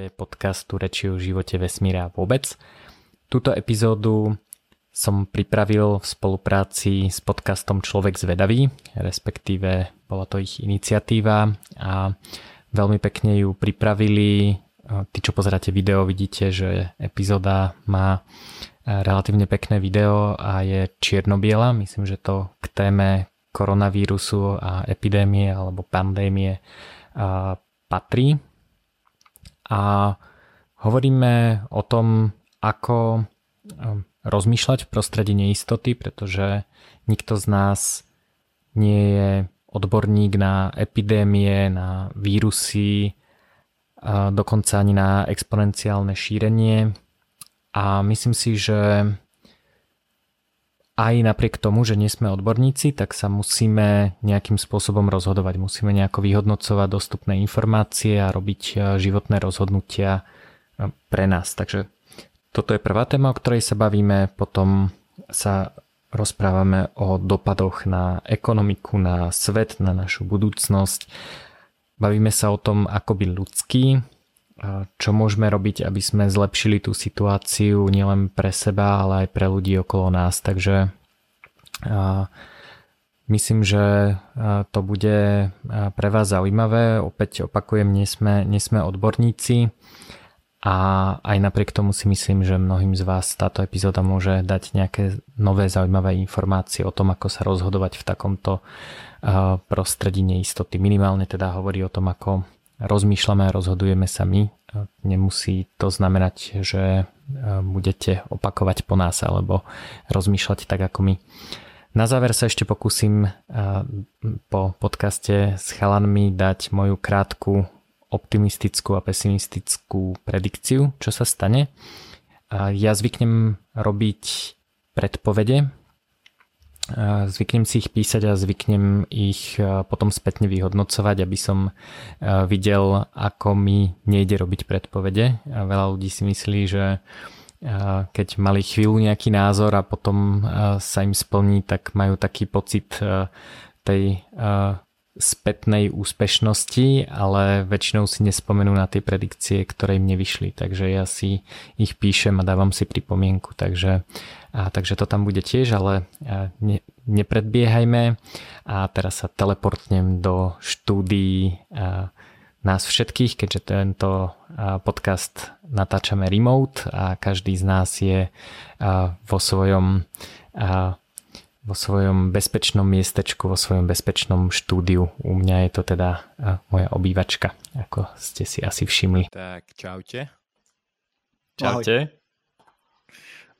počúvate podcastu Reči o živote vesmíra vôbec. Túto epizódu som pripravil v spolupráci s podcastom Človek zvedavý, respektíve bola to ich iniciatíva a veľmi pekne ju pripravili. Tí, čo pozeráte video, vidíte, že epizóda má relatívne pekné video a je čiernobiela. Myslím, že to k téme koronavírusu a epidémie alebo pandémie patrí. A hovoríme o tom, ako rozmýšľať v prostredí neistoty, pretože nikto z nás nie je odborník na epidémie, na vírusy, dokonca ani na exponenciálne šírenie. A myslím si, že aj napriek tomu, že nie sme odborníci, tak sa musíme nejakým spôsobom rozhodovať. Musíme nejako vyhodnocovať dostupné informácie a robiť e, životné rozhodnutia e, pre nás. Takže toto je prvá téma, o ktorej sa bavíme. Potom sa rozprávame o dopadoch na ekonomiku, na svet, na našu budúcnosť. Bavíme sa o tom, ako byť ľudský, čo môžeme robiť, aby sme zlepšili tú situáciu nielen pre seba, ale aj pre ľudí okolo nás. Takže myslím, že to bude pre vás zaujímavé. Opäť opakujem, nie sme, nie sme odborníci a aj napriek tomu si myslím, že mnohým z vás táto epizóda môže dať nejaké nové zaujímavé informácie o tom, ako sa rozhodovať v takomto prostredí neistoty. Minimálne teda hovorí o tom, ako rozmýšľame a rozhodujeme sa my. Nemusí to znamenať, že budete opakovať po nás alebo rozmýšľať tak ako my. Na záver sa ešte pokúsim po podcaste s chalanmi dať moju krátku optimistickú a pesimistickú predikciu, čo sa stane. Ja zvyknem robiť predpovede, zvyknem si ich písať a zvyknem ich potom spätne vyhodnocovať, aby som videl, ako mi nejde robiť predpovede. Veľa ľudí si myslí, že keď mali chvíľu nejaký názor a potom sa im splní, tak majú taký pocit tej spätnej úspešnosti, ale väčšinou si nespomenú na tie predikcie, ktoré im nevyšli. Takže ja si ich píšem a dávam si pripomienku. Takže, a, takže to tam bude tiež, ale ne, nepredbiehajme. A teraz sa teleportnem do štúdií nás všetkých, keďže tento podcast natáčame remote a každý z nás je vo svojom vo svojom bezpečnom miestečku, vo svojom bezpečnom štúdiu. U mňa je to teda moja obývačka, ako ste si asi všimli. Tak, čaute. Čaute.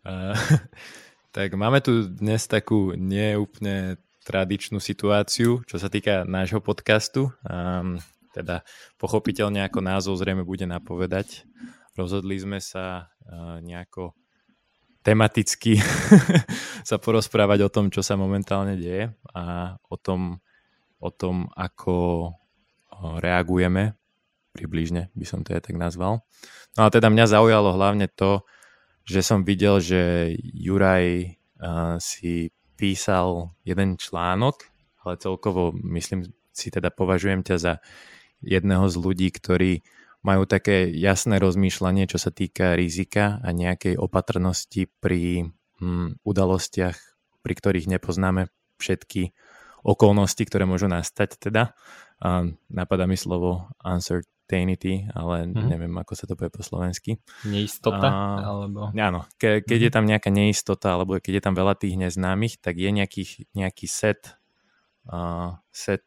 Uh, tak máme tu dnes takú neúplne tradičnú situáciu, čo sa týka nášho podcastu. Um, teda pochopiteľne ako názov zrejme bude napovedať. Rozhodli sme sa uh, nejako tematicky sa porozprávať o tom, čo sa momentálne deje a o tom, o tom ako reagujeme, približne by som to ja tak nazval. No a teda mňa zaujalo hlavne to, že som videl, že Juraj uh, si písal jeden článok, ale celkovo myslím si teda považujem ťa za jedného z ľudí, ktorí majú také jasné rozmýšľanie, čo sa týka rizika a nejakej opatrnosti pri hm, udalostiach, pri ktorých nepoznáme všetky okolnosti, ktoré môžu nastať teda. A napadá mi slovo uncertainty, ale mm-hmm. neviem, ako sa to povie po slovensky. Neistota? A, alebo... Áno, ke, keď mm-hmm. je tam nejaká neistota, alebo keď je tam veľa tých neznámych, tak je nejaký, nejaký set, uh, set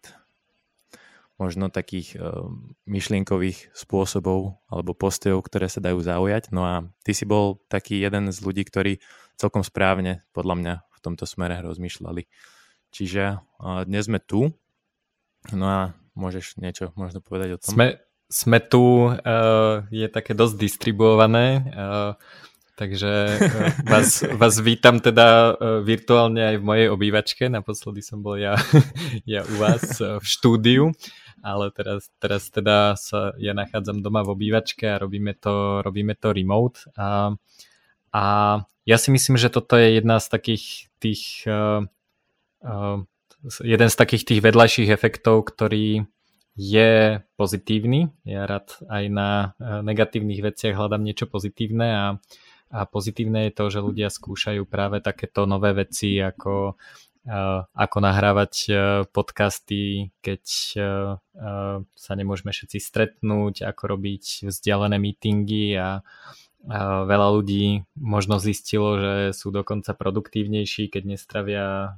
možno takých uh, myšlienkových spôsobov alebo postojov, ktoré sa dajú zaujať. No a ty si bol taký jeden z ľudí, ktorí celkom správne podľa mňa v tomto smere rozmýšľali. Čiže uh, dnes sme tu, no a môžeš niečo možno povedať o tom? Sme, sme tu, uh, je také dosť distribuované, uh, takže uh, vás, vás vítam teda uh, virtuálne aj v mojej obývačke, naposledy som bol ja, ja u vás uh, v štúdiu. Ale teraz, teraz teda sa ja nachádzam doma v obývačke a robíme to, robíme to remote. A, a ja si myslím, že toto je jedna z takých tých uh, uh, jeden z takých tých vedľajších efektov, ktorý je pozitívny. Ja rád aj na negatívnych veciach hľadám niečo pozitívne a, a pozitívne je to, že ľudia skúšajú práve takéto nové veci ako ako nahrávať podcasty, keď sa nemôžeme všetci stretnúť, ako robiť vzdialené meetingy a veľa ľudí možno zistilo, že sú dokonca produktívnejší, keď nestravia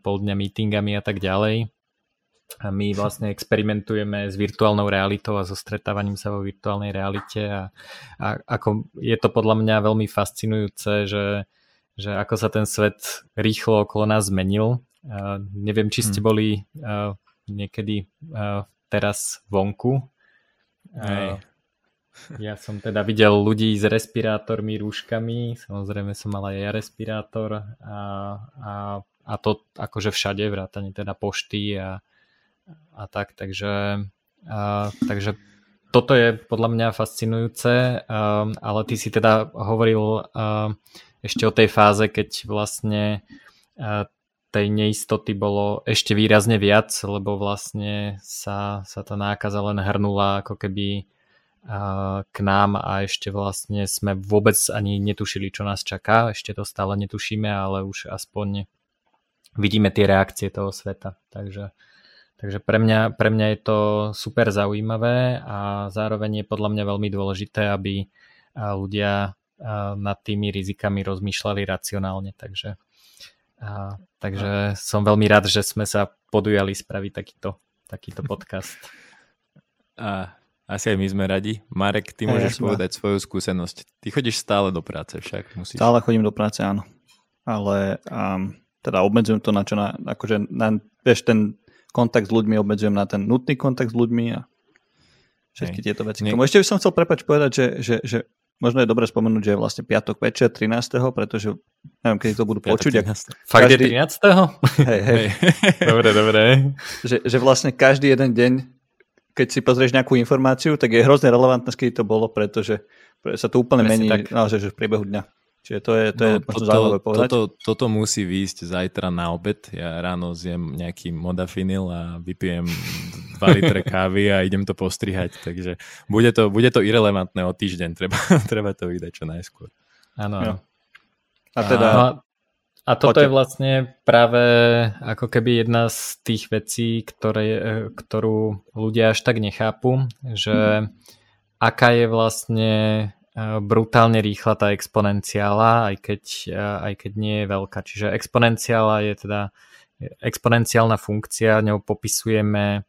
pol dňa meetingami a tak ďalej. A my vlastne experimentujeme s virtuálnou realitou a so stretávaním sa vo virtuálnej realite a, a ako je to podľa mňa veľmi fascinujúce, že, že ako sa ten svet rýchlo okolo nás zmenil. Uh, neviem, či ste hmm. boli uh, niekedy uh, teraz vonku. Uh, ja som teda videl ľudí s respirátormi, rúškami, samozrejme som mal aj ja respirátor a, a a to akože všade, vrátane teda pošty a, a tak, takže, a, takže toto je podľa mňa fascinujúce, a, ale ty si teda hovoril a, ešte o tej fáze, keď vlastne a, tej neistoty bolo ešte výrazne viac, lebo vlastne sa, sa tá nákaza len hrnula ako keby k nám a ešte vlastne sme vôbec ani netušili, čo nás čaká. Ešte to stále netušíme, ale už aspoň vidíme tie reakcie toho sveta. Takže, takže pre, mňa, pre mňa je to super zaujímavé a zároveň je podľa mňa veľmi dôležité, aby ľudia nad tými rizikami rozmýšľali racionálne. Takže, a, takže som veľmi rád, že sme sa podujali spraviť takýto, takýto podcast. A asi aj my sme radi. Marek, ty môžeš ja povedať svoju skúsenosť. Ty chodíš stále do práce však. Musíš... Stále chodím do práce, áno. Ale um, teda obmedzujem to na čo na, akože na, vieš, ten kontakt s ľuďmi obmedzujem na ten nutný kontakt s ľuďmi a všetky Hej. tieto veci. Tomu ešte by som chcel prepač povedať, že, že, že možno je dobre spomenúť, že je vlastne piatok večer 13. pretože neviem, kedy to budú počuť. Ak Fakt každý... je 13. Hej, hej. dobre, dobre. Že, že vlastne každý jeden deň, keď si pozrieš nejakú informáciu, tak je hrozne relevantné, kedy to bolo, pretože sa to úplne Presne mení naozaj, že v priebehu dňa. Čiže to je, to no, je možno toto, zaujímavé povedať. Toto, toto musí výjsť zajtra na obed. Ja ráno zjem nejaký modafinil a vypijem 2 litre kávy a idem to postrihať. Takže bude to, bude to irrelevantné o týždeň. Treba, treba to vydať čo najskôr. Áno. Ja. A teda... A, a toto Poďte. je vlastne práve ako keby jedna z tých vecí, ktoré, ktorú ľudia až tak nechápu, že aká je vlastne brutálne rýchla tá exponenciála, aj keď, aj keď nie je veľká. Čiže exponenciála je teda exponenciálna funkcia, ňou popisujeme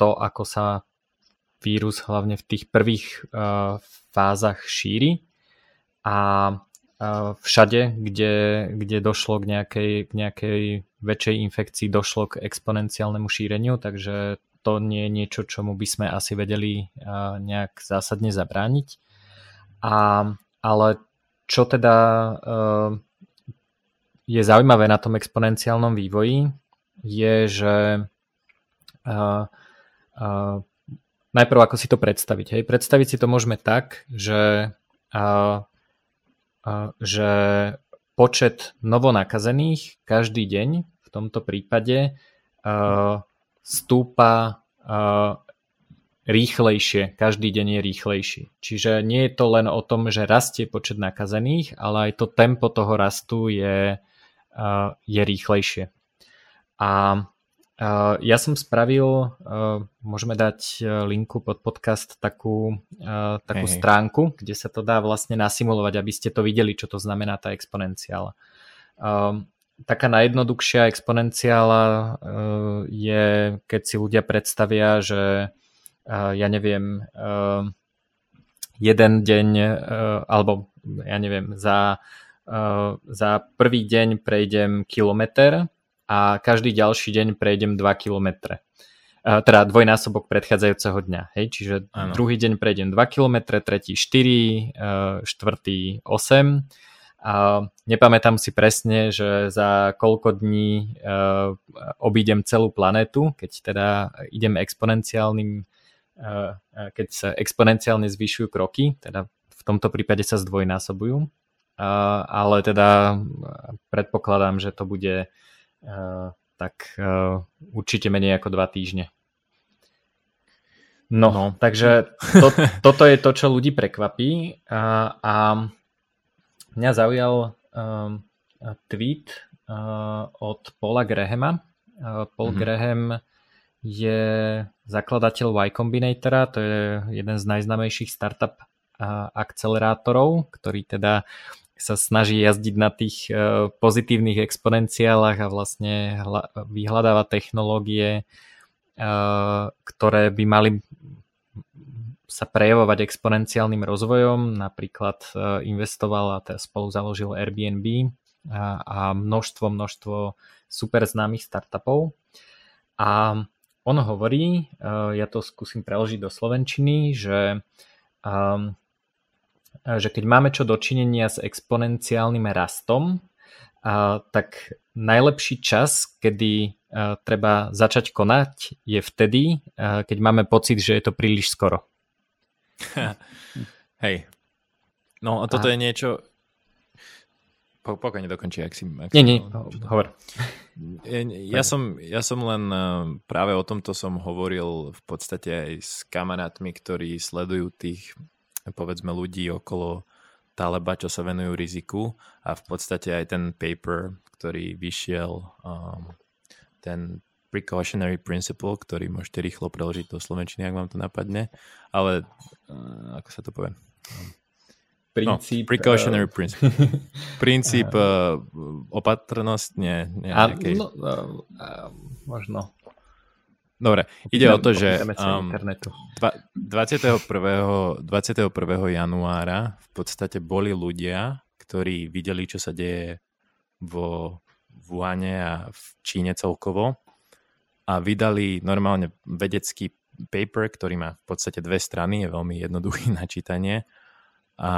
to, ako sa vírus hlavne v tých prvých fázach šíri a všade, kde, kde došlo k nejakej, k nejakej väčšej infekcii, došlo k exponenciálnemu šíreniu, takže to nie je niečo, čomu by sme asi vedeli nejak zásadne zabrániť. A, ale čo teda uh, je zaujímavé na tom exponenciálnom vývoji, je, že uh, uh, najprv ako si to predstaviť. Hej? Predstaviť si to môžeme tak, že, uh, uh, že počet novonakazených každý deň v tomto prípade uh, stúpa uh, rýchlejšie, každý deň je rýchlejší. Čiže nie je to len o tom, že rastie počet nakazených, ale aj to tempo toho rastu je, uh, je rýchlejšie. A uh, ja som spravil, uh, môžeme dať linku pod podcast, takú, uh, takú hey. stránku, kde sa to dá vlastne nasimulovať, aby ste to videli, čo to znamená tá exponenciála. Um, taká najjednoduchšia exponenciála uh, je, keď si ľudia predstavia, že ja neviem, jeden deň, alebo ja neviem, za, za prvý deň prejdem kilometr a každý ďalší deň prejdem 2 kilometre. Teda dvojnásobok predchádzajúceho dňa. Hej? Čiže ano. druhý deň prejdem 2 km, tretí 4, štvrtý 8. A nepamätám si presne, že za koľko dní obídem celú planetu, keď teda idem exponenciálnym keď sa exponenciálne zvyšujú kroky, teda v tomto prípade sa zdvojnásobujú, ale teda predpokladám, že to bude tak určite menej ako dva týždne. No, no. takže to, toto je to, čo ľudí prekvapí a, a mňa zaujal um, tweet uh, od Paula Grahama. Uh, Paul mm-hmm. Graham je zakladateľ Y Combinatora, to je jeden z najznamejších startup akcelerátorov, ktorý teda sa snaží jazdiť na tých uh, pozitívnych exponenciálach a vlastne vyhľadáva technológie, uh, ktoré by mali sa prejavovať exponenciálnym rozvojom. Napríklad e, investoval a teda spolu založil Airbnb a množstvo, množstvo super známych startupov. A on hovorí, e, ja to skúsim preložiť do slovenčiny, že, um, že keď máme čo dočinenia s exponenciálnym rastom, a, tak najlepší čas, kedy treba začať konať, je vtedy, keď máme pocit, že je to príliš skoro. Hej. No a toto a... je niečo... Po, pokojne dokončí, ak si... Ak nie, nie, hovor. Ja, ja, som, ja som len eh, práve o tomto som hovoril v podstate aj s kamarátmi, ktorí sledujú tých povedzme ľudí okolo Taleba, čo sa venujú riziku a v podstate aj ten paper, ktorý vyšiel um, ten precautionary principle, ktorý môžete rýchlo preložiť do slovenčiny, ak vám to napadne, ale uh, ako sa to povie? Princíp... No, precautionary uh... principle. Princíp uh, opatrnosť, nie, nie a, nejakej... no, uh, uh, možno. Dobre, ide o to, že um, 21. 21. januára v podstate boli ľudia, ktorí videli, čo sa deje vo Wuhane a v Číne celkovo a vydali normálne vedecký paper, ktorý má v podstate dve strany, je veľmi jednoduchý na čítanie a,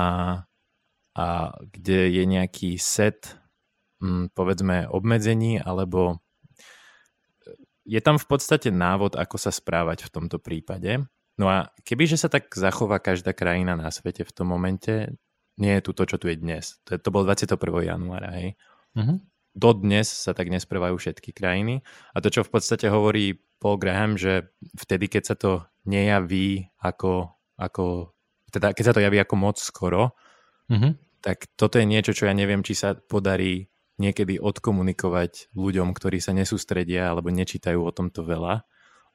a kde je nejaký set hm, povedzme obmedzení alebo je tam v podstate návod, ako sa správať v tomto prípade. No a kebyže sa tak zachová každá krajina na svete v tom momente, nie je tu to, čo tu je dnes. To, je, to bol 21. januára, hej. Uh-huh dodnes sa tak nesprávajú všetky krajiny. A to, čo v podstate hovorí Paul Graham, že vtedy, keď sa to nejaví ako, ako teda keď sa to javí ako moc skoro, mm-hmm. tak toto je niečo, čo ja neviem, či sa podarí niekedy odkomunikovať ľuďom, ktorí sa nesústredia alebo nečítajú o tomto veľa,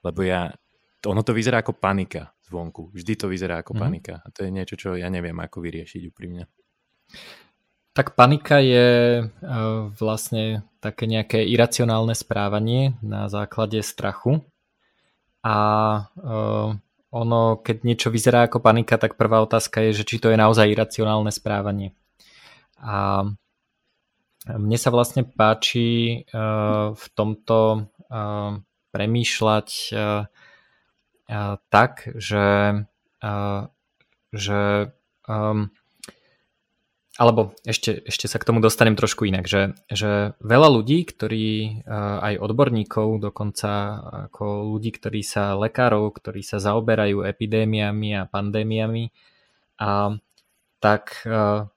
lebo ja, ono to vyzerá ako panika zvonku. Vždy to vyzerá ako mm-hmm. panika. A to je niečo, čo ja neviem, ako vyriešiť úprimne. Tak panika je e, vlastne také nejaké iracionálne správanie na základe strachu. A e, ono, keď niečo vyzerá ako panika, tak prvá otázka je, že či to je naozaj iracionálne správanie. A mne sa vlastne páči e, v tomto premýšľať tak, že, že alebo ešte, ešte sa k tomu dostanem trošku inak, že, že veľa ľudí, ktorí eh, aj odborníkov, dokonca ako ľudí, ktorí sa lekárov, ktorí sa zaoberajú epidémiami a pandémiami, a tak eh,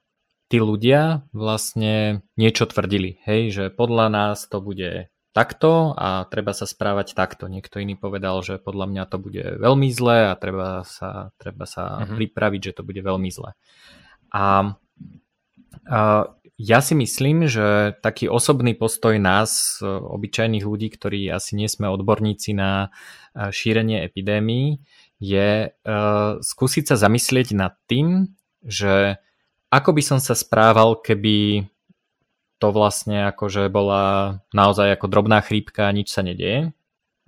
tí ľudia vlastne niečo tvrdili, hej, že podľa nás to bude takto a treba sa správať takto. Niekto iný povedal, že podľa mňa to bude veľmi zlé a treba sa, treba sa mm-hmm. pripraviť, že to bude veľmi zlé. A ja si myslím, že taký osobný postoj nás, obyčajných ľudí, ktorí asi nie sme odborníci na šírenie epidémií, je skúsiť sa zamyslieť nad tým, že ako by som sa správal, keby to vlastne akože bola naozaj ako drobná chrípka a nič sa nedieje.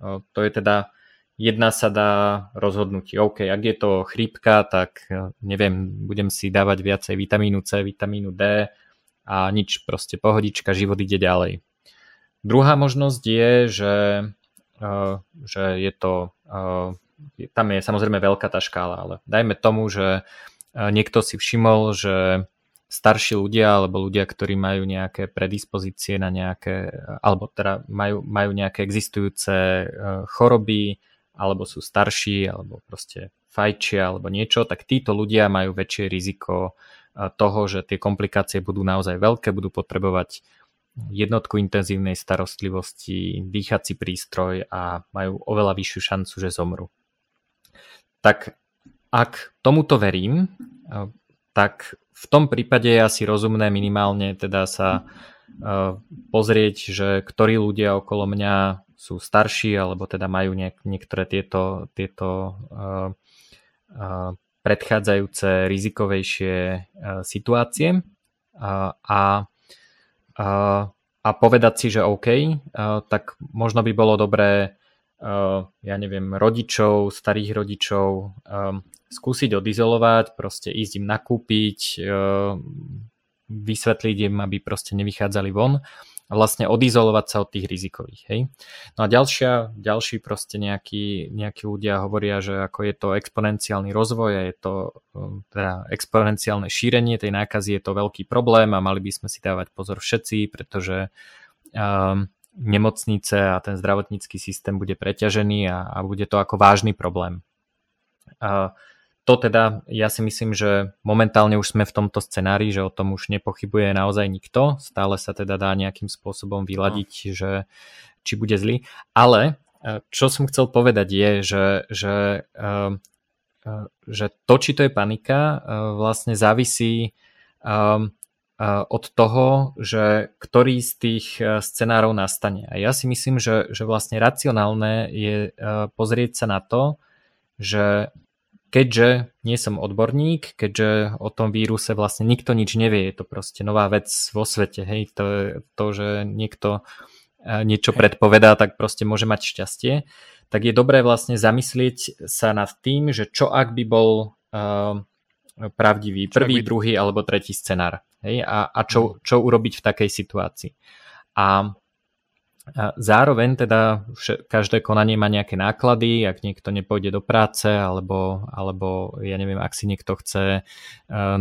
To je teda jedna sa dá rozhodnúť, OK, ak je to chrípka, tak e, neviem, budem si dávať viacej vitamínu C, vitamínu D a nič, proste pohodička, život ide ďalej. Druhá možnosť je, že, e, že je to, e, tam je samozrejme veľká tá škála, ale dajme tomu, že niekto si všimol, že starší ľudia alebo ľudia, ktorí majú nejaké predispozície na nejaké, alebo teda majú, majú nejaké existujúce choroby, alebo sú starší, alebo proste fajčia, alebo niečo, tak títo ľudia majú väčšie riziko eh, toho, že tie komplikácie budú naozaj veľké, budú potrebovať jednotku intenzívnej starostlivosti, dýchací prístroj a majú oveľa vyššiu šancu, že zomru. tak ak tomuto verím, tak v tom prípade je asi rozumné minimálne teda sa pozrieť, že ktorí ľudia okolo mňa sú starší alebo teda majú niek- niektoré tieto, tieto uh, uh, predchádzajúce rizikovejšie uh, situácie. Uh, a, uh, a povedať si, že OK, uh, tak možno by bolo dobré uh, ja neviem, rodičov, starých rodičov um, skúsiť odizolovať, proste ísť im nakúpiť, uh, vysvetliť im, aby proste nevychádzali von vlastne odizolovať sa od tých rizikových. Hej? No a ďalšia, ďalší proste nejakí, nejakí ľudia hovoria, že ako je to exponenciálny rozvoj a je to um, teda exponenciálne šírenie tej nákazy je to veľký problém a mali by sme si dávať pozor všetci, pretože um, nemocnice a ten zdravotnícky systém bude preťažený a, a bude to ako vážny problém. Uh, to teda, ja si myslím, že momentálne už sme v tomto scenári, že o tom už nepochybuje naozaj nikto. Stále sa teda dá nejakým spôsobom vyladiť, no. že či bude zlý. Ale e, čo som chcel povedať je, že, že, e, e, že to, či to je panika, vlastne závisí od toho, že ktorý z tých scenárov nastane. A ja si myslím, že, že vlastne racionálne je pozrieť sa na to, že keďže nie som odborník, keďže o tom víruse vlastne nikto nič nevie, je to proste nová vec vo svete, hej, to, je to že niekto e, niečo predpovedá, tak proste môže mať šťastie, tak je dobré vlastne zamyslieť sa nad tým, že čo ak by bol uh, pravdivý prvý, by... druhý alebo tretí scenár, hej, a, a čo, mhm. čo urobiť v takej situácii. A Zároveň teda každé konanie má nejaké náklady, ak niekto nepôjde do práce, alebo, alebo ja neviem, ak si niekto chce e,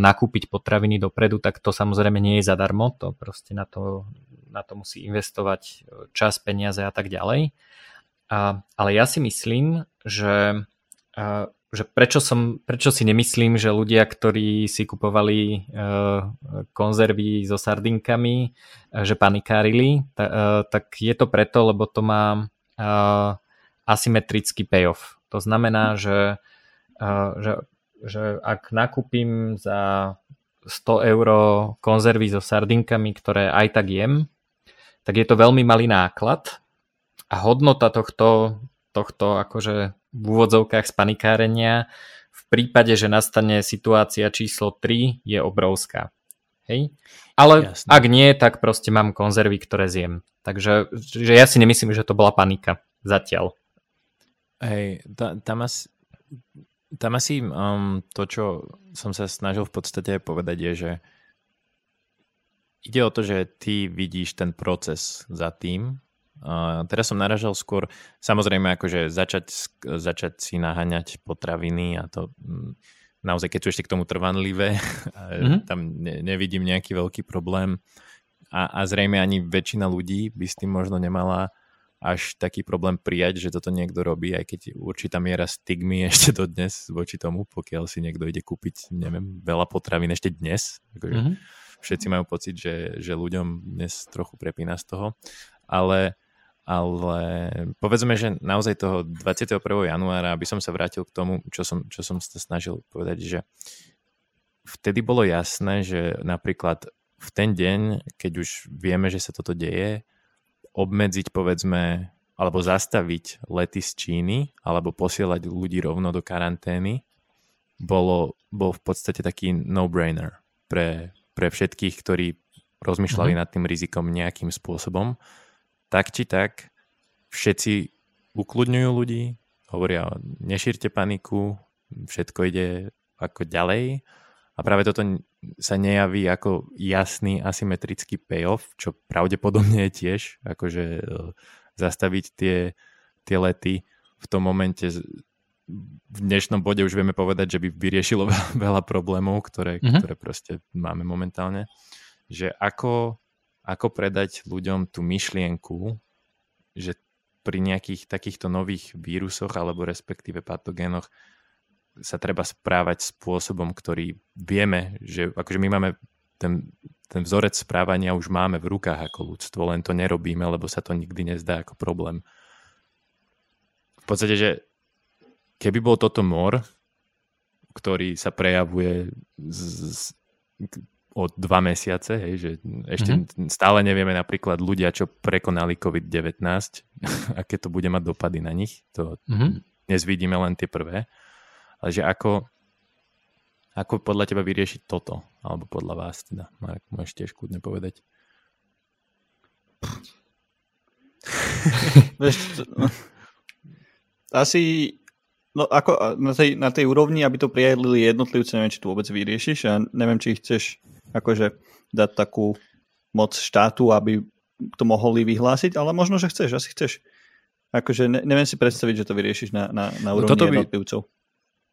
nakúpiť potraviny dopredu, tak to samozrejme nie je zadarmo, to proste na to, na to musí investovať e, čas, peniaze a tak ďalej. A, ale ja si myslím, že e, že prečo, som, prečo si nemyslím, že ľudia, ktorí si kupovali uh, konzervy so sardinkami, uh, že panikárili, ta, uh, tak je to preto, lebo to má uh, asymetrický payoff. To znamená, že, uh, že, že ak nakúpim za 100 eur konzervy so sardinkami, ktoré aj tak jem, tak je to veľmi malý náklad a hodnota tohto, tohto akože v úvodzovkách z panikárenia v prípade, že nastane situácia číslo 3 je obrovská. Hej? Ale Jasne. ak nie, tak proste mám konzervy, ktoré zjem. Takže že ja si nemyslím, že to bola panika zatiaľ. Hej, tam asi, tam asi um, to, čo som sa snažil v podstate povedať je, že ide o to, že ty vidíš ten proces za tým Uh, teraz som naražal skôr, samozrejme akože začať, začať si naháňať potraviny a to mm, naozaj, keď sú ešte k tomu trvanlivé, mm-hmm. tam ne, nevidím nejaký veľký problém a, a zrejme ani väčšina ľudí by s tým možno nemala až taký problém prijať, že toto niekto robí, aj keď určitá miera stigmy ešte dodnes voči tomu, pokiaľ si niekto ide kúpiť, neviem, veľa potravín ešte dnes. Akože mm-hmm. Všetci majú pocit, že, že ľuďom dnes trochu prepína z toho, ale ale povedzme, že naozaj toho 21. januára, aby som sa vrátil k tomu, čo som, čo som sa snažil povedať, že vtedy bolo jasné, že napríklad v ten deň, keď už vieme, že sa toto deje, obmedziť povedzme, alebo zastaviť lety z Číny, alebo posielať ľudí rovno do karantény, bolo, bol v podstate taký no-brainer pre, pre všetkých, ktorí rozmýšľali mm-hmm. nad tým rizikom nejakým spôsobom tak či tak všetci ukludňujú ľudí, hovoria, nešírte paniku, všetko ide ako ďalej a práve toto sa nejaví ako jasný asymetrický payoff, čo pravdepodobne je tiež akože e, zastaviť tie, tie lety v tom momente v dnešnom bode už vieme povedať, že by vyriešilo veľa problémov, ktoré, mm-hmm. ktoré proste máme momentálne. Že ako ako predať ľuďom tú myšlienku, že pri nejakých takýchto nových vírusoch alebo respektíve patogénoch sa treba správať spôsobom, ktorý vieme, že akože my máme ten, ten vzorec správania už máme v rukách ako ľudstvo, len to nerobíme, lebo sa to nikdy nezdá ako problém. V podstate, že keby bol toto mor, ktorý sa prejavuje z, z, o dva mesiace, hej, že ešte mm-hmm. stále nevieme napríklad ľudia, čo prekonali COVID-19, aké to bude mať dopady na nich, to mm-hmm. dnes vidíme len tie prvé, ale že ako, ako podľa teba vyriešiť toto, alebo podľa vás teda, Marek, môžeš tiež kľudne povedať. asi No ako na tej, na tej úrovni, aby to prijedlili jednotlivci, neviem, či to vôbec vyriešiš a neviem, či chceš akože dať takú moc štátu, aby to mohli vyhlásiť, ale možno, že chceš, asi chceš. Akože ne, neviem si predstaviť, že to vyriešiš na, na, na no úrovni no jednotlivcov.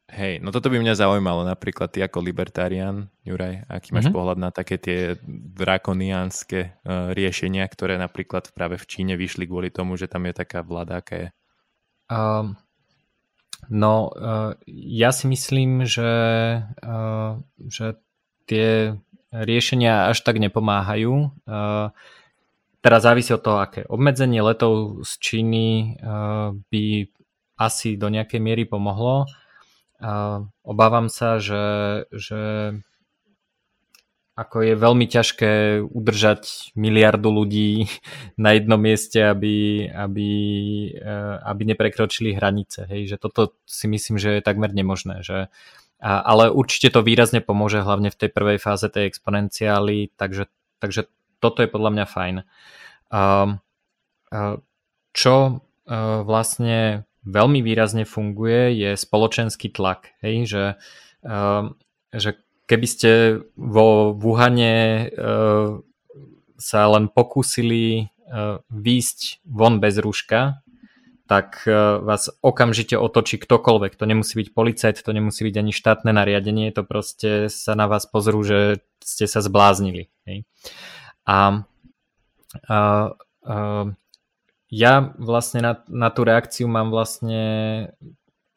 Hej, no toto by mňa zaujímalo, napríklad ty ako libertarián, Juraj, aký máš mm-hmm. pohľad na také tie drakoniánske uh, riešenia, ktoré napríklad práve v Číne vyšli kvôli tomu, že tam je taká vláda, aká je? Um, no, uh, ja si myslím, že, uh, že tie riešenia až tak nepomáhajú. Teraz závisí od toho, aké obmedzenie letov z Číny by asi do nejakej miery pomohlo. Obávam sa, že, že ako je veľmi ťažké udržať miliardu ľudí na jednom mieste, aby, aby, aby neprekročili hranice. Hej, že toto si myslím, že je takmer nemožné. Že a, ale určite to výrazne pomôže hlavne v tej prvej fáze tej exponenciály, takže, takže toto je podľa mňa fajn. A, čo a, vlastne veľmi výrazne funguje je spoločenský tlak. Hej? Že, že keby ste vo Wuhane sa len pokúsili výjsť von bez rúška, tak e, vás okamžite otočí ktokoľvek. To nemusí byť policajt, to nemusí byť ani štátne nariadenie, to proste sa na vás pozrú, že ste sa zbláznili. Hej. A, a, a ja vlastne na, na tú reakciu mám vlastne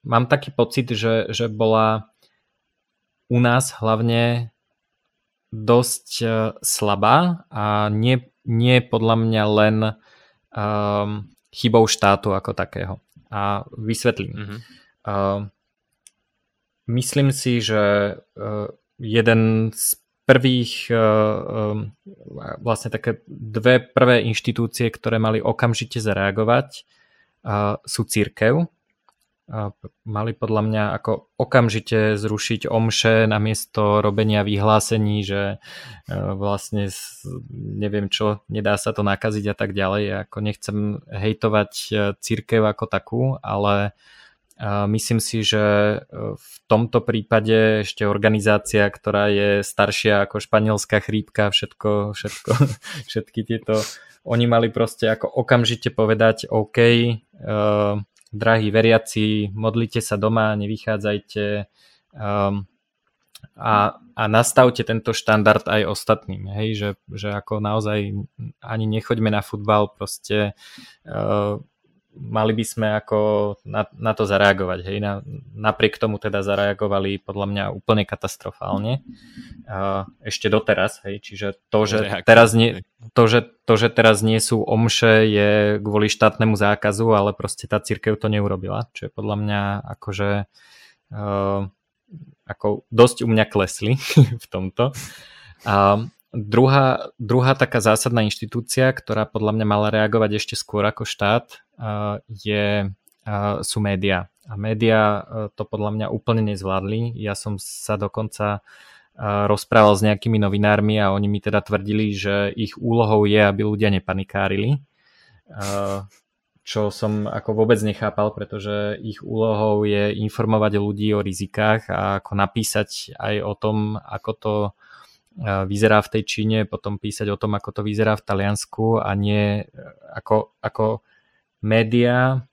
mám taký pocit, že, že bola u nás hlavne dosť e, slabá a nie, nie podľa mňa len um, chybou štátu ako takého. A vysvetlím. Mm-hmm. Uh, myslím si, že uh, jeden z prvých, uh, vlastne také dve prvé inštitúcie, ktoré mali okamžite zareagovať, sú církev mali podľa mňa ako okamžite zrušiť omše namiesto robenia vyhlásení, že e, vlastne neviem čo, nedá sa to nakaziť a tak ďalej. Ako nechcem hejtovať e, církev ako takú, ale e, myslím si, že v tomto prípade ešte organizácia, ktorá je staršia ako španielská chrípka, všetko, všetko, všetky tieto, oni mali proste ako okamžite povedať OK, drahí veriaci, modlite sa doma, nevychádzajte um, a, a nastavte tento štandard aj ostatným, hej, že, že ako naozaj ani nechoďme na futbal, proste uh, mali by sme ako na, na to zareagovať. Hej. Na, napriek tomu teda zareagovali podľa mňa úplne katastrofálne. Ešte doteraz. Hej. Čiže to, že teraz nie, to, že, to, že teraz nie sú omše, je kvôli štátnemu zákazu, ale proste tá církev to neurobila. Čo je podľa mňa akože uh, ako dosť u mňa klesli v tomto. A Druhá, druhá taká zásadná inštitúcia, ktorá podľa mňa mala reagovať ešte skôr ako štát, je, sú médiá. A médiá to podľa mňa úplne nezvládli. Ja som sa dokonca rozprával s nejakými novinármi a oni mi teda tvrdili, že ich úlohou je, aby ľudia nepanikárili. Čo som ako vôbec nechápal, pretože ich úlohou je informovať ľudí o rizikách a ako napísať aj o tom, ako to vyzerá v tej Číne, potom písať o tom, ako to vyzerá v Taliansku a nie e, ako, ako médiá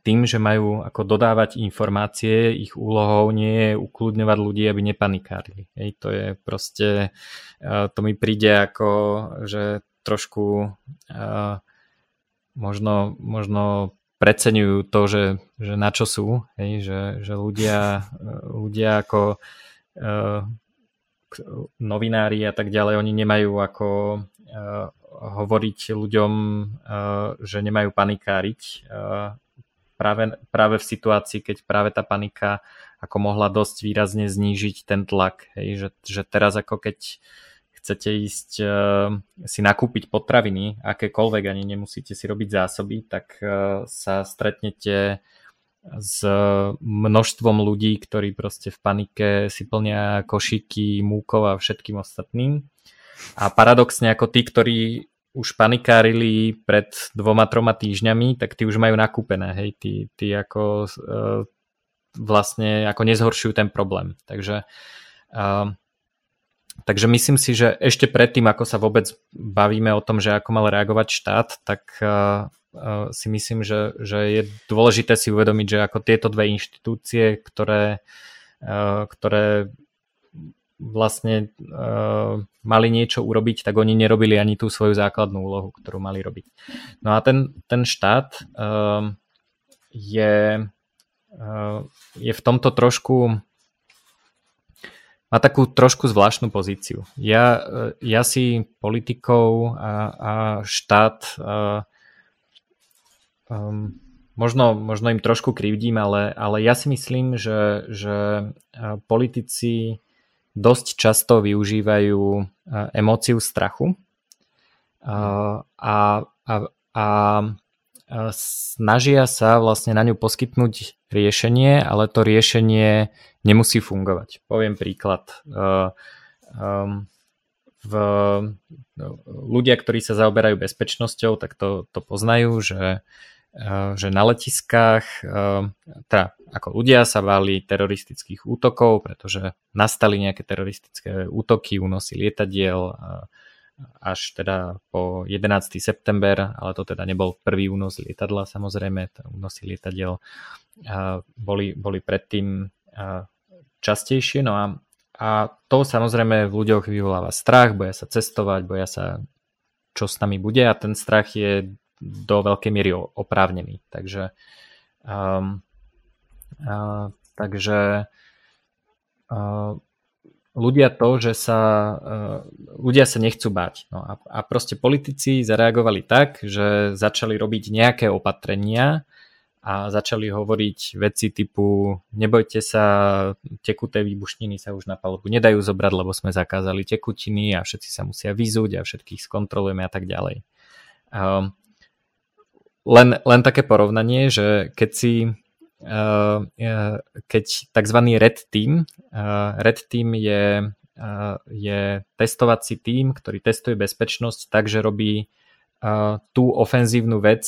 tým, že majú ako dodávať informácie, ich úlohou nie je ukludňovať ľudí, aby nepanikárili. Hej, to je proste, to mi príde ako, že trošku možno, možno preceňujú to, že, že na čo sú, hej, že, že ľudia, ľudia ako novinári a tak ďalej, oni nemajú ako uh, hovoriť ľuďom, uh, že nemajú panikáriť. Uh, práve, práve v situácii, keď práve tá panika ako mohla dosť výrazne znížiť ten tlak. Hej, že, že teraz ako keď chcete ísť uh, si nakúpiť potraviny, akékoľvek, ani nemusíte si robiť zásoby, tak uh, sa stretnete s množstvom ľudí, ktorí proste v panike si plnia košíky, múkov a všetkým ostatným. A paradoxne ako tí, ktorí už panikárili pred dvoma, troma týždňami, tak tí už majú nakúpené, hej, tí, tí ako uh, vlastne ako nezhoršujú ten problém. Takže uh, Takže myslím si, že ešte predtým, ako sa vôbec bavíme o tom, že ako mal reagovať štát, tak uh, uh, si myslím, že, že je dôležité si uvedomiť, že ako tieto dve inštitúcie, ktoré, uh, ktoré vlastne mali niečo urobiť, tak oni nerobili ani tú svoju základnú úlohu, ktorú mali robiť. No a ten, ten štát je, je v tomto trošku má takú trošku zvláštnu pozíciu. Ja, ja si politikov a, a štát uh, um, možno, možno im trošku krivdím, ale, ale ja si myslím, že, že politici dosť často využívajú emóciu strachu a, a, a snažia sa vlastne na ňu poskytnúť riešenie, ale to riešenie nemusí fungovať. Poviem príklad. Um, v, no, ľudia, ktorí sa zaoberajú bezpečnosťou, tak to, to poznajú, že, uh, že na letiskách teda ako ľudia sa báli teroristických útokov, pretože nastali nejaké teroristické útoky, únosy lietadiel, až teda po 11. september, ale to teda nebol prvý únos lietadla samozrejme, únosy lietadiel boli, boli predtým častejšie, no a, a to samozrejme v ľuďoch vyvoláva strach, boja sa cestovať, boja sa čo s nami bude a ten strach je do veľkej miery oprávnený. Takže um, uh, takže uh, ľudia to, že sa uh, ľudia sa nechcú báť. No a, a proste politici zareagovali tak, že začali robiť nejaké opatrenia a začali hovoriť veci typu nebojte sa, tekuté výbušniny sa už na palubu nedajú zobrať, lebo sme zakázali tekutiny a všetci sa musia vyzúť a všetkých skontrolujeme a tak ďalej. Um, len, len také porovnanie, že keď si Eh, keď tzv. red team, eh, red team je, eh, je testovací tým, ktorý testuje bezpečnosť tak, že robí tú ofenzívnu vec,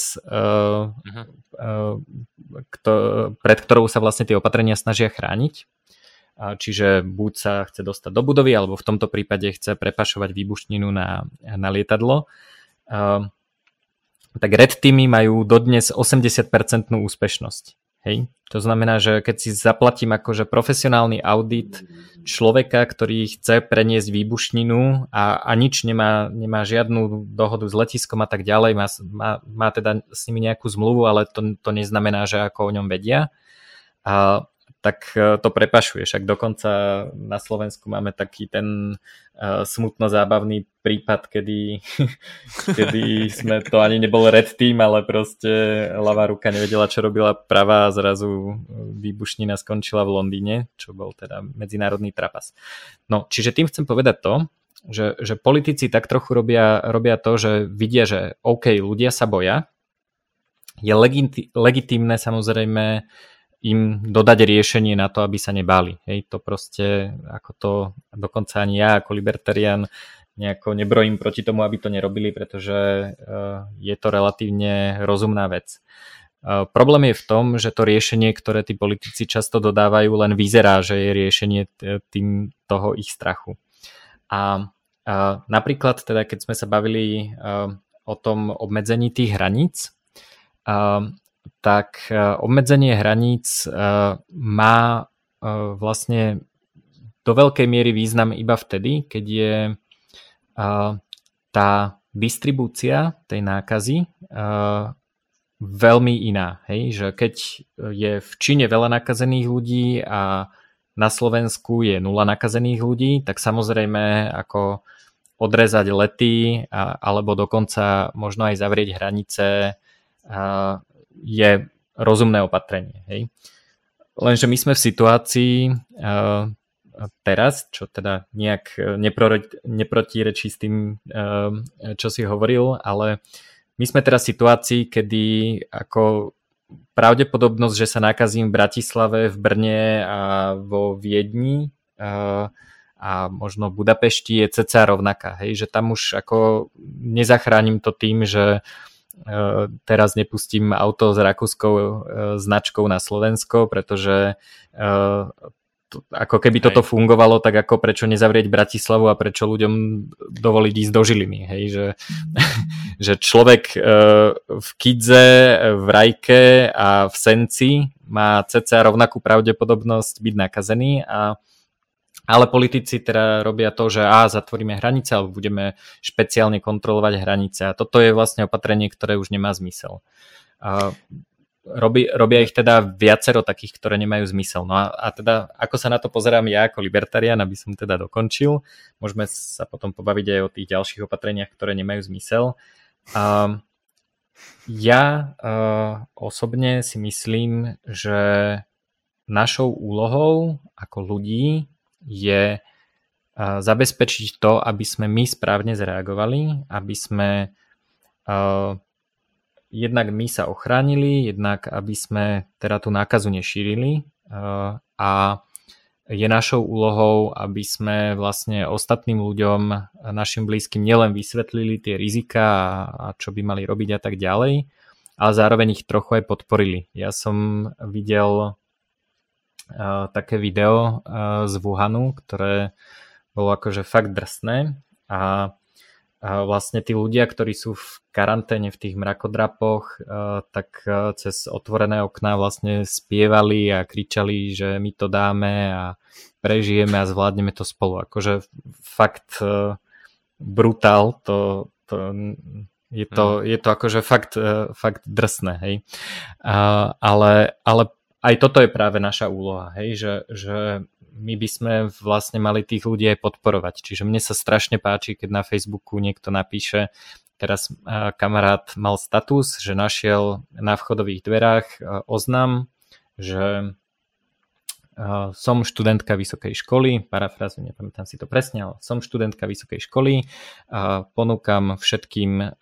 pred ktorou sa vlastne tie opatrenia snažia chrániť. Čiže buď sa chce dostať do budovy, alebo v tomto prípade chce prepašovať výbušninu na, na lietadlo. Tak red teamy majú dodnes 80% úspešnosť. Hej? To znamená, že keď si zaplatím akože profesionálny audit človeka, ktorý chce preniesť výbušninu a, a nič nemá, nemá žiadnu dohodu s letiskom a tak ďalej, má, má, má teda s nimi nejakú zmluvu, ale to, to neznamená, že ako o ňom vedia. A tak e, to prepašuješ. Ak dokonca na Slovensku máme taký ten uh, smutno zábavný prípad, kedy, kedy sme to ani nebol red team, ale proste ľavá ruka nevedela, čo robila pravá a zrazu výbušnina skončila v Londýne, čo bol teda medzinárodný trapas. No, čiže tým chcem povedať to, že, že politici tak trochu robia, robia to, že vidia, že OK, ľudia sa boja, je legiti- legitímne samozrejme im dodať riešenie na to, aby sa nebáli. Hej, to proste, ako to, dokonca ani ja ako libertarian nejako nebrojím proti tomu, aby to nerobili, pretože uh, je to relatívne rozumná vec. Uh, problém je v tom, že to riešenie, ktoré tí politici často dodávajú, len vyzerá, že je riešenie tým toho ich strachu. A napríklad teda, keď sme sa bavili o tom obmedzení tých hraníc, tak e, obmedzenie hraníc e, má e, vlastne do veľkej miery význam iba vtedy, keď je tá distribúcia tej nákazy veľmi iná. Hej? Že keď je v Číne veľa nakazených ľudí a na Slovensku je nula nakazených ľudí, tak samozrejme ako odrezať lety a, alebo dokonca možno aj zavrieť hranice je rozumné opatrenie. Hej. Lenže my sme v situácii uh, teraz, čo teda nejak neprotirečí s tým, uh, čo si hovoril, ale my sme teraz v situácii, kedy ako pravdepodobnosť, že sa nakazím v Bratislave, v Brne a vo Viedni uh, a možno v Budapešti je ceca rovnaká, hej, že tam už ako nezachránim to tým, že e, teraz nepustím auto s rakúskou e, značkou na Slovensko, pretože e, ako keby toto fungovalo, tak ako prečo nezavrieť Bratislavu a prečo ľuďom dovoliť ísť do Žiliny. Hej? Že, že človek v Kidze, v Rajke a v Senci má ceca rovnakú pravdepodobnosť byť nakazený a ale politici teda robia to, že a zatvoríme hranice alebo budeme špeciálne kontrolovať hranice a toto je vlastne opatrenie, ktoré už nemá zmysel. A robí, robia ich teda viacero takých, ktoré nemajú zmysel. No a, a teda ako sa na to pozerám ja ako libertarian, aby som teda dokončil, môžeme sa potom pobaviť aj o tých ďalších opatreniach, ktoré nemajú zmysel. A ja uh, osobne si myslím, že našou úlohou ako ľudí je zabezpečiť to, aby sme my správne zareagovali, aby sme jednak my sa ochránili, jednak aby sme teda tú nákazu nešírili a je našou úlohou, aby sme vlastne ostatným ľuďom, našim blízkym nielen vysvetlili tie rizika a, čo by mali robiť a tak ďalej, ale zároveň ich trochu aj podporili. Ja som videl také video z Wuhanu, ktoré bolo akože fakt drsné a a vlastne tí ľudia, ktorí sú v karanténe v tých mrakodrapoch, tak cez otvorené okná vlastne spievali a kričali, že my to dáme a prežijeme a zvládneme to spolu. Akože fakt brutál, to, to je to, mm. je to akože fakt, fakt drsné, hej. Ale, ale aj toto je práve naša úloha, hej, že, že my by sme vlastne mali tých ľudí aj podporovať. Čiže mne sa strašne páči, keď na Facebooku niekto napíše, teraz kamarát mal status, že našiel na vchodových dverách oznam, že som študentka vysokej školy, parafrázu, nepamätám si to presne, ale som študentka vysokej školy, ponúkam všetkým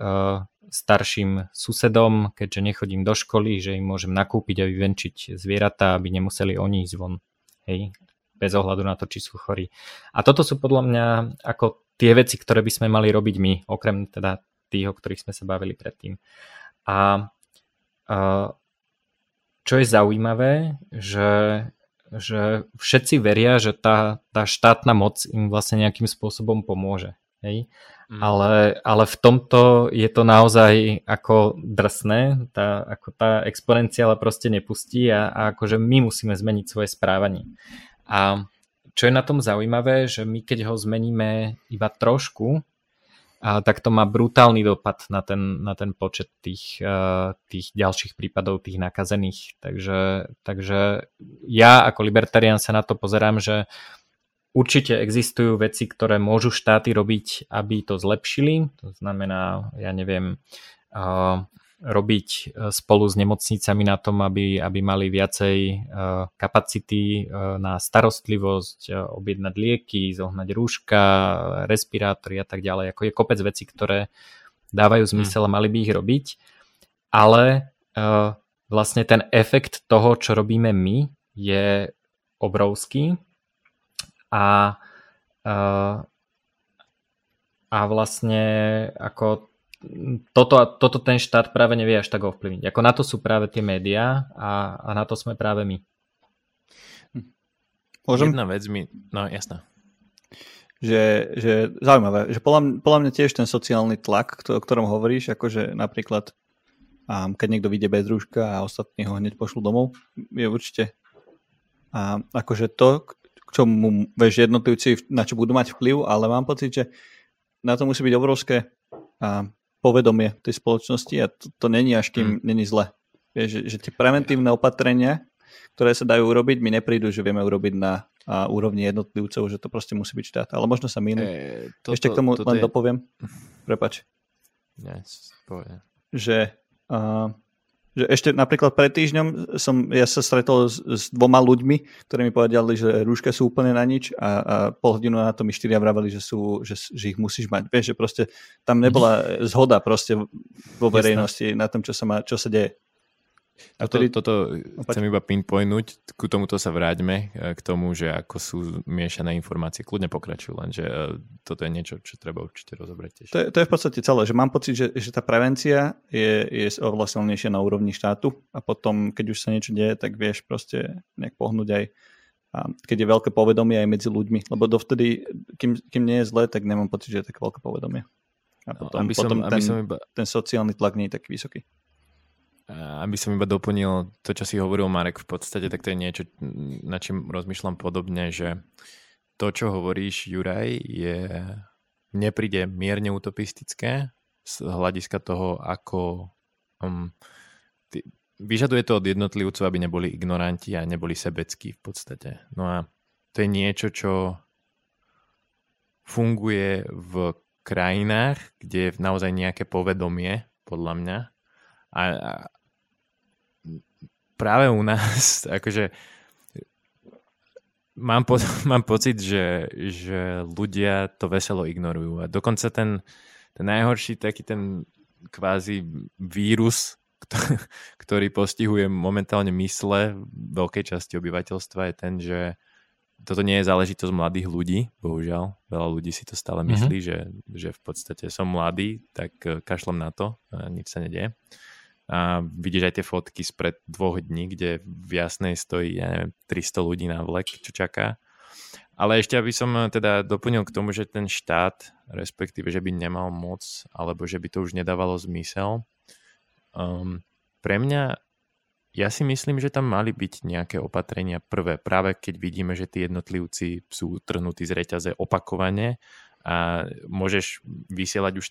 starším susedom, keďže nechodím do školy, že im môžem nakúpiť a vyvenčiť zvieratá, aby nemuseli oni ísť von. Hej, bez ohľadu na to, či sú chorí. A toto sú podľa mňa ako tie veci, ktoré by sme mali robiť my, okrem teda tých, o ktorých sme sa bavili predtým. A, čo je zaujímavé, že, že všetci veria, že tá, tá štátna moc im vlastne nejakým spôsobom pomôže. Hej? Mm. Ale, ale v tomto je to naozaj ako drsné, tá, ako tá exponenciála proste nepustí a, a akože my musíme zmeniť svoje správanie. A čo je na tom zaujímavé, že my keď ho zmeníme iba trošku, a tak to má brutálny dopad na ten, na ten počet tých, tých ďalších prípadov, tých nakazených. Takže, takže ja ako libertarian sa na to pozerám, že Určite existujú veci, ktoré môžu štáty robiť, aby to zlepšili. To znamená, ja neviem, uh, robiť e, spolu s nemocnicami na tom, aby, aby mali viacej uh, kapacity uh, na starostlivosť, objednať lieky, zohnať rúška, respirátory a tak ďalej. Ako je kopec veci, ktoré dávajú hm. zmysel a mali by ich robiť. Ale vlastne ten efekt toho, čo robíme my, je obrovský a, a, a vlastne ako toto, toto ten štát práve nevie až tak ovplyvniť. Ako na to sú práve tie médiá a, a na to sme práve my. Môžem? Jedna vec mi... No, jasná. Že, že zaujímavé, že podľa, podľa mňa tiež ten sociálny tlak, o ktorom hovoríš, akože napríklad um, keď niekto vyjde bez rúška a ostatní ho hneď pošlú domov, je určite a akože to, k čomu, vieš, jednotlivci na čo budú mať vplyv, ale mám pocit, že na to musí byť obrovské a, povedomie tej spoločnosti a to, to není až kým hmm. není zle. Vieš, že, že tie preventívne opatrenia, ktoré sa dajú urobiť, mi neprídu, že vieme urobiť na a, úrovni jednotlivcov, že to proste musí byť štát. Ale možno sa mýlim. E, Ešte k tomu len je... dopoviem. Prepač. Yes, že, a, Že ešte napríklad pred týždňom som, ja sa stretol s, s dvoma ľuďmi, ktorí mi povedali, že rúška sú úplne na nič a, a pol hodinu na to mi štyria vraveli, že, sú, že, že ich musíš mať. Vieš, že proste tam nebola zhoda proste vo verejnosti Jasne. na tom, čo sa, má, čo sa deje. A to, toto chcem iba pinpointnúť, ku tomuto sa vráťme, e, k tomu, že ako sú miešané informácie. Kľudne pokračujú, lenže e, toto je niečo, čo treba určite rozobrať tiež. To je, to je v podstate celé, že mám pocit, že, že tá prevencia je, je oveľa silnejšia na úrovni štátu a potom, keď už sa niečo deje, tak vieš proste nejak pohnúť aj a keď je veľké povedomie aj medzi ľuďmi, lebo dovtedy, kým, kým nie je zle, tak nemám pocit, že je také veľké povedomie. A no, potom, no, aby som, potom ten, aby som iba... ten sociálny tlak nie je taký vysoký aby som iba doplnil to, čo si hovoril Marek, v podstate tak to je niečo, na čím rozmýšľam podobne, že to, čo hovoríš, Juraj, je, mne mierne utopistické z hľadiska toho, ako um, ty, vyžaduje to od jednotlivcov, aby neboli ignoranti a neboli sebeckí v podstate. No a to je niečo, čo funguje v krajinách, kde je naozaj nejaké povedomie, podľa mňa. A, práve u nás, akože mám, po, mám pocit, že, že ľudia to veselo ignorujú. A dokonca ten, ten najhorší taký ten kvázi vírus, ktorý postihuje momentálne mysle veľkej časti obyvateľstva je ten, že toto nie je záležitosť mladých ľudí, bohužiaľ. Veľa ľudí si to stále mhm. myslí, mm-hmm. že, že v podstate som mladý, tak eh, kašlem na to, a nič sa nedieje. A vidíš aj tie fotky spred dvoch dní, kde v jasnej stojí, ja neviem, 300 ľudí na vlek, čo čaká. Ale ešte aby som eh, teda doplnil k tomu, že ten štát, respektíve, že by nemal moc, alebo že by to už nedávalo zmysel. Um, pre mňa, ja si myslím, že tam mali byť nejaké opatrenia prvé, práve keď vidíme, že tí jednotlivci sú trhnutí z reťaze opakovane a môžeš vysielať už,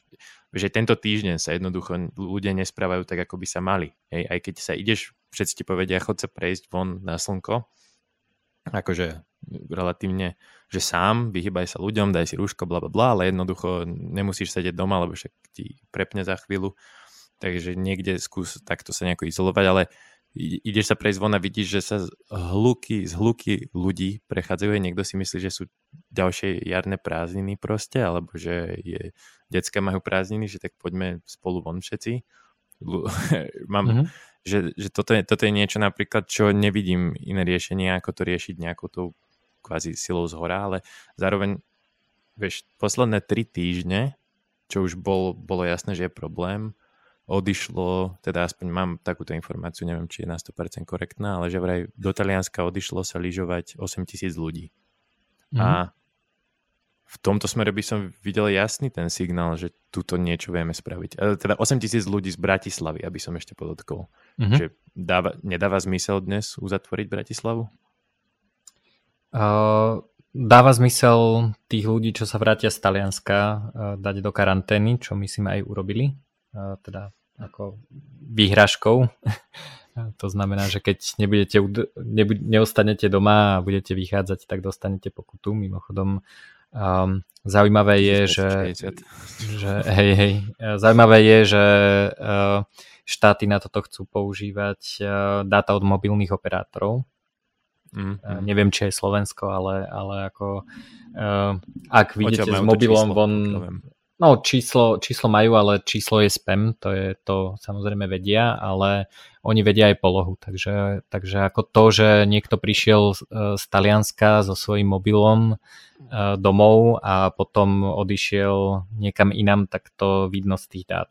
že tento týždeň sa jednoducho ľudia nesprávajú tak, ako by sa mali. Hej, aj keď sa ideš, všetci ti povedia, chod sa prejsť von na slnko, akože relatívne, že sám, vyhýbaj sa ľuďom, daj si rúško, bla, bla, bla, ale jednoducho nemusíš sedieť doma, lebo však ti prepne za chvíľu, takže niekde skús takto sa nejako izolovať, ale ideš sa prejsť von a vidíš, že sa hluky, z hluky ľudí prechádzajú a niekto si myslí, že sú ďalšie jarné prázdniny proste, alebo že je, decka majú prázdniny, že tak poďme spolu von všetci. Mám, mm-hmm. že, že toto, je, toto je niečo napríklad, čo nevidím iné riešenie, ako to riešiť nejakou tou kvázi silou z hora, ale zároveň vieš, posledné tri týždne, čo už bol, bolo jasné, že je problém, odišlo, teda aspoň mám takúto informáciu, neviem, či je na 100% korektná, ale že vraj do Talianska odišlo sa lyžovať 8 tisíc ľudí. Mm-hmm. A v tomto smere by som videl jasný ten signál, že túto niečo vieme spraviť. E, teda 8 tisíc ľudí z Bratislavy, aby som ešte podotkol. Mm-hmm. Že dáva, nedáva zmysel dnes uzatvoriť Bratislavu? Uh, dáva zmysel tých ľudí, čo sa vrátia z Talianska, uh, dať do karantény, čo myslím aj urobili. Teda ako výhražkou. to znamená, že keď nebudete, nebu- neostanete doma a budete vychádzať, tak dostanete pokutu. Mimochodom, um, zaujímavé je, že, že hej, hej, zaujímavé je, že uh, štáty na toto chcú používať uh, dáta od mobilných operátorov. Mm, mm. Neviem, či je Slovensko, ale, ale ako uh, ak vidíte s mobilom von, No, číslo, číslo majú, ale číslo je spam, to je to samozrejme vedia, ale oni vedia aj polohu, takže, takže ako to, že niekto prišiel z, z Talianska so svojím mobilom e, domov a potom odišiel niekam inám, tak to vidno z tých dát.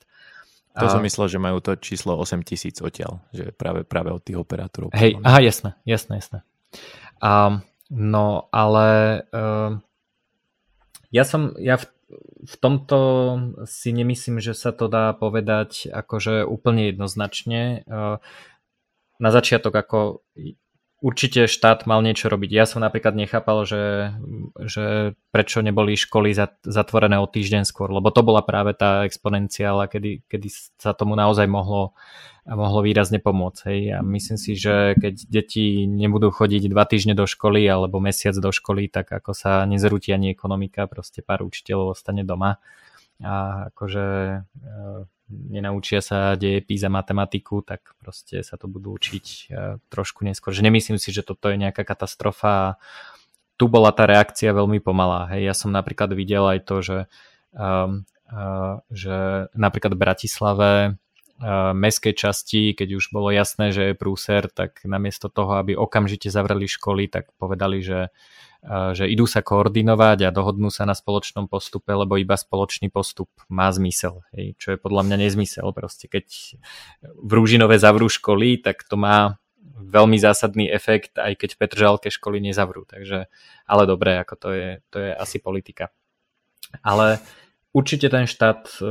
To a... som myslel, že majú to číslo 8000 odtiaľ, že práve, práve od tých operátorov. Hej, aha, jasné, jasné, jasné. A, no, ale uh, ja som, ja v v tomto si nemyslím, že sa to dá povedať akože úplne jednoznačne. Na začiatok ako určite štát mal niečo robiť. Ja som napríklad nechápal, že, že prečo neboli školy zatvorené o týždeň skôr, lebo to bola práve tá exponenciála, kedy, kedy sa tomu naozaj mohlo, mohlo výrazne pomôcť. Hej. A myslím si, že keď deti nebudú chodiť dva týždne do školy alebo mesiac do školy, tak ako sa nezrúti ani ekonomika, proste pár učiteľov ostane doma a akože e, nenaučia sa dejepis a matematiku, tak proste sa to budú učiť uh, trošku neskôr. Že nemyslím si, že toto je nejaká katastrofa. Tu bola tá reakcia veľmi pomalá. Hej. Ja som napríklad videl aj to, že, um, uh, že napríklad v Bratislave mestskej časti, keď už bolo jasné, že je prúser, tak namiesto toho, aby okamžite zavreli školy, tak povedali, že, že idú sa koordinovať a dohodnú sa na spoločnom postupe, lebo iba spoločný postup má zmysel, hej, čo je podľa mňa nezmysel. Proste keď v Rúžinové zavrú školy, tak to má veľmi zásadný efekt, aj keď v Petržalke školy nezavrú. Takže, ale dobre, ako to je, to je asi politika. Ale určite ten štát e,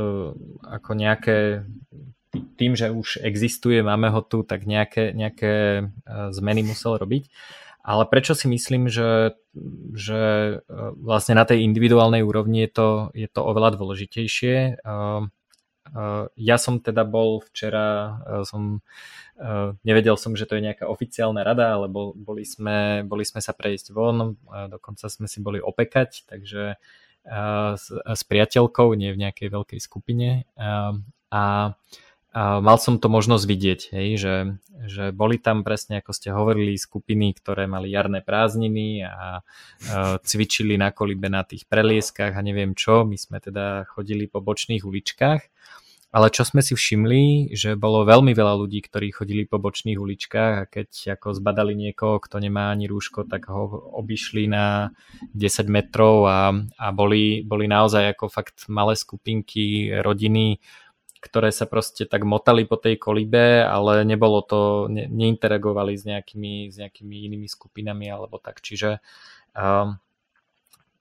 ako nejaké tým, že už existuje, máme ho tu, tak nejaké, nejaké e, zmeny musel robiť. Ale prečo si myslím, že, že e, vlastne na tej individuálnej úrovni je to, je to oveľa dôležitejšie. E, ja som teda bol včera, som, nevedel som, že to je nejaká oficiálna rada, ale bol, boli, sme, boli sme sa prejsť von, dokonca sme si boli opekať, takže s, s priateľkou, nie v nejakej veľkej skupine. A a mal som to možnosť vidieť, hej, že, že boli tam presne, ako ste hovorili, skupiny, ktoré mali jarné prázdniny a uh, cvičili na kolibe na tých prelieskách a neviem čo. My sme teda chodili po bočných uličkách. Ale čo sme si všimli, že bolo veľmi veľa ľudí, ktorí chodili po bočných uličkách a keď ako zbadali niekoho, kto nemá ani rúško, tak ho obišli na 10 metrov a, a boli, boli naozaj ako fakt malé skupinky, rodiny, ktoré sa proste tak motali po tej kolibe, ale nebolo to, ne, neinteragovali s nejakými, s nejakými inými skupinami alebo tak. Čiže, um,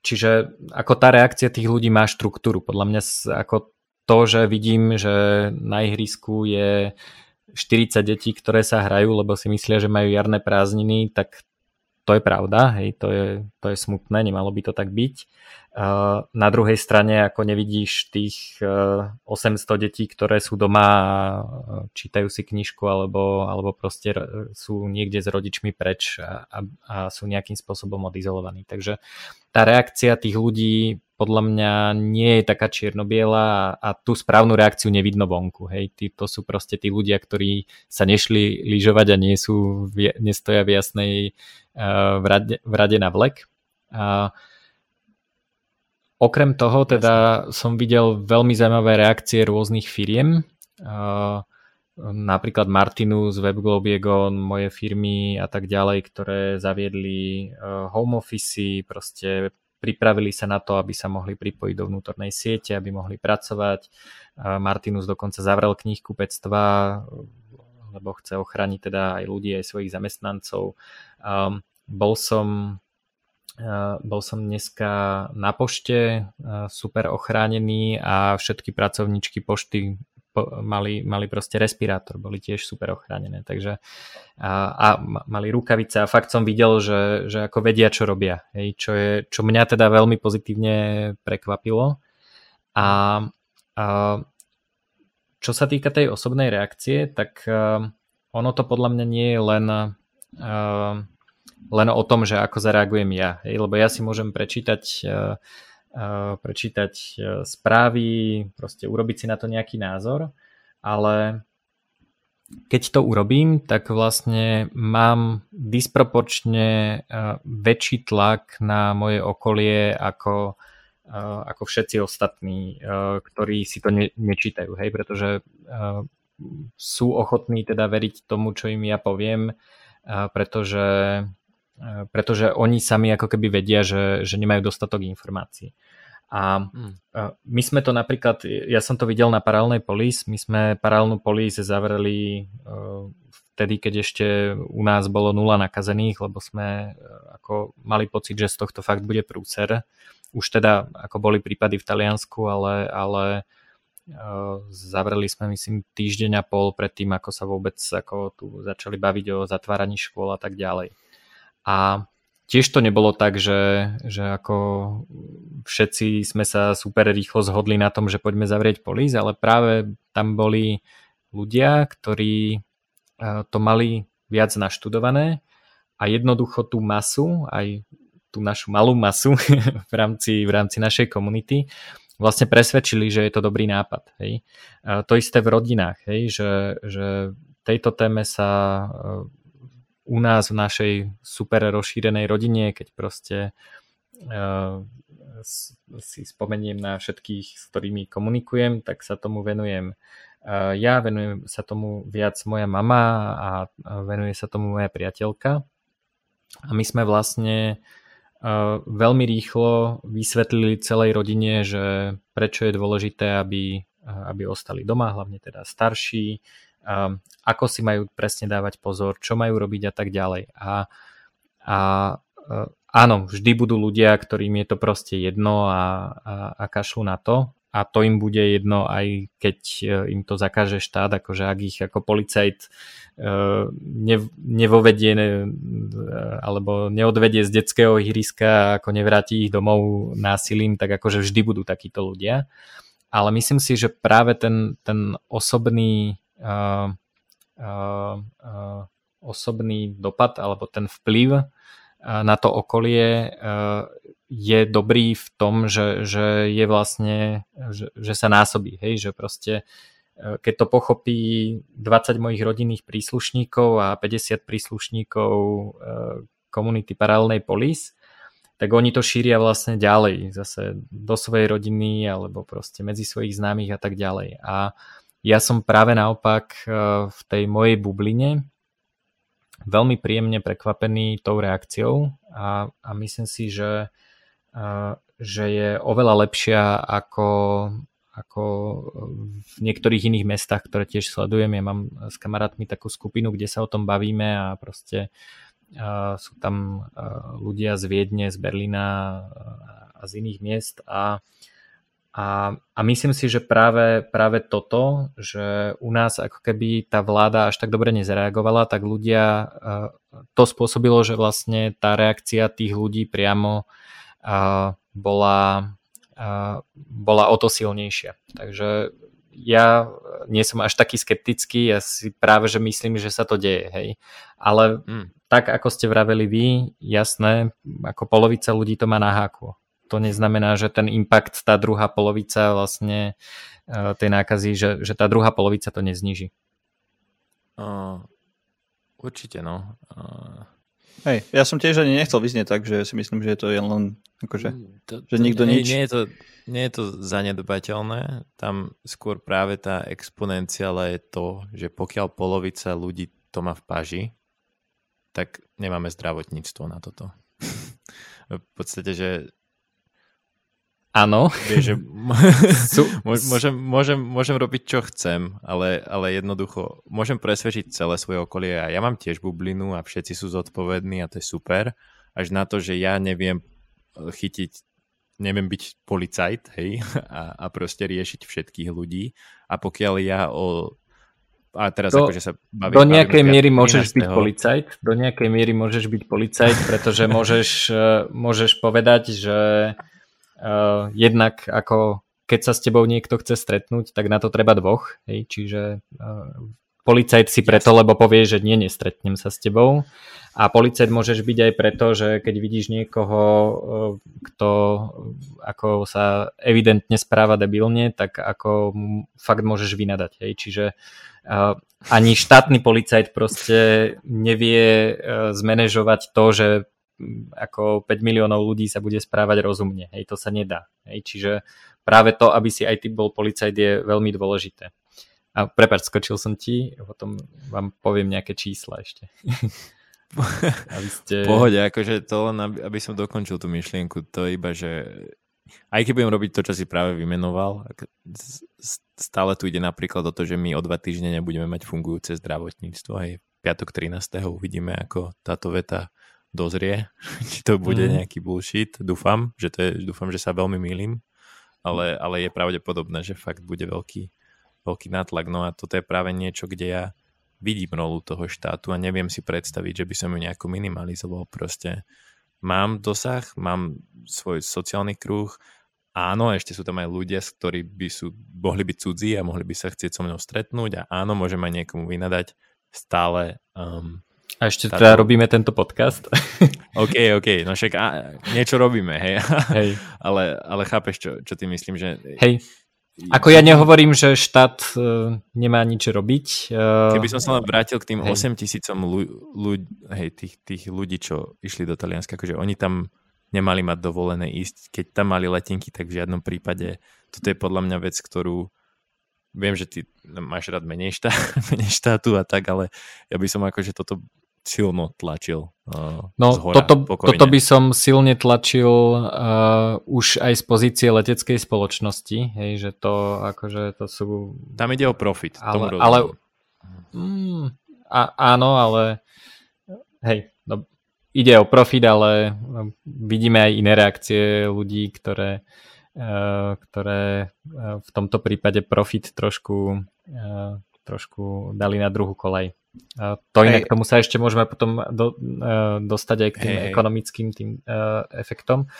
čiže ako tá reakcia tých ľudí má štruktúru. Podľa mňa ako to, že vidím, že na ihrisku je 40 detí, ktoré sa hrajú, lebo si myslia, že majú jarné prázdniny, tak to je pravda, hej, to je, to je smutné, nemalo by to tak byť. Na druhej strane, ako nevidíš tých 800 e, detí, ktoré sú doma a e, čítajú si knižku alebo, alebo proste sú niekde s rodičmi preč a, a, a sú nejakým spôsobom odizolovaní. Takže tá reakcia tých ľudí podľa mňa nie je taká čierno-biela a, a tú správnu reakciu nevidno vonku. Hej. Tí, to sú proste tí ľudia, ktorí sa nešli lyžovať a nie sú, nestoja v jasnej uh, v, rade, v rade na vlek. Uh, Okrem toho teda som videl veľmi zaujímavé reakcie rôznych firiem, napríklad Martinus, WebGlobiegon, moje firmy a tak ďalej, ktoré zaviedli home office, proste pripravili sa na to, aby sa mohli pripojiť do vnútornej siete, aby mohli pracovať. Martinus dokonca zavrel knihkupectva, lebo chce ochrániť teda aj ľudí, aj svojich zamestnancov. Bol som bol som dneska na pošte, super ochránený a všetky pracovníčky pošty mali, mali proste respirátor, boli tiež super ochránené. Takže a, a mali rukavice a fakt som videl, že, že ako vedia, čo robia. Hej, čo, je, čo mňa teda veľmi pozitívne prekvapilo. A, a čo sa týka tej osobnej reakcie, tak ono to podľa mňa nie je len len o tom, že ako zareagujem ja. Hej? Lebo ja si môžem prečítať, uh, uh, prečítať uh, správy, proste urobiť si na to nejaký názor, ale keď to urobím, tak vlastne mám disproporčne väčší tlak na moje okolie ako, ako všetci ostatní, ktorí si to ne, nečítajú, hej, pretože sú ochotní teda veriť tomu, čo im ja poviem, pretože pretože oni sami ako keby vedia, že, že nemajú dostatok informácií. A hmm. E, my sme to napríklad, ja som to videl na paralelnej polis, my sme paralelnú polis zavreli e, vtedy, keď ešte u nás bolo nula nakazených, lebo sme ako mali pocit, že z tohto fakt bude prúcer. Už teda ako boli prípady v Taliansku, ale, ale zavreli sme myslím týždeň a pol pred tým, ako sa vôbec ako tu začali baviť o zatváraní škôl a tak ďalej. A tiež to nebolo tak, že, že ako všetci sme sa super rýchlo zhodli na tom, že poďme zavrieť polis, ale práve tam boli ľudia, ktorí to mali viac naštudované a jednoducho tú masu, aj tú našu malú masu v rámci, v rámci našej komunity, vlastne presvedčili, že je to dobrý nápad. Hej. To isté v rodinách, hej, že, že tejto téme sa u nás v našej super rozšírenej rodine, keď proste uh, si spomeniem na všetkých, s ktorými komunikujem, tak sa tomu venujem uh, ja, venujem sa tomu viac moja mama a venuje sa tomu moja priateľka. A my sme vlastne uh, veľmi rýchlo vysvetlili celej rodine, že prečo je dôležité, aby, aby ostali doma, hlavne teda starší, ako si majú presne dávať pozor, čo majú robiť a tak ďalej. A, a uh, áno, vždy budú ľudia, ktorým je to proste jedno a, a, a kašľú na to a to im bude jedno aj keď e, im to zakáže štát, akože ak ich ako policajt ne, nevovedie ne, alebo neodvedie z detského ihriska ako nevráti ich domov násilím, tak akože vždy budú takíto ľudia. Ale myslím si, že práve ten, ten osobný osobný dopad alebo ten vplyv na to okolie je dobrý v tom, že, že je vlastne, že, že sa násobí, hej, že proste keď to pochopí 20 mojich rodinných príslušníkov a 50 príslušníkov komunity paralelnej polis, tak oni to šíria vlastne ďalej, zase do svojej rodiny alebo proste medzi svojich známych a tak ďalej. A ja som práve naopak e, v tej mojej bubline veľmi príjemne prekvapený tou reakciou a, a myslím si, že, e, že je oveľa lepšia ako, ako v niektorých iných mestách, ktoré tiež sledujem. Ja mám s kamarátmi takú skupinu, kde sa o tom bavíme a proste uh, sú tam ľudia z Viedne, z Berlína a z iných miest a uh, a, a myslím si, že práve, práve toto, že u nás ako keby tá vláda až tak dobre nezareagovala, tak ľudia, to spôsobilo, že vlastne tá reakcia tých ľudí priamo bola, bola o to silnejšia. Takže ja nie som až taký skeptický, ja si práve, že myslím, že sa to deje, hej. Ale hmm. tak, ako ste vraveli vy, jasné, ako polovica ľudí to má na háku to neznamená, že ten impact, tá druhá polovica vlastne e, tej nákazy, že, že tá druhá polovica to nezniží. Uh, určite, no. Uh... Hej, ja som tiež ani nechcel vyznieť tak, že si myslím, že je to len akože, mm, to, to, že nikto nie, nič... Nie je, to, nie je to zanedbateľné, tam skôr práve tá exponenciála je to, že pokiaľ polovica ľudí to má v paži, tak nemáme zdravotníctvo na toto. v podstate, že Áno. Vieš, že môžem, môžem, môžem robiť, čo chcem, ale, ale jednoducho môžem presvedčiť celé svoje okolie a ja mám tiež bublinu a všetci sú zodpovední a to je super. Až na to, že ja neviem eh, chytiť, neviem byť policajt, hej, a, a proste riešiť všetkých ľudí. A pokiaľ ja o a teraz do, akože sa bavím, do nejakej bavím, miery môžeš byť policajt, do nejakej miery môžeš byť policajt, pretože môžeš, eh, môžeš povedať, že Uh, jednak ako keď sa s tebou niekto chce stretnúť, tak na to treba dvoch. Hej, čiže uh, policajt si preto, lebo povie, že nie, nestretnem sa s tebou. A policajt môžeš byť aj preto, že keď vidíš niekoho, uh, kto ako sa evidentne správa debilne, tak ako fakt môžeš vynadať. Hej. Čiže uh, ani štátny policajt proste nevie uh, zmanéžovať to, že ako 5 miliónov ľudí sa bude správať rozumne. Hej, to sa nedá. Hej, čiže práve to, aby si aj ty bol policajt, je veľmi dôležité. A prepáč, skočil som ti, potom vám poviem nejaké čísla ešte. aby ste... Pohode, akože to len, aby, aby som dokončil tú myšlienku, to je iba, že aj keď budem robiť to, čo si práve vymenoval, stále tu ide napríklad o to, že my o dva týždne nebudeme mať fungujúce zdravotníctvo. Aj piatok 13. uvidíme, ako táto veta dozrie, či to bude mm. nejaký bullshit. Dúfam, že to je, dúfam, že sa veľmi milím, ale, ale je pravdepodobné, že fakt bude veľký, veľký nátlak. No a toto je práve niečo, kde ja vidím rolu toho štátu a neviem si predstaviť, že by som ju nejako minimalizoval. Proste mám dosah, mám svoj sociálny kruh, áno, ešte sú tam aj ľudia, ktorí by sú, mohli byť cudzí a mohli by sa chcieť so mnou stretnúť a áno, môžem aj niekomu vynadať stále um, A ešte táto... teda robíme tento podcast. OK, OK, no však a, niečo robíme, hej. hej. ale, ale chápeš, čo, čo ty myslím, že... Hej, ako ja nehovorím, že štát uh, nemá nič robiť. Uh, Keby som sa len vrátil k tým hej. 8 tisícom ľudí, hej, tých, tých ľudí, čo išli do Talianska, akože oni tam nemali mať dovolené ísť. Keď tam mali letenky, tak v žiadnom prípade. Toto je podľa mňa vec, ktorú viem, že ty máš rád menej, štát, menej štátu a tak, ale ja by som akože toto silno tlačil. Uh, no, zhora, toto, toto by som silne tlačil uh, už aj z pozície leteckej spoločnosti, hej, že to akože to sú... Tam ide o profit, ale, tomu ale mm, a, áno, ale hej, no, ide o profit, ale no, vidíme aj iné reakcie ľudí, ktoré, uh, ktoré uh, v tomto prípade profit trošku, uh, trošku dali na druhú kolej. To inak, k tomu sa ešte môžeme potom do, uh, dostať aj k tým hey. ekonomickým tým uh, efektom.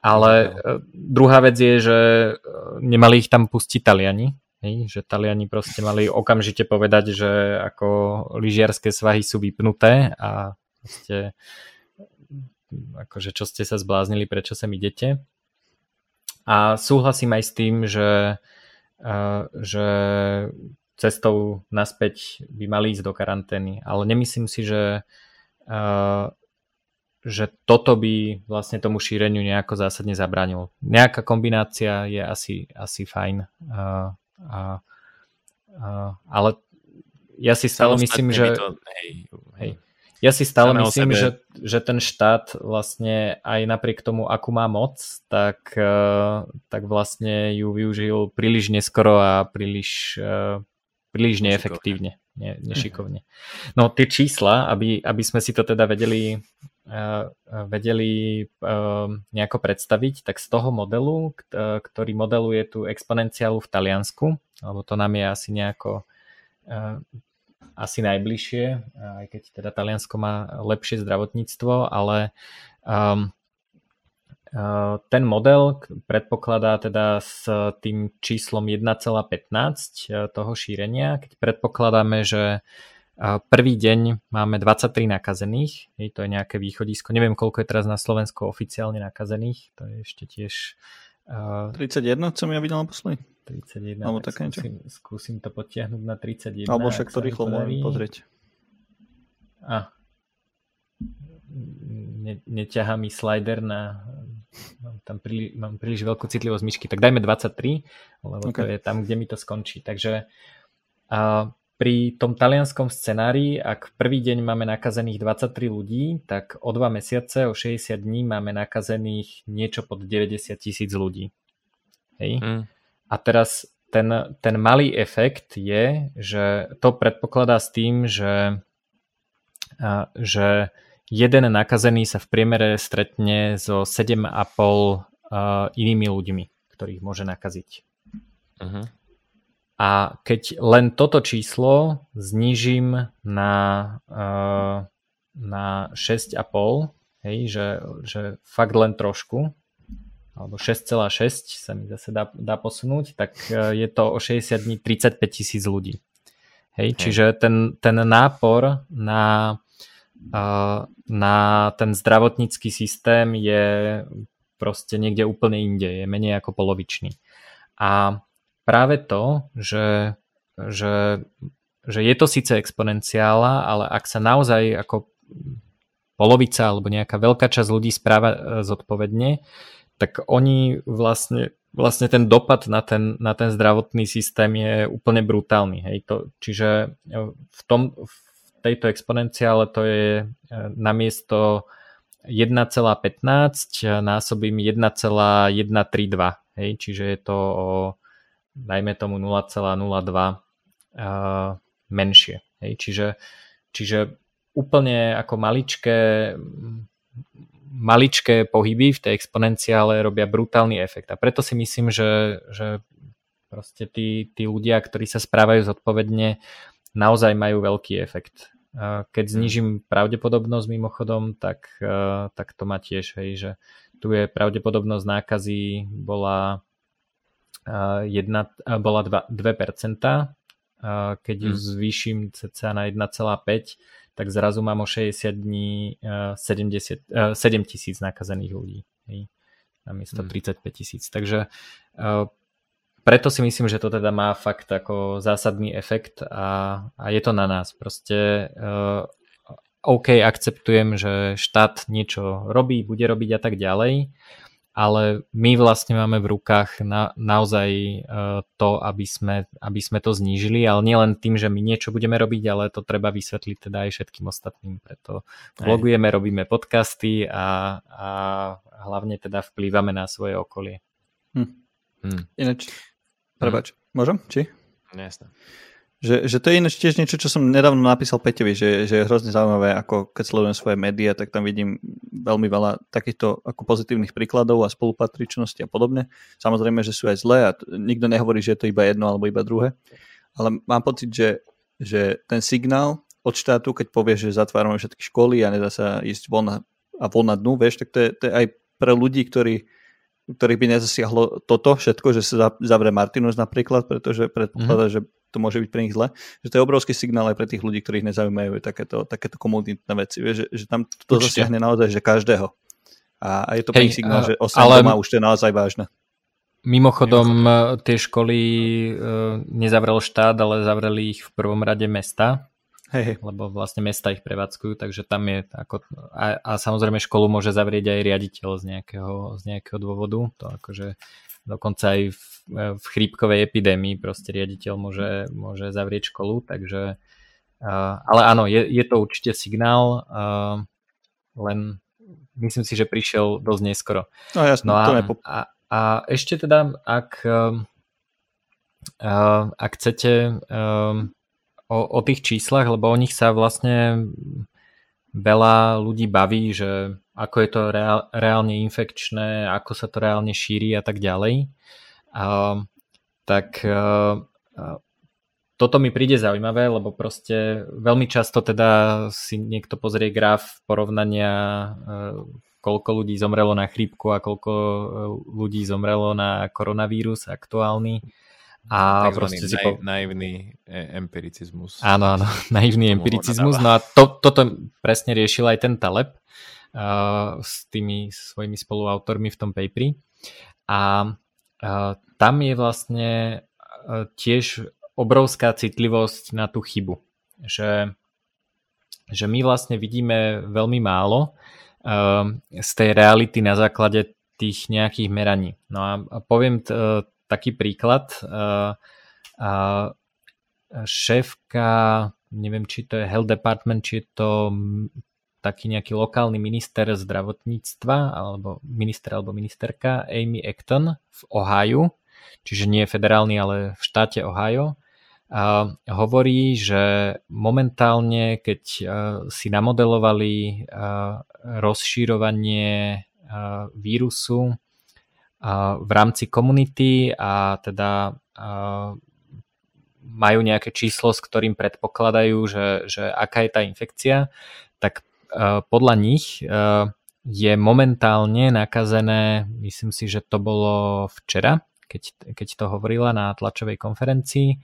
Ale uh, druhá vec je, že nemali ich tam pustiť Taliani, hej? že Taliani proste mali okamžite povedať, že ako lyžiarské svahy sú vypnuté a proste akože čo ste sa zbláznili, prečo sem idete. A súhlasím aj s tým, že, že cestou naspäť by mali ísť do karantény. Ale nemyslím si, že, uh, že toto by vlastne tomu šíreniu nejako zásadne zabránilo. Nejaká kombinácia je asi, asi fajn. Uh, uh, uh, ale ja si stále myslím, že... To, hej, hej, ja si stále myslím, že, že ten štát vlastne aj napriek tomu, akú má moc, tak, tak vlastne ju využil príliš neskoro a príliš príliš neefektívne, ne, nešikovne. No tie čísla, aby, aby sme si to teda vedeli, uh, vedeli uh, nejako predstaviť, tak z toho modelu, ktorý modeluje tú exponenciálu v Taliansku, alebo to nám je asi nejako uh, asi najbližšie, aj keď teda Taliansko má lepšie zdravotníctvo, ale um, Eh, ten model predpokladá teda s tým číslom 1,15 eh, toho šírenia, keď predpokladáme, že prvý deň máme 23 nakazených, hej, to je nejaké východisko, neviem koľko je teraz na Slovensku oficiálne nakazených, to je ešte tiež... Uh, 31 som ja videl naposledy? 31, Alebo tak skúsim, skúsim to potiahnuť na 31. Alebo však to rýchlo môžem pozrieť. A, ne, neťahá mi slider na mám tam príliš, mám príliš veľkú citlivosť myšky, tak dajme 23, lebo okay. to je tam, kde mi to skončí. Takže a pri tom talianskom scenári, ak prvý deň máme nakazených 23 ľudí, tak o 2 mesiace, o 60 dní máme nakazených niečo pod 90 tisíc ľudí. Hej? Mm. A teraz ten, ten malý efekt je, že to predpokladá s tým, že, a, že jeden nakazený sa v priemere stretne so 7,5 uh, inými ľuďmi, ktorých môže nakaziť. Uh-huh. A keď len toto číslo znížim na, uh, na 6,5, hej, že, že fakt len trošku, alebo 6,6 sa mi zase dá, dá posunúť, tak uh, je to o 60 dní 35 tisíc ľudí. Hej, hej. Čiže ten, ten nápor na na ten zdravotnícky systém je proste niekde úplne inde, je menej ako polovičný. A práve to, že, že, že je to síce exponenciála, ale ak sa naozaj ako polovica alebo nejaká veľká časť ľudí správa e, zodpovedne, tak oni vlastne, vlastne ten dopad na ten, na ten zdravotný systém je úplne brutálny. Hej. To, čiže v, tom, v tejto exponenciále to je e, namiesto 1,15 násobím 1,132. Hej, čiže je to o, dajme tomu 0,02 uh, e, menšie. Hej, čiže, čiže úplne ako maličké maličké pohyby v tej exponenciále robia brutálny efekt. A preto si myslím, že, že proste tí, tí ľudia, ktorí sa správajú zodpovedne, naozaj majú veľký efekt. Keď hm. znižím pravdepodobnosť mimochodom, tak, tak to má tiež, hej, že tu je pravdepodobnosť nákazy bola, jedna, bola 2%, 2% keď ju hm. zvýšim cca na 1,5, tak zrazu mám o 60 dní 70, 7 tisíc nakazených ľudí. Hej, namiesto hmm. 35 tisíc. Takže preto si myslím, že to teda má fakt ako zásadný efekt a, a je to na nás. Proste uh, OK, akceptujem, že štát niečo robí, bude robiť a tak ďalej, ale my vlastne máme v rukách na, naozaj uh, to, aby sme, aby sme to znížili, ale nielen tým, že my niečo budeme robiť, ale to treba vysvetliť teda aj všetkým ostatným. Preto vlogujeme, robíme podcasty a, a hlavne teda vplývame na svoje okolie. Hm. Hm. Ináč, Prebač, môžem? Či? No, jasné. Že, že to je ináč tiež niečo, čo som nedávno napísal Peťovi, že, že je hrozne zaujímavé, ako keď sledujem svoje médiá, tak tam vidím veľmi veľa takýchto ako pozitívnych príkladov a spolupatričnosti a podobne. Samozrejme, že sú aj zlé a nikto nehovorí, že je to iba jedno alebo iba druhé. Ale mám pocit, že, že ten signál od štátu, keď povie, že zatvárame všetky školy a nedá sa ísť von a von na dnu, vieš, tak to je, to je aj pre ľudí, ktorí ktorých by nezasiahlo toto všetko, že sa zavre Martinus napríklad, pretože predpokladá, mm-hmm. že to môže byť pre nich zle, že to je obrovský signál aj pre tých ľudí, ktorých nezaujímajú takéto, takéto komunitné veci, vieš, že, že tam to Určite. zasiahne naozaj, že každého. A, a je to pre nich signál, že osem ale... doma už to je naozaj vážne. Mimochodom, Mimochodom, tie školy e, nezavrel štát, ale zavreli ich v prvom rade mesta, Hej, lebo vlastne mesta ich prevádzkujú, takže tam je ako, a, a samozrejme školu môže zavrieť aj riaditeľ z nejakého, z nejakého dôvodu, to akože dokonca aj v, v chrípkovej epidémii proste riaditeľ môže, môže zavrieť školu, takže uh, ale áno, je, je to určite signál, uh, len myslím si, že prišiel dosť neskoro. No jasne, no a, to nepop- a, a ešte teda, ak, uh, ak chcete um, o, o tých číslach, lebo o nich sa vlastne veľa ľudí baví, že ako je to reál, reálne infekčné, ako sa to reálne šíri a tak ďalej. A, tak a, a, toto mi príde zaujímavé, lebo proste veľmi často teda si niekto pozrie graf porovnania, koľko ľudí zomrelo na chrípku a koľko ľudí zomrelo na koronavírus aktuálny a proste si po... naivný e, empiricizmus. Áno, áno, naivný empiricizmus. No a to, toto presne riešil aj ten Taleb uh, s tými svojimi spoluautormi v tom paperi. A uh, tam je vlastne uh, tiež obrovská citlivosť na tú chybu. Že, že my vlastne vidíme veľmi málo uh, z tej reality na základe tých nejakých meraní. No a, a poviem t, taký príklad. Šéfka, neviem, či to je Health Department, či je to taký nejaký lokálny minister zdravotníctva, alebo minister alebo ministerka Amy Acton v Ohio, čiže nie federálny, ale v štáte Ohio, a hovorí, že momentálne, keď si namodelovali rozšírovanie vírusu v rámci komunity a teda majú nejaké číslo, s ktorým predpokladajú, že, že aká je tá infekcia, tak podľa nich je momentálne nakazené, myslím si, že to bolo včera, keď, keď to hovorila na tlačovej konferencii,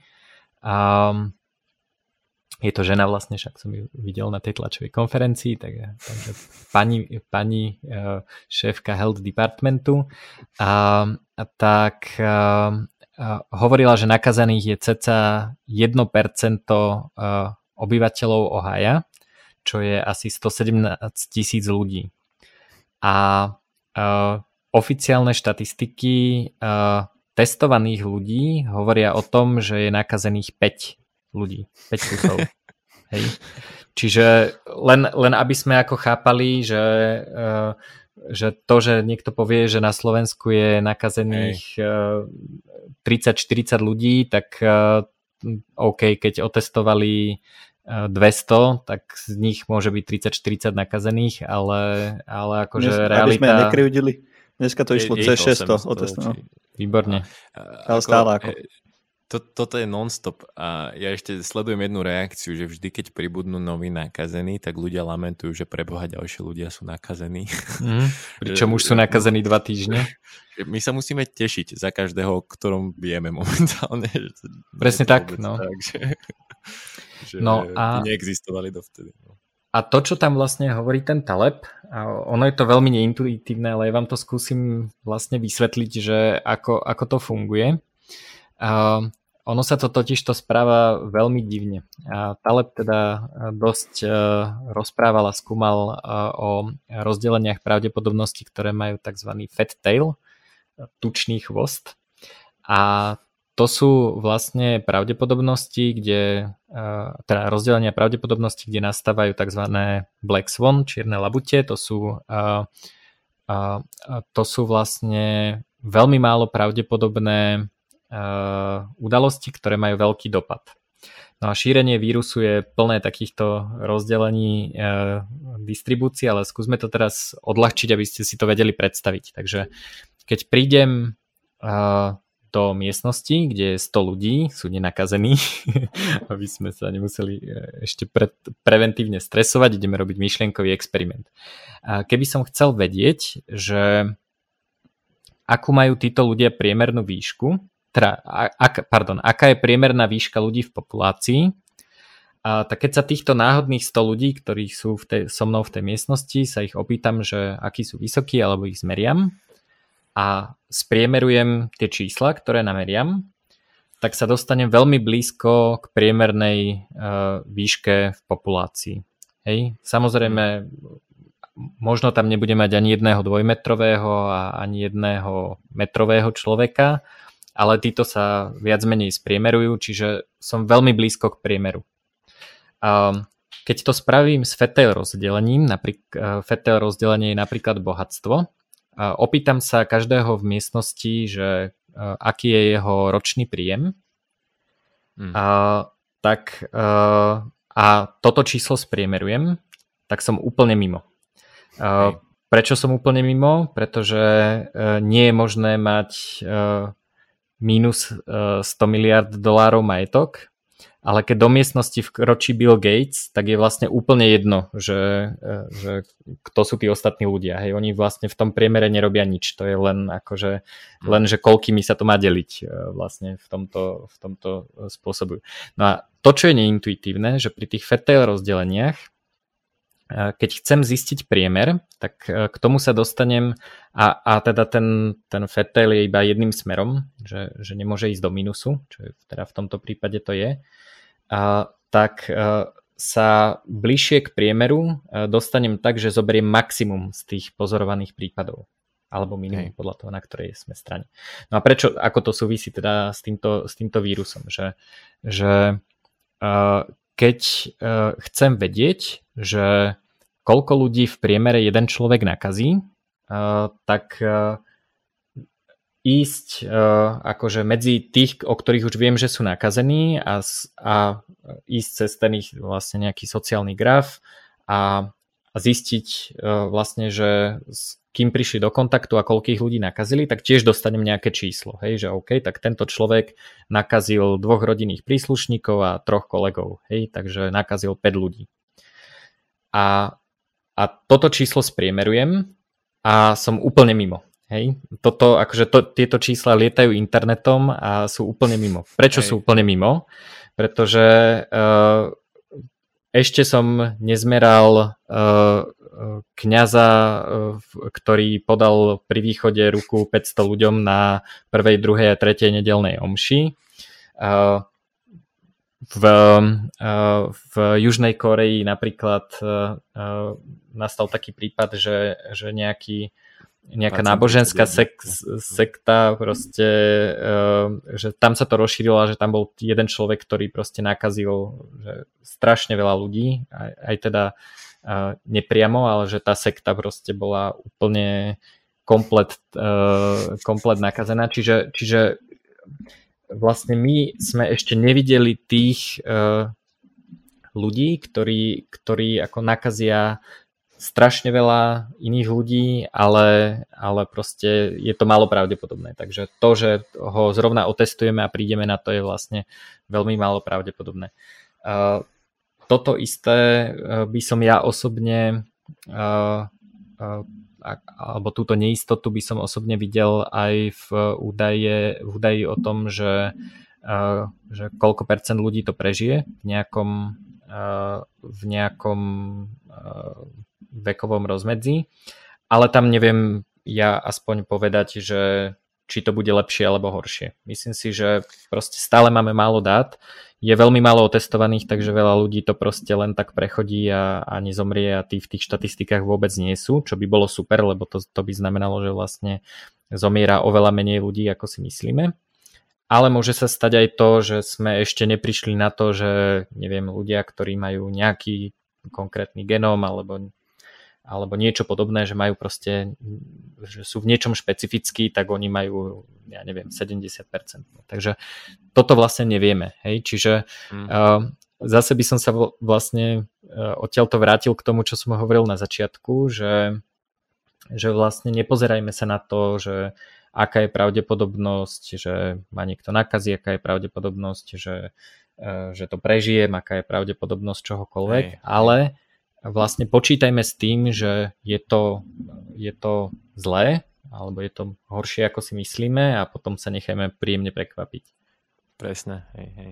je to žena vlastne, však som ju videl na tej tlačovej konferencii, tak, takže pani, pani uh, šéfka Health Departmentu, a, a tak uh, uh, hovorila, že nakazaných je ceca 1% uh, obyvateľov Ohaja, čo je asi 117 tisíc ľudí. A oficiálne štatistiky testovaných ľudí hovoria o tom, že je nakazených 5 ľudí. 5 kusov. Hej. Čiže len, len aby sme ako chápali, že, uh, že to, že niekto povie, že na Slovensku je nakazených uh, eh, 30-40 ľudí, tak uh, OK, keď otestovali 200, tak z nich môže byť 30-40 nakazených, ale, ale akože Dnes, realita... Aby sme nekryvdili. Dneska to išlo cez 600 otestovaných. Výborne. Ale stále ako to, toto je non-stop a ja ešte sledujem jednu reakciu, že vždy, keď pribudnú noví nakazení, tak ľudia lamentujú, že preboha ďalšie ľudia sú nakazení. Mm, pričom už sú nakazení dva týždne. My sa musíme tešiť za každého, o ktorom vieme momentálne. Presne tak, no. Tak, že, že no a... neexistovali dovtedy. No. a to, čo tam vlastne hovorí ten Taleb, a ono je to veľmi neintuitívne, ale ja vám to skúsim vlastne vysvetliť, že ako, ako to funguje. A ono sa to totiž to správa veľmi divne. A Taleb teda dosť uh, rozprával a skúmal uh, o rozdeleniach pravdepodobnosti, ktoré majú tzv. fat tail, tučný chvost. A to sú vlastne pravdepodobnosti, kde, teda rozdelenia pravdepodobnosti, kde nastávajú tzv. black swan, čierne labute, to sú, to sú vlastne veľmi málo pravdepodobné udalosti, ktoré majú veľký dopad. No a šírenie vírusu je plné takýchto rozdelení e, distribúcií, ale skúsme to teraz odľahčiť, aby ste si to vedeli predstaviť. Takže keď prídem do miestnosti, kde je 100 ľudí, sú nenakazení, aby sme sa nemuseli e, ešte pre, preventívne stresovať, ideme robiť myšlienkový experiment. A keby som chcel vedieť, že akú majú títo ľudia priemernú výšku, teda, ak, pardon, aká je priemerná výška ľudí v populácii, a tak keď sa týchto náhodných 100 ľudí, ktorí sú v tej, so mnou v tej miestnosti, sa ich opýtam, že akí sú vysokí, alebo ich zmeriam, a spriemerujem tie čísla, ktoré nameriam, tak sa dostanem veľmi blízko k priemernej uh, výške v populácii. Hej, samozrejme, možno tam nebude mať ani jedného dvojmetrového a ani jedného metrového človeka, ale títo sa viac menej spriemerujú, čiže som veľmi blízko k priemeru. Um, keď to spravím s fetel rozdelením, napríklad fetel rozdelenie je napríklad bohatstvo, opýtam sa každého v miestnosti, že aký je jeho ročný príjem. Hmm. A, tak a toto číslo spriemerujem, tak som úplne mimo. A, prečo som úplne mimo? Pretože nie je možné mať minus 100 miliard dolárov majetok, ale keď do miestnosti vkročí Bill Gates, tak je vlastne úplne jedno, že, e, že kto sú tí ostatní ľudia. Hej, oni vlastne v tom priemere nerobia nič. To je len akože, hm. len že koľkými sa to má deliť e, vlastne v tomto, v tomto spôsobu. No a to, čo je neintuitívne, že pri tých fatal rozdeleniach, e, keď chcem zistiť priemer, tak k tomu sa dostanem a, a teda ten, ten fatal je iba jedným smerom, že, že nemôže ísť do minusu, čo je, teda v tomto prípade to je a, tak a, e, sa bližšie k priemeru e, dostanem tak, že zoberiem maximum z tých pozorovaných prípadov alebo minimum Hej. podľa toho, na ktorej sme strane. No a prečo, ako to súvisí teda s týmto, s týmto vírusom, že, že keď uh, chcem vedieť, že koľko ľudí v priemere jeden človek nakazí, uh, tak uh, ísť akože medzi tých, o ktorých už viem, že sú nakazení a, a ísť cez ten ich vlastne nejaký sociálny graf a, a zistiť uh, vlastne, že s kým prišli do kontaktu a koľkých ľudí nakazili, tak tiež dostanem nejaké číslo. Hej, že OK, tak tento človek nakazil dvoch rodinných príslušníkov a troch kolegov. Hej, takže nakazil 5 ľudí. A, a toto číslo spriemerujem a som úplne mimo. Hej, toto, akože to, tieto čísla lietajú internetom a sú úplne mimo. Prečo Hej. sú úplne mimo? Pretože uh, ešte som nezmeral uh, kňaza, uh, ktorý podal pri východe ruku 500 ľuďom na prvej, druhej a tretej nedelnej omši. V, v Južnej Koreji napríklad nastal taký prípad, že, že nejaký nejaká náboženská sek, sekta, proste, uh, že tam sa to rozšírilo, že tam bol jeden človek, ktorý proste nakazil že strašne veľa ľudí, aj, aj teda uh, nepriamo, ale že tá sekta proste bola úplne komplet, uh, komplet nakazená, čiže, čiže vlastne my sme ešte nevideli tých uh, ľudí, ktorí, ktorí ako nakazia strašne veľa iných ľudí, ale, ale proste je to málo pravdepodobné. Takže to, že ho zrovna otestujeme a prídeme na to, je vlastne veľmi málo pravdepodobné. Toto isté by som ja osobne alebo túto neistotu by som osobne videl aj v údaje, v údaji o tom, že, že koľko percent ľudí to prežije v nejakom v nejakom vekovom rozmedzi, ale tam neviem ja aspoň povedať, že či to bude lepšie alebo horšie. Myslím si, že proste stále máme málo dát, je veľmi málo otestovaných, takže veľa ľudí to proste len tak prechodí a, a nezomrie a tí v tých štatistikách vôbec nie sú, čo by bolo super, lebo to, to by znamenalo, že vlastne zomiera oveľa menej ľudí, ako si myslíme. Ale môže sa stať aj to, že sme ešte neprišli na to, že neviem, ľudia, ktorí majú nejaký konkrétny genóm alebo alebo niečo podobné, že majú proste, že sú v niečom špecifickí, tak oni majú, ja neviem, 70%. Takže toto vlastne nevieme, hej, čiže mm. uh, zase by som sa vlastne uh, odtiaľto vrátil k tomu, čo som hovoril na začiatku, že, že vlastne nepozerajme sa na to, že aká je pravdepodobnosť, že ma niekto nakazí, aká je pravdepodobnosť, že, uh, že to prežijem, aká je pravdepodobnosť čohokoľvek, hej. ale vlastne počítajme s tým, že je to, je to zlé, alebo je to horšie, ako si myslíme a potom sa nechajme príjemne prekvapiť. Presne, hej, hej.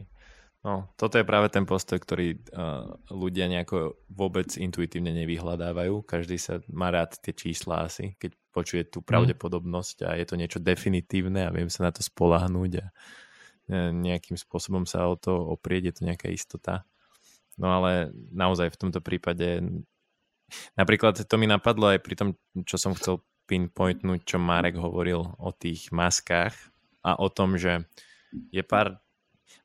No, toto je práve ten postoj, ktorý uh, ľudia nejako vôbec intuitívne nevyhľadávajú. Každý sa má rád tie čísla asi, keď počuje tú mhm. pravdepodobnosť a je to niečo definitívne a viem sa na to spolahnúť a nejakým spôsobom sa o to oprieť, je to nejaká istota. No ale naozaj v tomto prípade napríklad to mi napadlo aj pri tom, čo som chcel pinpointnúť, čo Marek hovoril o tých maskách a o tom, že je pár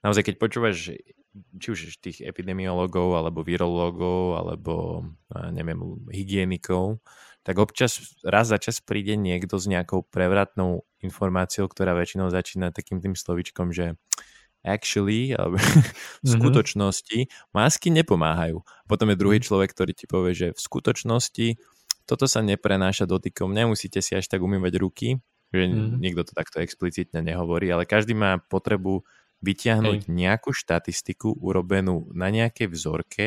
naozaj keď počúvaš či už tých epidemiologov alebo virológov alebo neviem, hygienikov, tak občas raz za čas príde niekto s nejakou prevratnou informáciou, ktorá väčšinou začína takým tým slovičkom, že actually, alebo v mm-hmm. skutočnosti, masky nepomáhajú. Potom je druhý mhm. človek, ktorý ti povie, že v skutočnosti toto sa neprenáša dotykom, nemusíte si až tak umývať ruky, že mm-hmm. niekto to takto explicitne nehovorí, ale každý má potrebu vyťahnuť Hej. nejakú štatistiku urobenú na nejakej vzorke,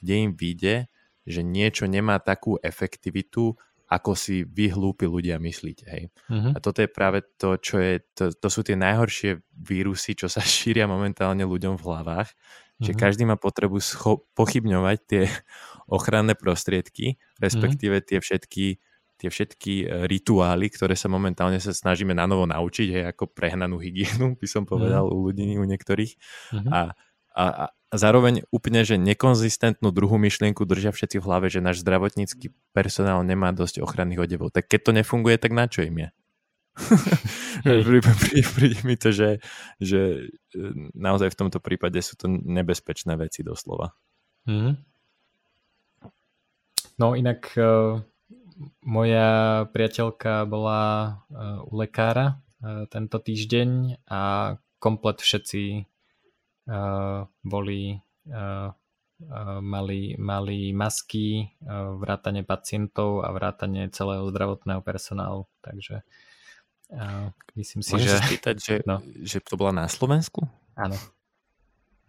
kde im vyjde, že niečo nemá takú efektivitu, ako si vy hlúpi ľudia myslíte. Hej. Uh-huh. A toto je práve to, čo je, to, to sú tie najhoršie vírusy, čo sa šíria momentálne ľuďom v hlavách, uh-huh. že mhm. každý má potrebu scho- pochybňovať tie ochranné prostriedky, respektíve uh-huh. tie všetky tie všetky e, rituály, ktoré sa momentálne sa snažíme na novo naučiť, hej, ako prehnanú hygienu, by som povedal uh-huh. u ľudí, u niektorých. Uh-huh. A, a, a zároveň úplne, že nekonzistentnú druhú myšlienku držia všetci v hlave, že náš zdravotnícky personál nemá dosť ochranných odevov. Tak keď to nefunguje, tak na čo im je? Príde mi to, že, že e, naozaj v tomto prípade sú to nebezpečné veci doslova. Mm. No inak uh, moja priateľka bola uh, u lekára uh, tento týždeň a komplet všetci boli mali, mali masky, vrátanie pacientov a vrátanie celého zdravotného personálu. Takže myslím si, Môžeš že... spýtať, že, no. že to bola na Slovensku? Áno.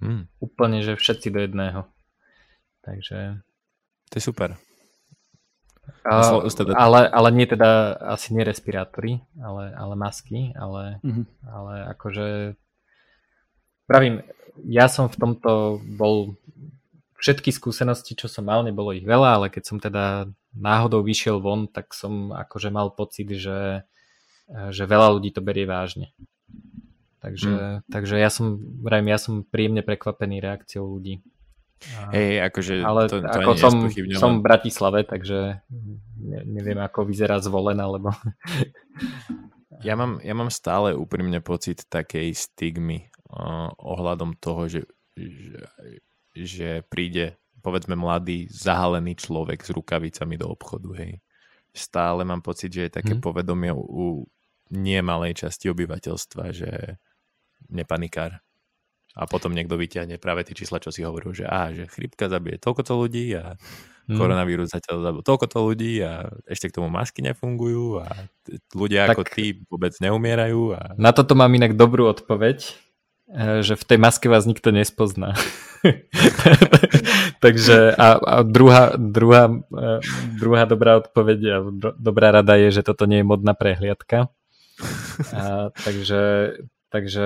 Hmm. Úplne, že všetci do jedného. Takže... To je super. Uh, ale, ale nie teda asi nie respirátory, ale, ale masky, ale, mm-hmm. ale akože pravím, ja som v tomto bol všetky skúsenosti, čo som mal, nebolo ich veľa, ale keď som teda náhodou vyšiel von, tak som akože mal pocit, že, že veľa ľudí to berie vážne. Takže, hmm. takže ja som, vrajím, ja som príjemne prekvapený reakciou ľudí. Hej, akože ale to, to ako som, som v Bratislave, takže ne, neviem, ako vyzerá zvolen, alebo... Ja mám, ja mám stále úprimne pocit takej stigmy ohľadom toho, že, že, že príde povedzme mladý, zahalený človek s rukavicami do obchodu, hej. Stále mám pocit, že je také hmm. povedomie u, u nie malej časti obyvateľstva, že nepanikár. A potom niekto vyťahne práve tie čísla, čo si hovoril, že, á, že chrypka zabije toľkoto ľudí a hmm. koronavírus zatiaľ zabije toľkoto ľudí a ešte k tomu masky nefungujú a ľudia tak, ako ty vôbec neumierajú. A... Na toto mám inak dobrú odpoveď Eh, že v tej maske vás nikto nespozná. Takže a, a druhá, druhá, eh, druhá dobrá odpoveď a dobrá rada je, že toto nie je modná prehliadka. A, takže, takže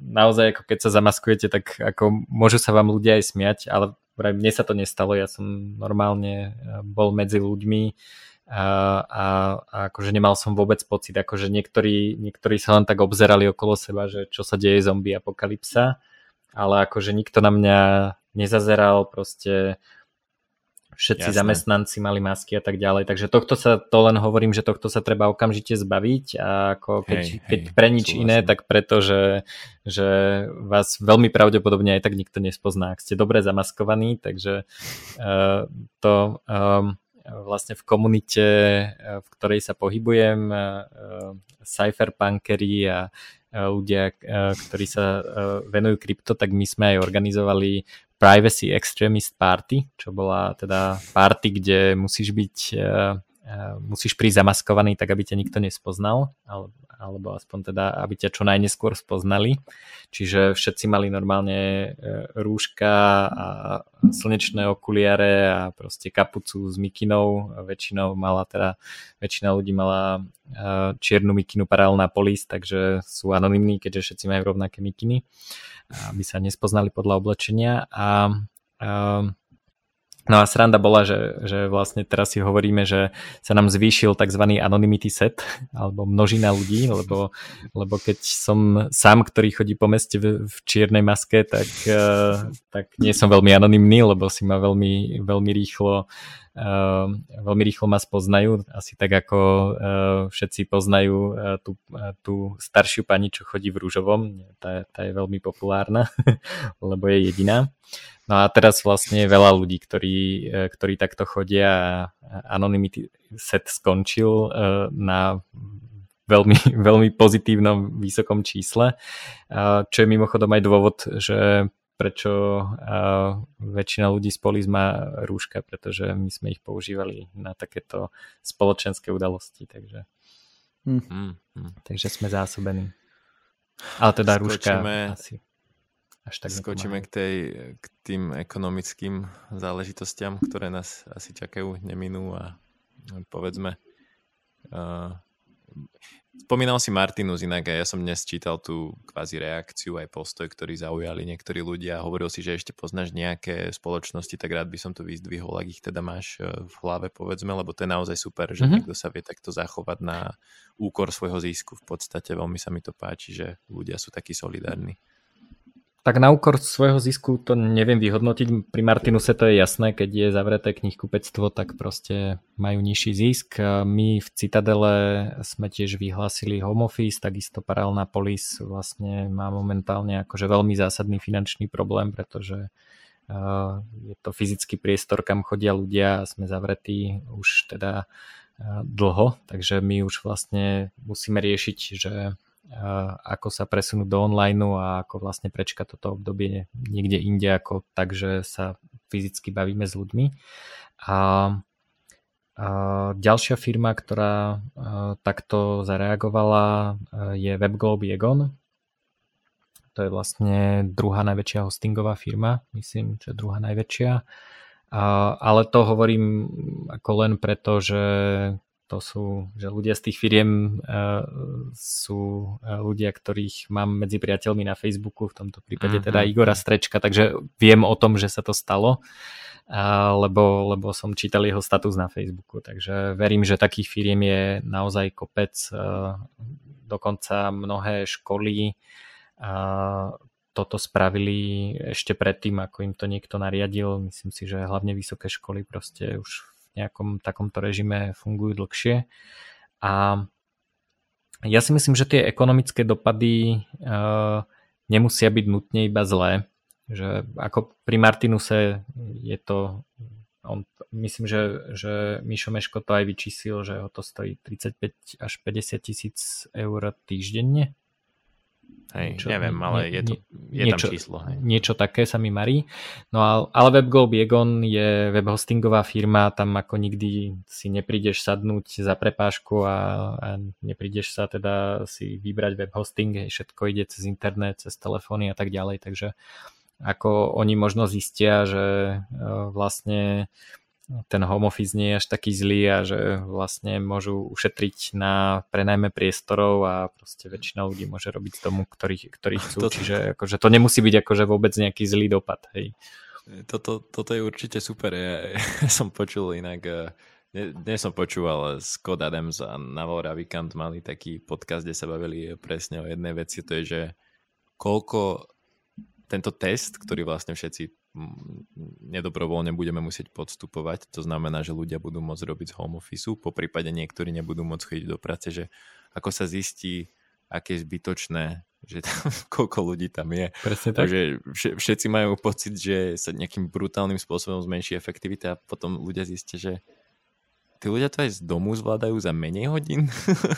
naozaj ako keď sa zamaskujete, tak ako môžu sa vám ľudia aj smiať, ale mne sa to nestalo, ja som normálne bol medzi ľuďmi a, a, a akože nemal som vôbec pocit, akože niektorí, niektorí sa len tak obzerali okolo seba, že čo sa deje zombie apokalypsa, ale akože nikto na mňa nezazeral, proste všetci Jasné. zamestnanci mali masky a tak ďalej. Takže tohto sa, to len hovorím, že tohto sa treba okamžite zbaviť a ako keď, hej, keď hej, pre nič súhlasím. iné, tak preto, že, že vás veľmi pravdepodobne aj tak nikto nespozná, ak ste dobre zamaskovaní, takže uh, to um, vlastne v komunite, v ktorej sa pohybujem, uh, cypherpunkery a ľudia, ktorí sa venujú krypto, tak my sme aj organizovali Privacy Extremist Party, čo bola teda party, kde musíš byť, musíš prísť zamaskovaný tak, aby ťa nikto nespoznal, ale, alebo aspoň teda, aby ťa čo najneskôr spoznali. Čiže všetci mali normálne uh, rúška a slnečné okuliare a proste kapucu s mikinou. Väčšinou mala teda, väčšina ľudí mala čiernu mikinu paralelná polis, takže sú anonimní, keďže všetci majú rovnaké mikiny aby sa nespoznali podľa oblečenia a, a No a sranda bola, že, že vlastne teraz si hovoríme, že sa nám zvýšil tzv. anonymity set, alebo množina ľudí, lebo, lebo keď som sám, ktorý chodí po meste v, v čiernej maske, tak, tak nie som veľmi anonymný, lebo si ma veľmi, veľmi rýchlo veľmi rýchlo ma spoznajú, asi tak ako uh, všetci poznajú uh, tú, tú staršiu pani, čo chodí v rúžovom, tá, tá je veľmi populárna, lebo je jediná. No a teraz vlastne veľa ľudí, ktorí, ktorí takto chodia a anonymity set skončil na veľmi, veľmi pozitívnom vysokom čísle, čo je mimochodom aj dôvod, že prečo uh, väčšina ľudí z Polis má rúška, pretože my sme ich používali na takéto spoločenské udalosti, takže, mm. Mm, takže sme zásobení. Ale teda rúška asi až tak Skočíme k, tej, k tým ekonomickým záležitostiam, ktoré nás asi čakajú, neminú a povedzme uh, Spomínal si Martinus inak a ja som dnes čítal tú kvázi reakciu aj postoj, ktorý zaujali niektorí ľudia. Hovoril si, že ešte poznáš nejaké spoločnosti, tak rád by som to vyzdvihol, ak ich teda máš e, v hlave, povedzme, lebo to je naozaj super, že mm-hmm. niekto sa vie takto zachovať na úkor svojho zisku. V podstate veľmi sa mi to páči, že ľudia sú takí solidárni. Tak na úkor svojho zisku to neviem vyhodnotiť. Pri Martinuse to je jasné, keď je zavreté knihkupectvo, tak proste majú nižší zisk. My v Citadele sme tiež vyhlásili home office, takisto paralelná polis vlastne má momentálne akože veľmi zásadný finančný problém, pretože je to fyzický priestor, kam chodia ľudia a sme zavretí už teda dlho, takže my už vlastne musíme riešiť, že ako sa presunúť do online a ako vlastne prečkať toto obdobie niekde inde ako tak, sa fyzicky bavíme s ľuďmi. A, a ďalšia firma, ktorá takto zareagovala je WebGlobe Egon. To je vlastne druhá najväčšia hostingová firma, myslím, že druhá najväčšia. A, ale to hovorím ako len preto, že to sú, že ľudia z tých firiem uh, sú uh, ľudia, ktorých mám medzi priateľmi na Facebooku, v tomto prípade uh-huh. teda Igora Strečka, takže viem o tom, že sa to stalo, uh, lebo, lebo som čítal jeho status na Facebooku, takže verím, že takých firiem je naozaj kopec, uh, dokonca mnohé školy uh, toto spravili ešte predtým, ako im to niekto nariadil. Myslím si, že hlavne vysoké školy proste už nejakom takomto režime fungujú dlhšie. A ja si myslím, že tie ekonomické dopady uh, nemusia byť nutne iba zlé. Že ako pri Martinuse je to, on, myslím, že, že Mišo Meško to aj vyčísil, že ho to stojí 35 až 50 tisíc eur týždenne Hej, niečo, neviem, ale nie, je, to, je niečo, tam číslo. Hej. Niečo také sa mi marí. No ale WebGo Biegon je web hostingová firma, tam ako nikdy si neprídeš sadnúť za prepážku a, a neprídeš sa teda si vybrať web hosting, všetko ide cez internet, cez telefóny a tak ďalej, takže ako oni možno zistia, že e, vlastne ten home office nie je až taký zlý a že vlastne môžu ušetriť na prenajme priestorov a proste väčšina ľudí môže robiť tomu, ktorých, ktorých chcú. To... Čiže akože to nemusí byť akože vôbec nejaký zlý dopad. Hej. Toto, toto je určite super. Ja, ja som počul inak, dnes, dnes som počúval Scott Adams a Naval Ravikant mali taký podcast, kde sa bavili presne o jednej veci, to je, že koľko tento test, ktorý vlastne všetci nedobrovoľne budeme musieť podstupovať, to znamená, že ľudia budú môcť robiť z home office, po prípade niektorí nebudú môcť chodiť do práce, že ako sa zistí, aké je zbytočné že tam, koľko ľudí tam je. Presne tak. Takže všetci majú pocit, že sa nejakým brutálnym spôsobom zmenší efektivita a potom ľudia zistia, že tí ľudia to aj z domu zvládajú za menej hodín.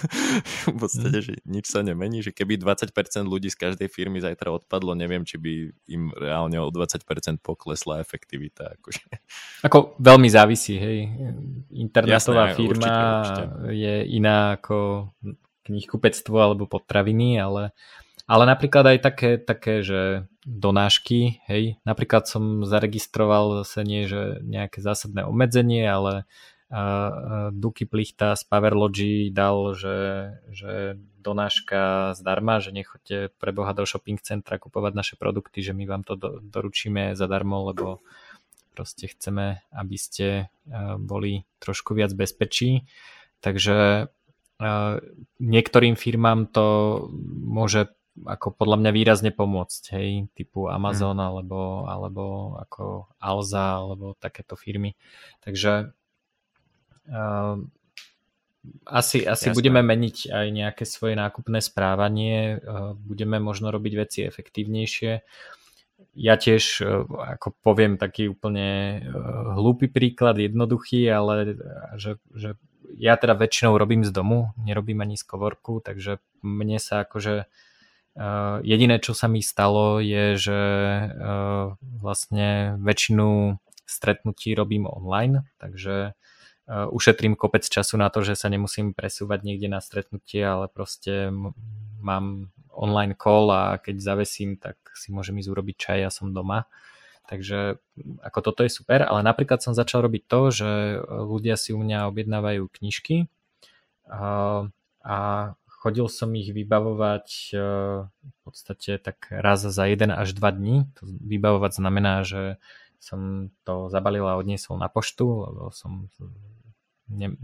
v podstate, mm. že nič sa nemení, že keby 20% ľudí z každej firmy zajtra odpadlo, neviem, či by im reálne o 20% poklesla efektivita. Akože. Ako veľmi závisí, hej. Internetová Jasné, firma určite, určite. je iná ako knihkupectvo alebo potraviny, ale ale napríklad aj také, také že donášky, hej, napríklad som zaregistroval zase nie, že nejaké zásadné obmedzenie, ale Duky Plichta z Powerlogy dal, že, že donáška zdarma, že nechoďte pre Boha do shopping centra kupovať naše produkty, že my vám to do, doručíme zadarmo, lebo proste chceme, aby ste boli trošku viac bezpečí. Takže niektorým firmám to môže ako podľa mňa výrazne pomôcť, hej, typu Amazon mm. alebo, alebo ako Alza alebo takéto firmy. Takže uh, asi, asi budeme meniť aj nejaké svoje nákupné správanie, uh, budeme možno robiť veci efektívnejšie. Ja tiež uh, ako poviem taký úplne hlúpy príklad, jednoduchý, ale že, že ja teda väčšinou robím z domu, nerobím ani z kovorku, takže mne sa akože jediné, čo sa mi stalo, je, že vlastne väčšinu stretnutí robím online, takže ušetrím kopec času na to, že sa nemusím presúvať niekde na stretnutie, ale proste mám online call a keď zavesím, tak si môžem ísť urobiť čaj a som doma. Takže ako toto je super, ale napríklad som začal robiť to, že ľudia si u mňa objednávajú knižky a, a Chodil som ich vybavovať v podstate tak raz za jeden až dva dní. To vybavovať znamená, že som to zabalil a odniesol na poštu, lebo som ne,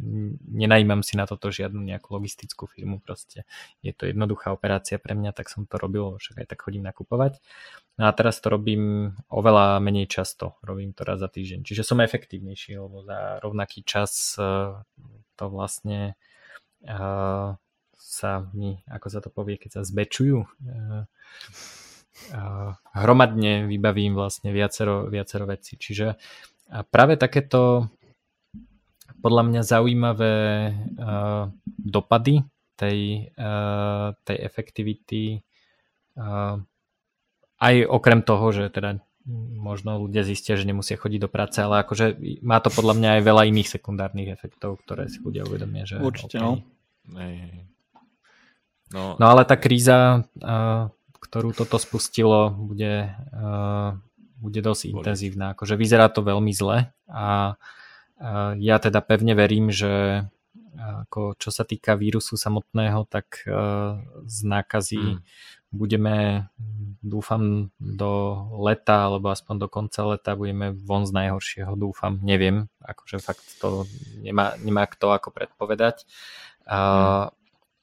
nenajímam si na toto žiadnu nejakú logistickú firmu, proste je to jednoduchá operácia pre mňa, tak som to robil, však aj tak chodím nakupovať. No a teraz to robím oveľa menej často, robím to raz za týždeň, čiže som efektívnejší, lebo za rovnaký čas e, to vlastne uh, sa mi, ako sa to povie, keď sa zbečujú, eh, eh, hromadne vybavím vlastne viacero, viacero vecí. Čiže práve takéto podľa mňa zaujímavé eh, dopady tej, tej efektivity aj okrem toho, že teda možno ľudia zistia, že nemusia chodiť do práce, ale akože má to podľa mňa aj veľa iných sekundárnych efektov, ktoré si ľudia uvedomia, že Určite, okay. no. No, no ale tá kríza, ktorú toto spustilo, bude, bude dosť Boli. intenzívna. Akože vyzerá to veľmi zle a ja teda pevne verím, že ako čo sa týka vírusu samotného, tak z nákazy hmm. budeme, dúfam, do leta, alebo aspoň do konca leta budeme von z najhoršieho, dúfam, neviem, akože fakt to nemá, nemá kto ako predpovedať. Hmm.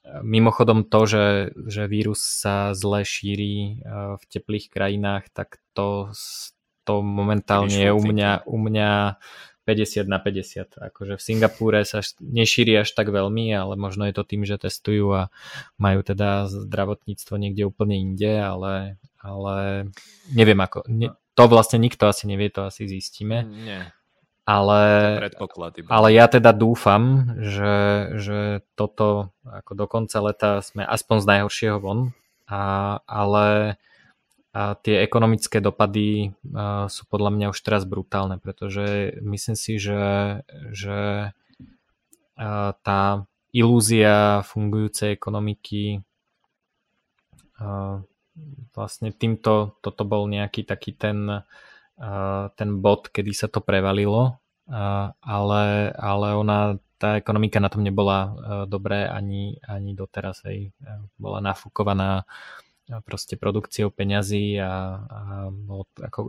Mimochodom to, že, že vírus sa zle šíri eh, v teplých krajinách, tak to, to momentálne je u mňa, u mňa 50 na 50. Akože v Singapúre sa nešíri až tak veľmi, ale možno je to tým, že testujú a majú teda zdravotníctvo niekde úplne inde, ale, ale neviem ako. Ne, to vlastne nikto asi nevie, to asi zistíme. Nie. Ale, ale ja teda dúfam, že, že toto ako do konca leta sme aspoň z najhoršieho von, a, ale a tie ekonomické dopady a, sú podľa mňa už teraz brutálne, pretože myslím si, že, že a, tá ilúzia fungujúcej ekonomiky a, vlastne týmto toto bol nejaký taký ten ten bod, kedy sa to prevalilo, ale, ale ona, tá ekonomika na tom nebola e, dobré ani, ani doteraz. Hej. E, bola nafúkovaná e, proste produkciou peňazí a, a bolo ako,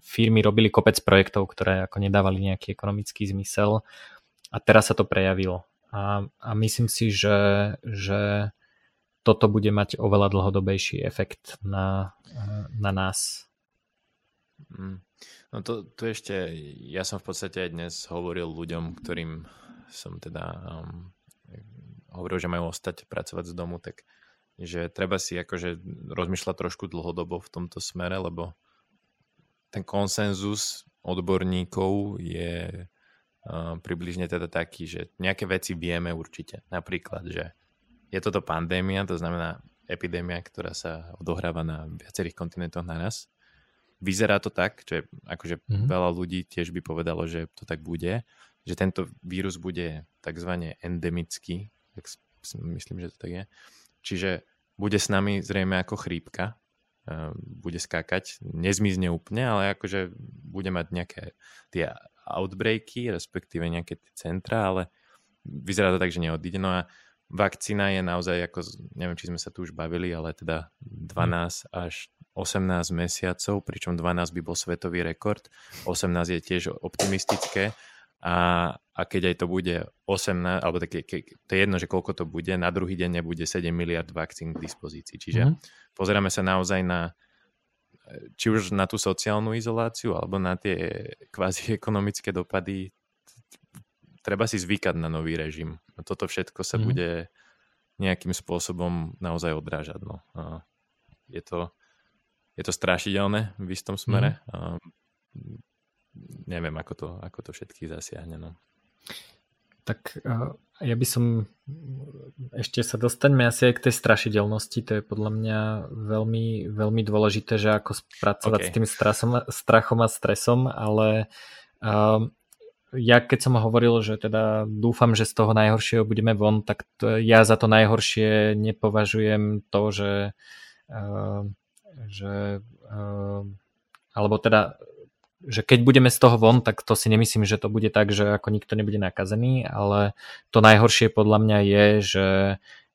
firmy robili kopec projektov, ktoré ako nedávali nejaký ekonomický zmysel a teraz sa to prejavilo. A, a myslím si, že, že toto bude mať oveľa dlhodobejší efekt na, na nás. Mm. No to, to ešte, ja som v podstate aj dnes hovoril ľuďom, ktorým som teda um, hovoril, že majú ostať pracovať z domu, tak že treba si akože rozmýšľať trošku dlhodobo v tomto smere, lebo ten konsenzus odborníkov je uh, približne teda taký, že nejaké veci vieme určite. Napríklad, že je toto pandémia, to znamená epidémia, ktorá sa odohráva na viacerých kontinentoch naraz. Vyzerá to tak, že akože mm-hmm. veľa ľudí tiež by povedalo, že to tak bude, že tento vírus bude tzv. endemický, tak myslím, že to tak je. Čiže bude s nami zrejme ako chrípka, e, bude skákať, nezmizne úplne, ale akože bude mať nejaké tie outbreaky, respektíve nejaké tie centra, ale vyzerá to tak, že neodíde. No a vakcína je naozaj, ako, neviem, či sme sa tu už bavili, ale teda 12 až 18 mesiacov, pričom 12 by bol svetový rekord, 18 je tiež optimistické a, a keď aj to bude 18, alebo také, ke, to je jedno, že koľko to bude, na druhý deň nebude 7 miliard vakcín k dispozícii. Čiže mm. pozeráme sa naozaj na či už na tú sociálnu izoláciu, alebo na tie kvázi ekonomické dopady treba si zvykať na nový režim. A toto všetko sa mm. bude nejakým spôsobom naozaj odrážať. No. Je, to, je to strašidelné v istom smere. Mm. Neviem, ako to, ako to všetkých zasiahne. No. Tak ja by som ešte sa dostaňme asi aj k tej strašidelnosti, to je podľa mňa veľmi, veľmi dôležité, že ako spracovať okay. s tým strasom, strachom a stresom, ale ja keď som hovoril, že teda dúfam, že z toho najhoršieho budeme von, tak to, ja za to najhoršie nepovažujem to, že, uh, že uh, alebo teda že keď budeme z toho von, tak to si nemyslím, že to bude tak, že ako nikto nebude nakazený, ale to najhoršie podľa mňa je, že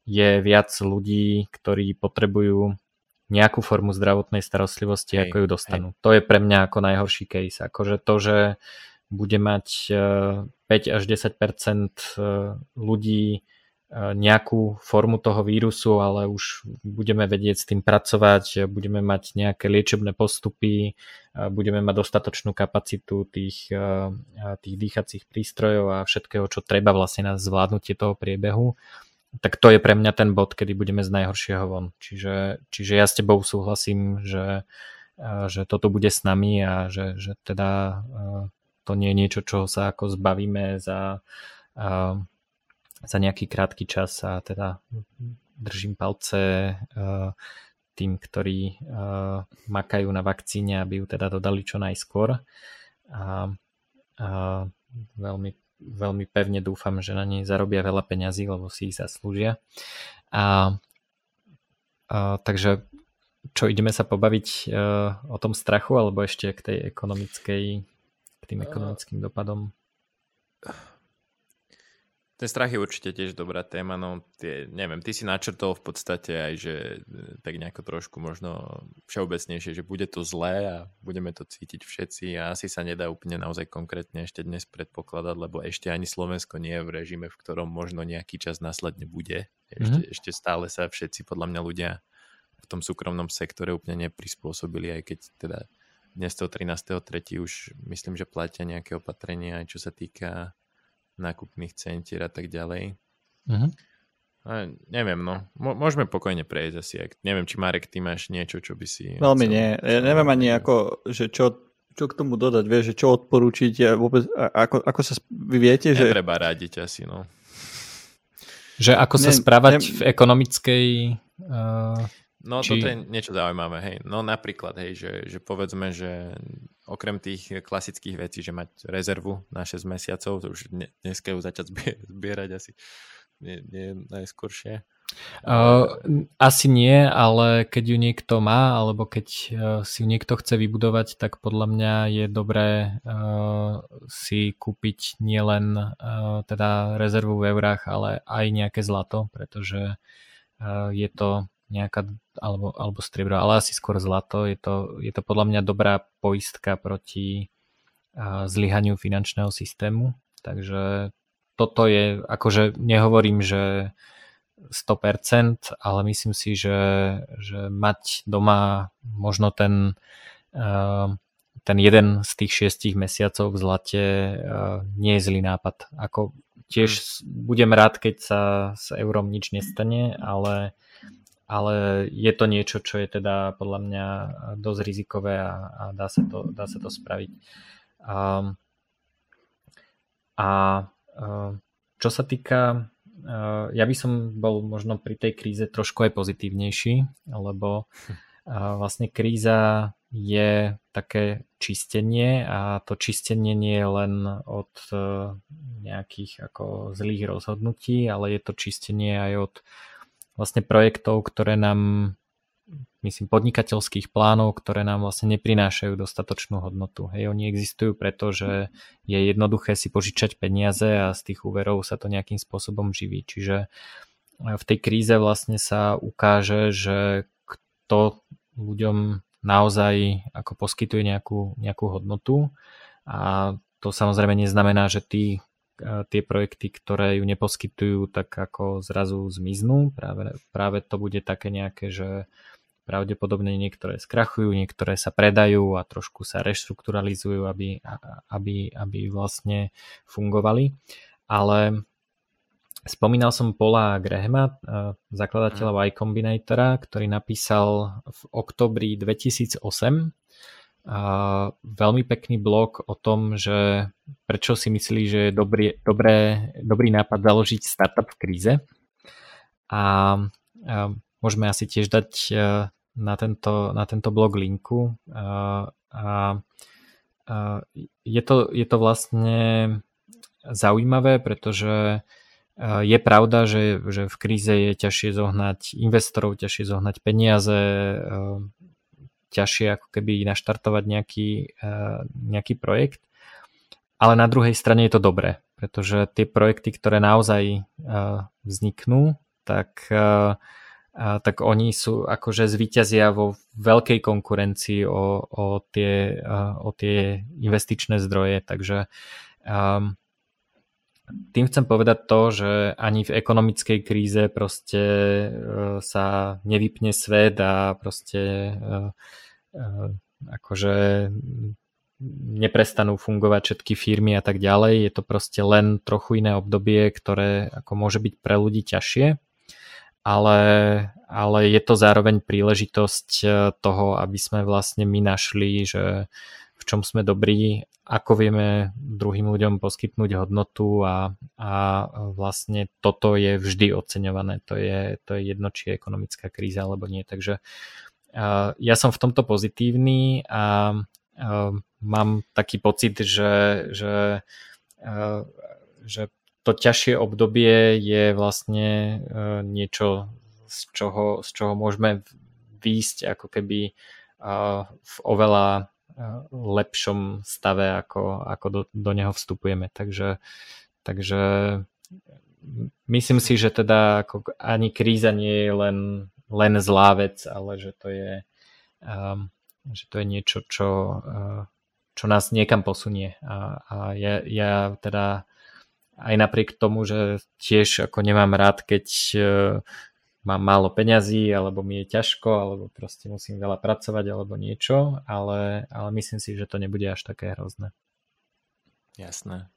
je viac ľudí, ktorí potrebujú nejakú formu zdravotnej starostlivosti, hej, ako ju dostanú. Hej. To je pre mňa ako najhorší case. Akože to, že bude mať 5 e, až 10 e, ľudí nejakú formu toho vírusu, ale už budeme vedieť s tým pracovať, budeme mať nejaké liečebné postupy, budeme mať dostatočnú kapacitu tých, tých dýchacích prístrojov a všetkého, čo treba vlastne na zvládnutie toho priebehu, tak to je pre mňa ten bod, kedy budeme z najhoršieho von. Čiže, čiže ja s tebou súhlasím, že, že toto bude s nami a že, že teda to nie je niečo, čo sa ako zbavíme za, za nejaký krátky čas a teda držím palce uh, tým, ktorí uh, makajú na vakcíne, aby ju teda dodali čo najskôr. A, a veľmi, veľmi pevne dúfam, že na nej zarobia veľa peňazí, lebo si ich zaslúžia. A, a takže čo, ideme sa pobaviť uh, o tom strachu, alebo ešte k tej ekonomickej tým ekonomickým dopadom? Ten strach je určite tiež dobrá téma, no tie, neviem, ty si načrtol v podstate aj, že e, tak nejako trošku možno všeobecnejšie, že bude to zlé a budeme to cítiť všetci a asi sa nedá úplne naozaj konkrétne ešte dnes predpokladať, lebo ešte ani Slovensko nie je v režime, v ktorom možno nejaký čas následne bude. Ešte, mm-hmm. ešte stále sa všetci podľa mňa ľudia v tom súkromnom sektore úplne neprispôsobili, aj keď teda dnes toho 13.3. už myslím, že platia nejaké opatrenia, aj čo sa týka nákupných centier a tak ďalej. Uh-huh. A neviem, no. môžeme pokojne prejsť asi. Ak, neviem, či Marek, ty máš niečo, čo by si... Veľmi chcel, nie. Ja neviem ani ako, že čo, čo k tomu dodať, vieš, že čo odporúčiť a vôbec, a, ako, ako sa, vy viete, že... Netreba radiť asi, no. Že ako sa ne, správať ne... v ekonomickej... Uh No Či... toto je niečo zaujímavé, hej. No napríklad, hej, že, že povedzme, že okrem tých klasických vecí, že mať rezervu na 6 mesiacov, to už dneska ju začať zbierať asi nie, nie najskôršie. Uh, asi nie, ale keď ju niekto má, alebo keď si ju niekto chce vybudovať, tak podľa mňa je dobré uh, si kúpiť nielen uh, teda rezervu v eurách, ale aj nejaké zlato, pretože je to nejaká, alebo, alebo striebro, ale asi skôr zlato. Je to, je to podľa mňa dobrá poistka proti zlyhaniu finančného systému. Takže toto je, akože nehovorím, že 100%, ale myslím si, že, že mať doma možno ten, ten jeden z tých šiestich mesiacov v zlate nie je zlý nápad. Ako tiež hmm. budem rád, keď sa s eurom nič nestane, ale ale je to niečo, čo je teda podľa mňa dosť rizikové a, a dá, sa to, dá sa to spraviť. A, a čo sa týka, ja by som bol možno pri tej kríze trošku aj pozitívnejší, lebo vlastne kríza je také čistenie a to čistenie nie je len od nejakých ako zlých rozhodnutí, ale je to čistenie aj od vlastne projektov, ktoré nám myslím podnikateľských plánov, ktoré nám vlastne neprinášajú dostatočnú hodnotu. Hej, oni existujú preto, že je jednoduché si požičať peniaze a z tých úverov sa to nejakým spôsobom živí. Čiže e, v tej kríze vlastne sa ukáže, že kto ľuďom naozaj ako poskytuje nejakú, nejakú hodnotu a to samozrejme neznamená, že tí tie projekty, ktoré ju neposkytujú, tak ako zrazu zmiznú. Práve, práve to bude také nejaké, že pravdepodobne niektoré skrachujú, niektoré sa predajú a trošku sa reštrukturalizujú, aby, aby, aby vlastne fungovali. Ale spomínal som Paula Grahama, zakladateľa Y Combinatora, ktorý napísal v oktobri 2008 veľmi pekný blog o tom, že prečo si myslí, že je dobrý, dobré, dobrý nápad založiť startup v kríze. A, môžeme asi tiež dať e, na tento, na tento blog linku. A, a, a je, to, je to vlastne zaujímavé, pretože e, je pravda, že, že v kríze je ťažšie zohnať investorov, ťažšie zohnať peniaze, e, ťažšie ako keby naštartovať nejaký, eh, nejaký projekt. Ale na druhej strane je to dobré, pretože tie projekty, ktoré naozaj eh, vzniknú, tak, eh, tak oni sú akože zvíťazia vo veľkej konkurencii o, o, tie, o tie investičné zdroje. Takže tým chcem povedať to, že ani v ekonomickej kríze proste sa nevypne svet a proste Eh, akože neprestanú fungovať všetky firmy a tak ďalej. Je to proste len trochu iné obdobie, ktoré ako môže byť pre ľudí ťažšie, ale, ale je to zároveň príležitosť toho, aby sme vlastne my našli, že v čom sme dobrí, ako vieme druhým ľuďom poskytnúť hodnotu a, a vlastne toto je vždy oceňované. To je, to je jedno, či je ekonomická kríza alebo nie. Takže ja som v tomto pozitívny a mám taký pocit, že, že, že to ťažšie obdobie je vlastne niečo, z čoho, z čoho môžeme výjsť ako keby v oveľa lepšom stave, ako, ako do, do neho vstupujeme. Takže, takže myslím si, že teda ako ani kríza nie je len len zlá vec, ale že to je, um, že to je niečo, čo, uh, čo nás niekam posunie. A, a ja, ja teda aj napriek tomu, že tiež ako nemám rád, keď uh, mám málo peňazí, alebo mi je ťažko, alebo proste musím veľa pracovať, alebo niečo, ale, ale myslím si, že to nebude až také hrozné. Jasné.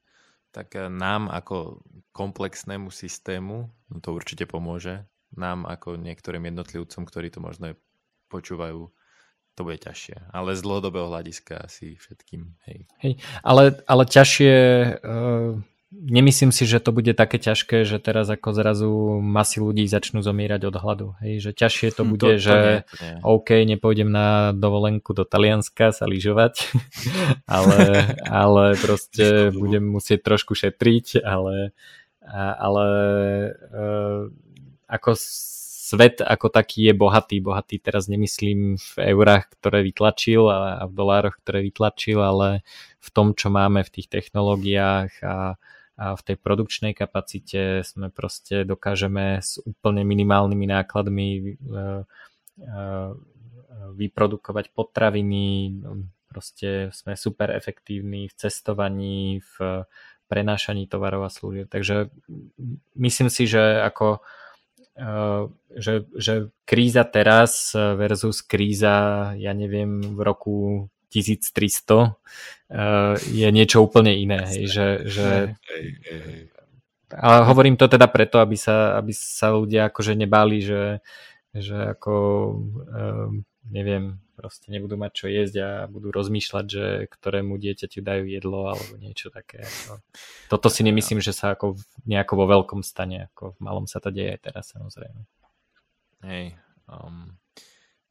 Tak uh, nám ako komplexnému systému no to určite pomôže nám ako niektorým jednotlivcom, ktorí to možno počúvajú, to bude ťažšie. Ale z dlhodobého hľadiska asi všetkým. Hej. Hej, ale, ale ťažšie... Uh, nemyslím si, že to bude také ťažké, že teraz ako zrazu masy ľudí začnú zomírať od hladu. Hej, že ťažšie to hm, bude, to, to že nie, to nie. OK, nepôjdem na dovolenku do Talianska sa lyžovať, ale, ale proste budem musieť trošku šetriť, ale, ale uh, ako svet ako taký je bohatý. Bohatý teraz nemyslím v eurách, ktoré vytlačil a, a v dolároch, ktoré vytlačil, ale v tom, čo máme v tých technológiách a, a v tej produkčnej kapacite sme proste dokážeme s úplne minimálnymi nákladmi vyprodukovať potraviny, proste sme super efektívni v cestovaní, v prenášaní tovarov a služieb. Takže myslím si, že ako že, že kríza teraz versus kríza, ja neviem, v roku 1300 je niečo úplne iné. Hej, že, že... Ale hovorím to teda preto, aby sa, aby sa ľudia akože nebáli, že, že ako neviem, proste nebudú mať čo jesť a budú rozmýšľať, že ktorému dieťaťu dajú jedlo alebo niečo také. Toto si nemyslím, že sa ako nejako vo veľkom stane, ako v malom sa to deje aj teraz samozrejme. Hej, um,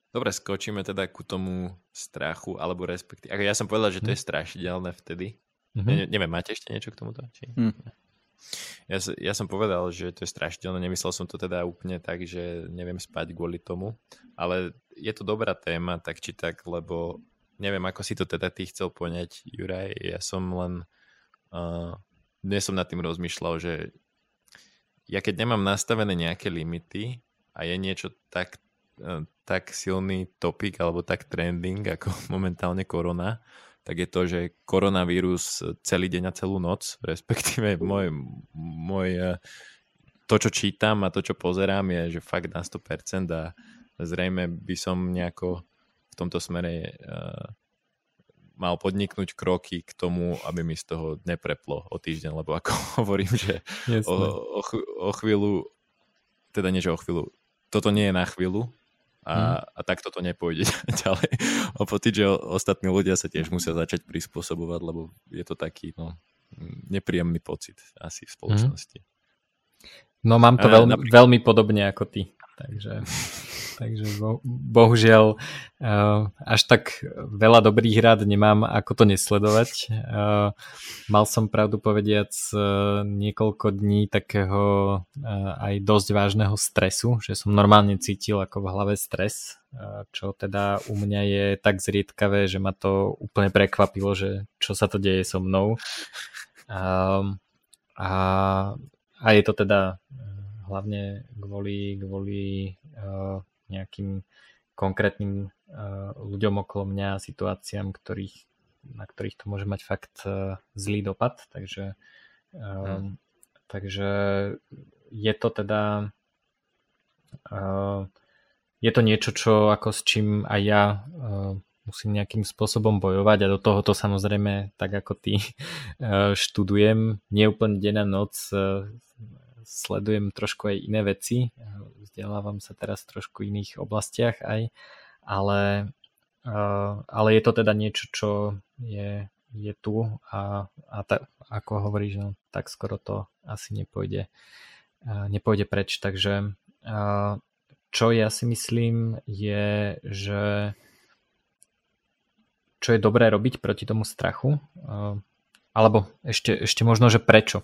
dobre, skočíme teda ku tomu strachu, alebo respektíve, ja som povedal, že to je mhm. strašidelné vtedy. Mm-hmm. Ne, neviem, máte ešte niečo k tomuto? Či... Mm. Ja, ja som povedal, že to je strašidelné, nemyslel som to teda úplne tak, že neviem spať kvôli tomu, ale je to dobrá téma, tak či tak, lebo neviem, ako si to teda ty chcel poňať, Juraj, ja som len uh, dnes som nad tým rozmýšľal, že ja keď nemám nastavené nejaké limity a je niečo tak, tak silný topik alebo tak trending ako momentálne korona, tak je to, že koronavírus celý deň a celú noc, respektíve môj, môj, eh, to, čo čítam a to, čo pozerám, je, že fakt na 100% a zrejme by som nejako v tomto smere uh, mal podniknúť kroky k tomu, aby mi z toho nepreplo o týždeň, lebo ako hovorím, že o, o, o chvíľu, teda nie, že o chvíľu, toto nie je na chvíľu, a, mm. a takto to nepôjde ďalej. O pocit, že ostatní ľudia sa tiež musia začať prispôsobovať, lebo je to taký no, nepríjemný pocit asi v spoločnosti. No mám to veľmi, napríklad... veľmi podobne ako ty. Takže takže bo, bohužiaľ uh, až tak veľa dobrých rád nemám, ako to nesledovať. Uh, mal som pravdu povediac uh, niekoľko dní takého aj dosť vážneho stresu, že som normálne cítil ako v hlave stres, čo teda u mňa je tak zriedkavé, že ma to úplne prekvapilo, že čo sa to deje so mnou. Uh, a, a je to teda hlavne kvôli, kvôli uh, nejakým konkrétnym uh, ľuďom okolo mňa, situáciám, ktorých, na ktorých to môže mať fakt uh, zlý dopad. Takže, um, hmm. takže je to teda uh, je to niečo, čo ako s čím aj ja uh, musím nejakým spôsobom bojovať a do toho to samozrejme tak ako ty študujem, nie úplne deň a noc, sledujem trošku aj iné veci, vzdelávam sa teraz v trošku iných oblastiach aj, ale, ale je to teda niečo, čo je, je tu a, a ta, ako hovoríš, no, tak skoro to asi nepôjde, nepôjde preč, takže čo ja si myslím je, že čo je dobré robiť proti tomu strachu, alebo ešte, ešte možno, že prečo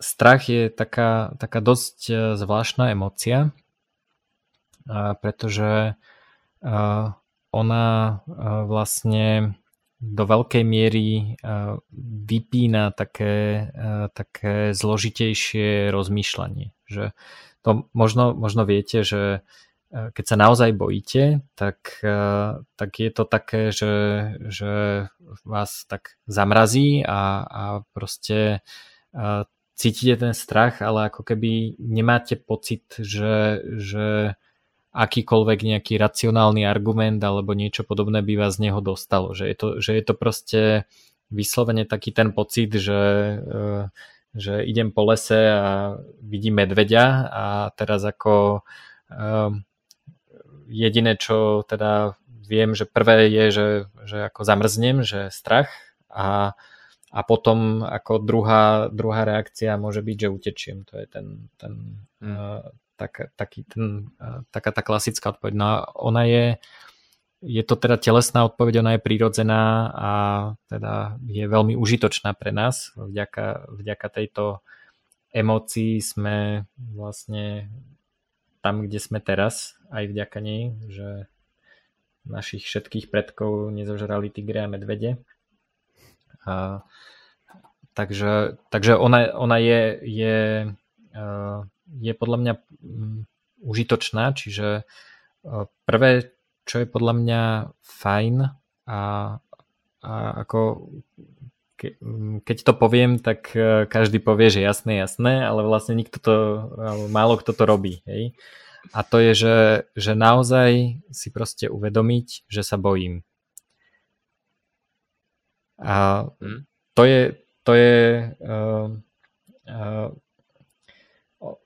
strach je taká, taká dosť e, zvláštna emocia, pretože e, ona e, vlastne do veľkej miery vypína také, také zložitejšie rozmýšľanie. Že to možno, možno viete, že keď sa naozaj bojíte, tak, tak je to také, že, že vás tak zamrazí a, a proste cítite ten strach, ale ako keby nemáte pocit, že, že akýkoľvek nejaký racionálny argument alebo niečo podobné by vás z neho dostalo. Že je to, že je to proste vyslovene taký ten pocit, že, e, že idem po lese a vidím medveďa a teraz ako um, jediné, čo teda viem, že prvé je, že, že ako zamrznem, že strach a a potom ako druhá, druhá reakcia môže byť, že utečiem. To je ten, ten hmm. uh, tak, taký ten, uh, taká tá klasická odpoveď. No ona je, je to teda telesná odpoveď, ona je prírodzená a teda je veľmi užitočná pre nás. Vďaka, vďaka tejto emócii sme vlastne tam, kde sme teraz, aj vďaka nej, že našich všetkých predkov nezožrali tigre a medvede. A takže, takže ona, ona je, je, uh, je podľa mňa um, užitočná, čiže uh, prvé, čo je podľa mňa fajn a, a ako ke, keď to poviem, tak uh, každý povie, že jasné, jasné, ale vlastne nikto to, málo kto to robí. Hej? A to je, že, že naozaj si proste uvedomiť, že sa bojím. A hm? to je, to je uh, uh,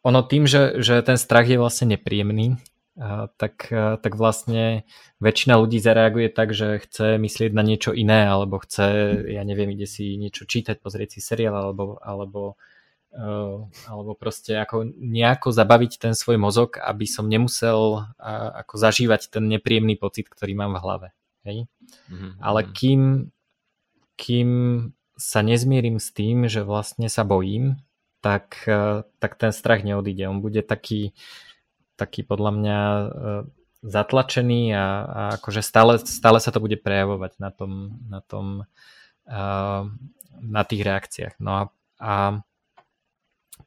ono tým, že, že ten strach je vlastne nepríjemný, uh, tak, uh, tak vlastne väčšina ľudí zareaguje tak, že chce myslieť na niečo iné, alebo chce, ja neviem, ide si niečo čítať, pozrieť si seriál, alebo, alebo uh, alebo proste ako nejako zabaviť ten svoj mozog, aby som nemusel uh, ako zažívať ten nepríjemný pocit, ktorý mám v hlave. Hej? Mm-hmm. Ale mhm. kým kým sa nezmierim s tým, že vlastne sa bojím, tak, e, tak ten strach neodíde. On bude taký, taký podľa mňa e, zatlačený a, a akože stále, stále sa to bude prejavovať na tom, na tom e, na tých reakciách. No a, a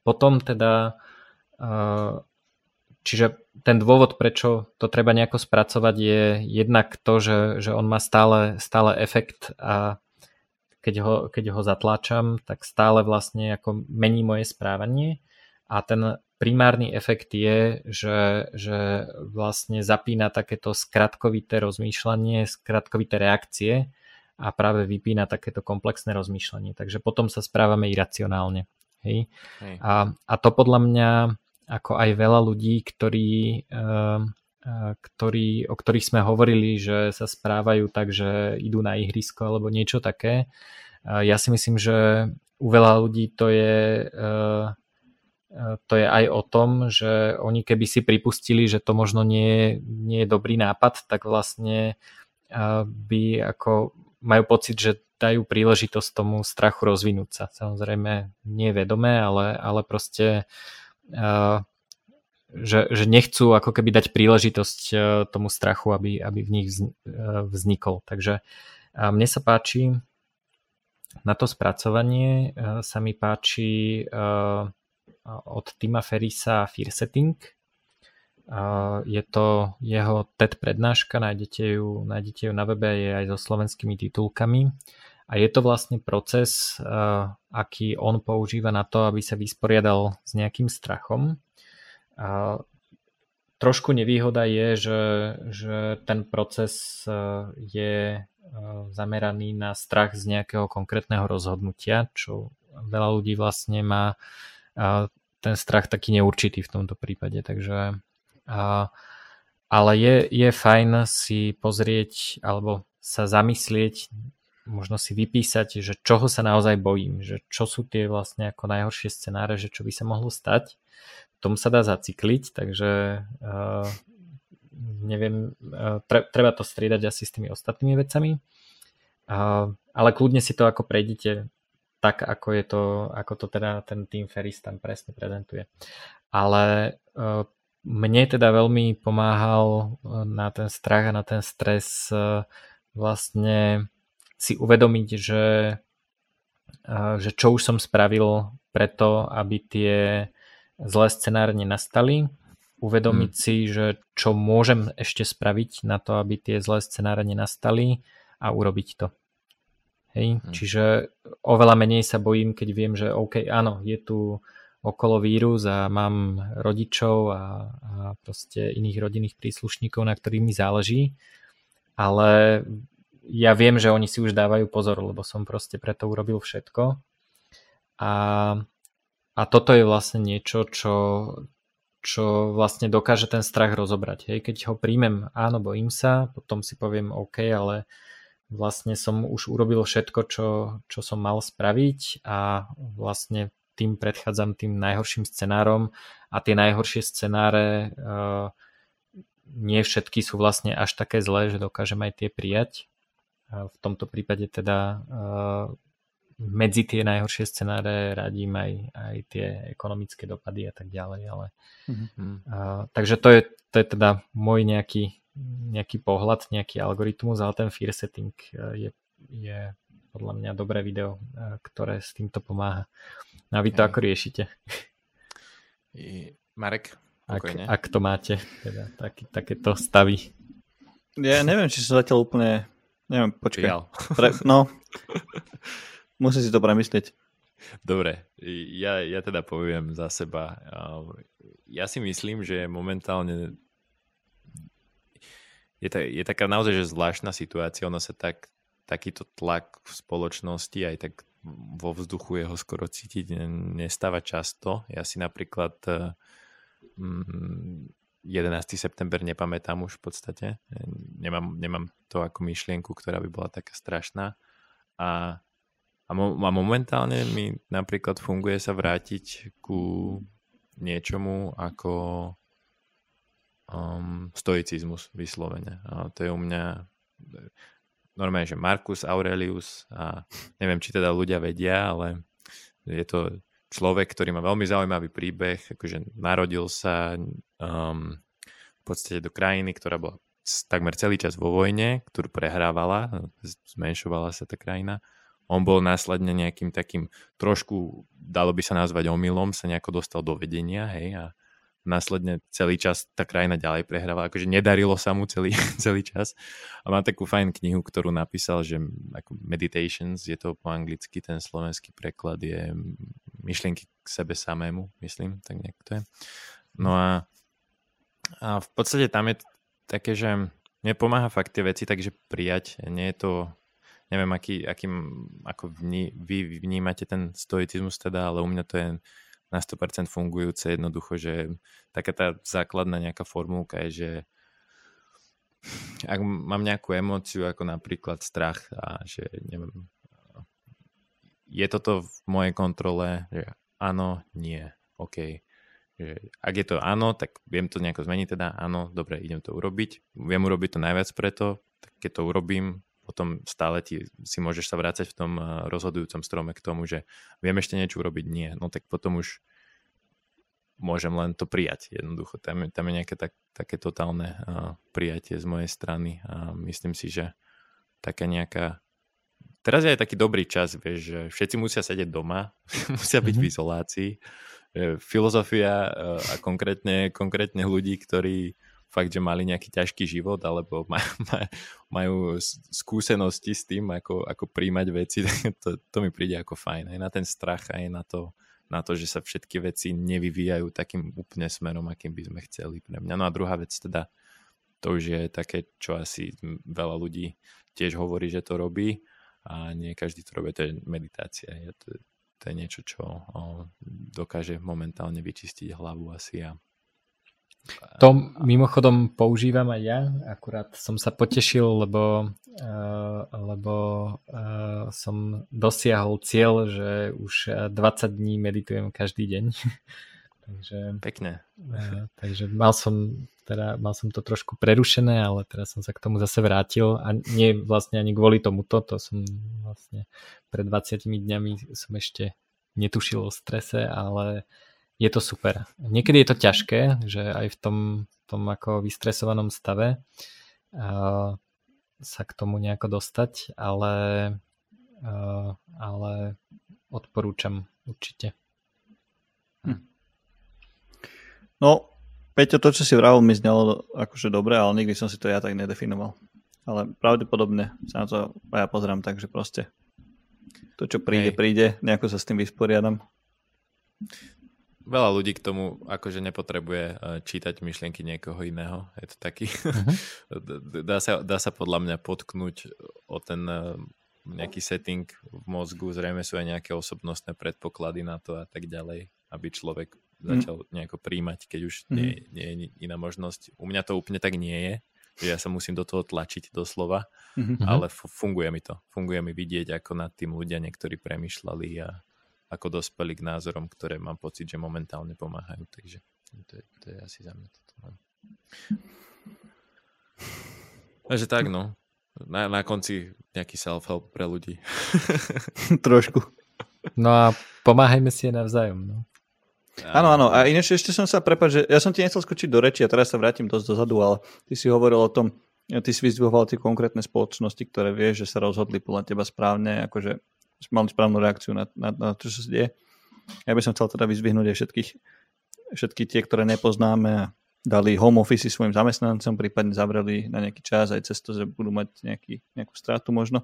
potom teda čiže ten dôvod, prečo to treba nejako spracovať je jednak to, že, že on má stále, stále efekt a keď ho, keď ho zatláčam, tak stále vlastne ako mení moje správanie a ten primárny efekt je, že, že vlastne zapína takéto skratkovité rozmýšľanie, skratkovité reakcie a práve vypína takéto komplexné rozmýšľanie. Takže potom sa správame iracionálne. Hej? Hej. A, a to podľa mňa, ako aj veľa ľudí, ktorí, uh, ktorí, o ktorých sme hovorili, že sa správajú tak, že idú na ihrisko alebo niečo také, ja si myslím, že u veľa ľudí to je, e, e, to je aj o tom, že oni keby si pripustili, že to možno nie, nie je dobrý nápad, tak vlastne by ako majú pocit, že dajú príležitosť tomu strachu rozvinúť sa. Samozrejme nie vedomé, ale, ale proste že, že nechcú ako keby dať príležitosť tomu strachu, aby, aby v nich vznikol. Takže mne sa páči na to spracovanie eh, sa mi páči od Tima Ferisa Fear Setting. Eh, je to jeho TED prednáška, nájdete ju, nájdete ju na webe, je aj so slovenskými titulkami. A je to vlastne proces, aký on používa na to, aby sa vysporiadal s nejakým strachom. Trošku nevýhoda je, že, že ten proces je Eh, zameraný na strach z nejakého konkrétneho rozhodnutia, čo veľa ľudí vlastne má eh, ten strach taký neurčitý v tomto prípade, takže ale je, je fajn si pozrieť alebo sa zamyslieť, možno si vypísať, že čoho sa naozaj bojím, že čo sú tie vlastne ako najhoršie scenáre, že čo by sa mohlo stať. Tom sa dá zacykliť, takže neviem, e, treba to striedať asi s tými ostatnými vecami, ale kľudne si to ako prejdite tak, ako je to, ako to teda ten Team Ferris tam presne prezentuje. Ale e, mne teda veľmi pomáhal na ten strach a na ten stres vlastne si uvedomiť, že, že čo už som spravil preto, aby tie zlé scenáre nenastali uvedomiť hmm. si, že čo môžem ešte spraviť na to, aby tie zlé scenáre nenastali a urobiť to. Hej? Hmm. Čiže oveľa menej sa bojím, keď viem, že OK, áno, je tu okolo vírus a mám rodičov a, a proste iných rodinných príslušníkov, na ktorých mi záleží, ale ja viem, že oni si už dávajú pozor, lebo som proste preto urobil všetko. A, a toto je vlastne niečo, čo, čo vlastne dokáže ten strach rozobrať. Hej. Keď ho príjmem, áno, bojím sa, potom si poviem OK, ale vlastne som už urobil všetko, čo, čo som mal spraviť a vlastne tým predchádzam tým najhorším scenárom a tie najhoršie scenáre uh, nie všetky sú vlastne až také zlé, že dokážem aj tie prijať. V tomto prípade teda uh, medzi tie najhoršie scenáre radím aj, aj tie ekonomické dopady a tak ďalej. Ale, mm-hmm. uh, takže to je, to je teda môj nejaký, nejaký pohľad, nejaký algoritmus, ale ten fear setting je, je podľa mňa dobré video, ktoré s týmto pomáha. A vy to ako riešite? Marek, ak, ak to máte, teda taký, takéto stavy. Ja neviem, či som zatiaľ úplne, neviem, počkaj. Pre, no, musím si to premyslieť. Dobre, ja, ja teda poviem za seba. Ja si myslím, že momentálne je, ta, je taká naozaj že zvláštna situácia. Ono sa tak, takýto tlak v spoločnosti aj tak vo vzduchu jeho skoro cítiť nestáva často. Ja si napríklad 11. september nepamätám už v podstate. Nemám, nemám to ako myšlienku, ktorá by bola taká strašná. A, a, mo, a momentálne mi napríklad funguje sa vrátiť ku niečomu ako um, stoicizmus vyslovene. A to je u mňa normálne, že Marcus Aurelius a neviem, či teda ľudia vedia, ale je to človek, ktorý má veľmi zaujímavý príbeh, akože narodil sa um, v podstate do krajiny, ktorá bola takmer celý čas vo vojne, ktorú prehrávala, zmenšovala sa tá krajina. On bol následne nejakým takým trošku, dalo by sa nazvať omylom, sa nejako dostal do vedenia, hej, a následne celý čas tá krajina ďalej prehrávala, akože nedarilo sa mu celý, celý čas. A má takú fajn knihu, ktorú napísal, že ako Meditations, je to po anglicky, ten slovenský preklad je myšlienky k sebe samému, myslím, tak nejak to je. No a, a v podstate tam je také, že nepomáha fakt tie veci, takže prijať, nie je to neviem, aký, akým, ako vní, vy vnímate ten stoicizmus teda, ale u mňa to je na 100% fungujúce, jednoducho, že taká tá základná nejaká formulka je, že ak mám nejakú emóciu, ako napríklad strach a že neviem, je toto v mojej kontrole, že áno, nie, OK. Že ak je to áno, tak viem to nejako zmeniť, teda áno, dobre, idem to urobiť. Viem urobiť to najviac preto, tak keď to urobím, potom stále ti, si môžeš sa vrácať v tom eh, rozhodujúcom strome k tomu, že viem ešte niečo urobiť, nie. No tak potom už môžem len to prijať jednoducho. Tam, tam je nejaké tak, také totálne uh, prijatie z mojej strany a myslím si, že taká nejaká teraz je aj taký dobrý čas, vieš, že všetci musia sedieť doma, musia byť mm-hmm. v izolácii. Filozofia uh, a konkrétne, konkrétne ľudí, ktorí fakt, že mali nejaký ťažký život alebo maj, maj, majú skúsenosti s tým, ako, ako príjmať veci, to, to mi príde ako fajn. Aj na ten strach, aj na to, na to, že sa všetky veci nevyvíjajú takým úplne smerom, akým by sme chceli pre mňa. No a druhá vec teda, to už je také, čo asi veľa ľudí tiež hovorí, že to robí a nie každý to robí, to je meditácia. Je to, to je niečo, čo o, dokáže momentálne vyčistiť hlavu asi a to mimochodom používam aj ja, akurát som sa potešil, lebo, uh, lebo uh, som dosiahol cieľ, že už 20 dní meditujem každý deň. takže, Pekne. Takže mal som, teda, mal som to trošku prerušené, ale teraz som sa k tomu zase vrátil a nie vlastne ani kvôli tomuto, to som vlastne pred 20 dňami som ešte netušil o strese, ale je to super. Niekedy je to ťažké, že aj v tom, tom ako vystresovanom stave uh, sa k tomu nejako dostať, ale, uh, ale odporúčam určite. Hm. No, Peťo, to, čo si vravil, mi znelo akože dobre, ale nikdy som si to ja tak nedefinoval. Ale pravdepodobne sa na to ja pozerám tak, že proste to, čo príde, Hej. príde, nejako sa s tým vysporiadam veľa ľudí k tomu akože nepotrebuje eh, čítať myšlienky niekoho iného. Je to taký... Uh-huh. dá, sa, dá sa podľa mňa potknúť o ten eh, nejaký setting v mozgu, zrejme sú aj nejaké osobnostné predpoklady na to a tak ďalej, aby človek mhm. začal nejako príjmať, keď už uh-huh. nie, nie je iná možnosť. U mňa to úplne tak nie je, že ja sa musím do toho tlačiť doslova, ale funguje mi to. Funguje mi vidieť, ako nad tým ľudia niektorí premyšľali a ako dospeli k názorom, ktoré mám pocit, že momentálne pomáhajú. Takže to je, to je asi za mňa toto. No. Takže tak, no. Na, na konci nejaký self-help pre ľudí. Trošku. No a pomáhajme si navzájom, no. Áno, áno. A ináč ešte som sa prepať, že ja som ti nechcel skočiť do reči a teraz sa vrátim dosť dozadu, ale ty si hovoril o tom, ty si vyzdvihoval tie konkrétne spoločnosti, ktoré vieš, že sa rozhodli podľa teba správne, akože mali správnu reakciu na, na, na to, čo sa deje. Ja by som chcel teda vyzvihnúť aj všetkých, všetky tie, ktoré nepoznáme a dali home office svojim zamestnancom, prípadne zavreli na nejaký čas aj cez to, že budú mať nejaký, nejakú stratu možno.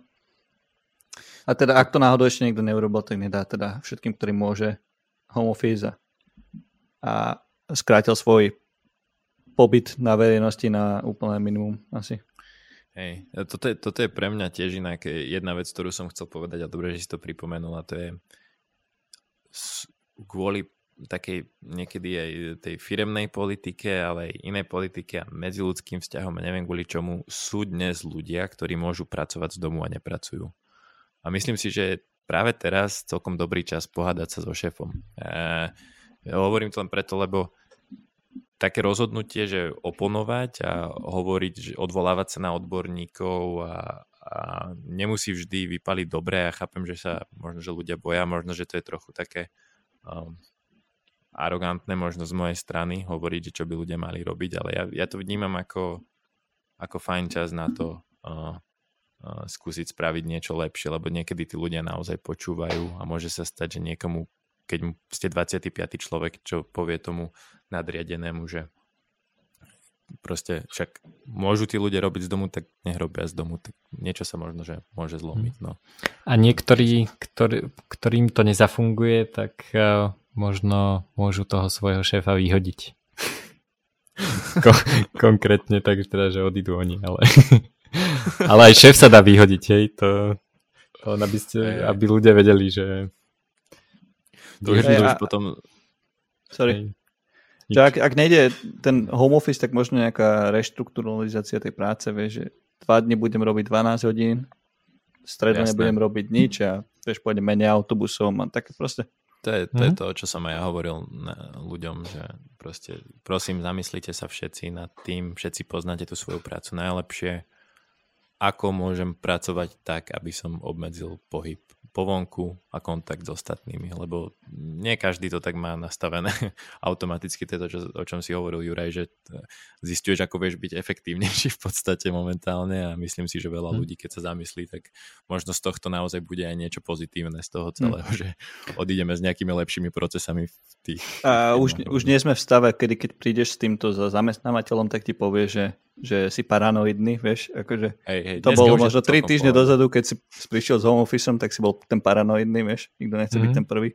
A teda ak to náhodou ešte niekto neurobil, tak nedá teda všetkým, ktorým môže home office a, a skrátil svoj pobyt na verejnosti na úplné minimum asi. Hej, toto je, toto je pre mňa tiež inak jedna vec, ktorú som chcel povedať a dobre, že si to pripomenul a to je kvôli takej niekedy aj tej firemnej politike, ale aj inej politike a medziludským vzťahom a neviem kvôli čomu sú dnes ľudia, ktorí môžu pracovať z domu a nepracujú. A myslím si, že práve teraz celkom dobrý čas pohádať sa so šéfom. E, hovorím to len preto, lebo také rozhodnutie, že oponovať a hovoriť, že odvolávať sa na odborníkov a, a nemusí vždy vypaliť dobre. Ja chápem, že sa možno, že ľudia boja, možno, že to je trochu také um, arogantné možno z mojej strany hovoriť, že čo by ľudia mali robiť, ale ja, ja to vnímam ako, ako fajn čas na to uh, uh, skúsiť spraviť niečo lepšie, lebo niekedy tí ľudia naozaj počúvajú a môže sa stať, že niekomu, keď ste 25. človek, čo povie tomu nadriadenému, že proste však môžu tí ľudia robiť z domu, tak nech robia z domu, tak niečo sa možno, že môže zlomiť. No. A niektorí, ktorý, ktorým to nezafunguje, tak uh, možno môžu toho svojho šéfa vyhodiť. Ko- konkrétne tak teda, že odídu oni, ale, ale aj šéf sa dá vyhodiť, hej, to, to aby, ste, aby ľudia vedeli, že to už, to už potom Sorry. Hej. ak, ak nejde ten home office, tak možno nejaká reštrukturalizácia tej práce, vieš, že dva dni budem robiť 12 hodín, stredne nebudem robiť nič a vieš, pôjdem menej autobusom a také proste to je, to, je mhm. to, čo som aj ja hovoril ľuďom, že proste prosím, zamyslite sa všetci nad tým, všetci poznáte tú svoju prácu najlepšie, ako môžem pracovať tak, aby som obmedzil pohyb po vonku a kontakt s ostatnými, lebo nie každý to tak má nastavené automaticky, to je to, čo, o čom si hovoril Juraj, že zistuješ, ako vieš byť efektívnejší v podstate momentálne a myslím si, že veľa hmm. ľudí, keď sa zamyslí, tak možno z tohto naozaj bude aj niečo pozitívne z toho celého, hmm. že odídeme s nejakými lepšími procesami v tých... A už, už nie sme v stave, kedy keď prídeš s týmto za zamestnávateľom, tak ti povie, že že si paranoidný, vieš, akože hej, hej, to bolo možno 3 týždne dozadu, keď si prišiel s home officeom, tak si bol ten paranoidný, vieš, nikto nechce mm-hmm. byť mhm. ten prvý.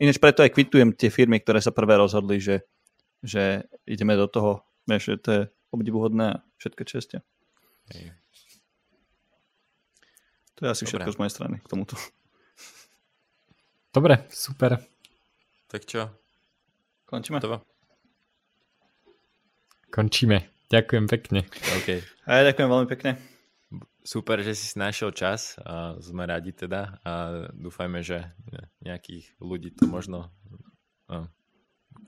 Ináč preto aj kvitujem tie firmy, ktoré sa prvé rozhodli, že, že ideme do toho, vieš, že to je obdivuhodné a všetko čestia. Hej. To je asi Dobre. všetko z mojej strany k tomuto. Dobre, super. Tak čo? Končíme? To. Končíme. Ďakujem pekne. Okay. A ja ďakujem veľmi pekne. Super, že si našiel čas a sme radi teda a dúfajme, že nejakých ľudí to možno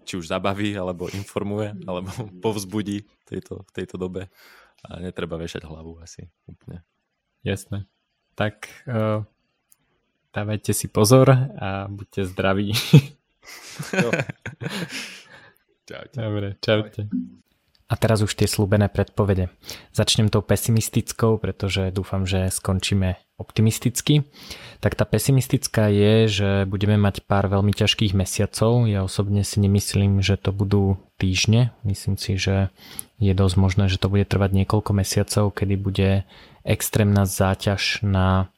či už zabaví, alebo informuje, alebo povzbudí v tejto, v tejto dobe a netreba vešať hlavu asi úplne. Jasné. Tak uh, dávajte si pozor a buďte zdraví. čaute. Dobre, čaute. A teraz už tie slúbené predpovede. Začnem tou pesimistickou, pretože dúfam, že skončíme optimisticky. Tak tá pesimistická je, že budeme mať pár veľmi ťažkých mesiacov. Ja osobne si nemyslím, že to budú týždne. Myslím si, že je dosť možné, že to bude trvať niekoľko mesiacov, kedy bude extrémna záťaž na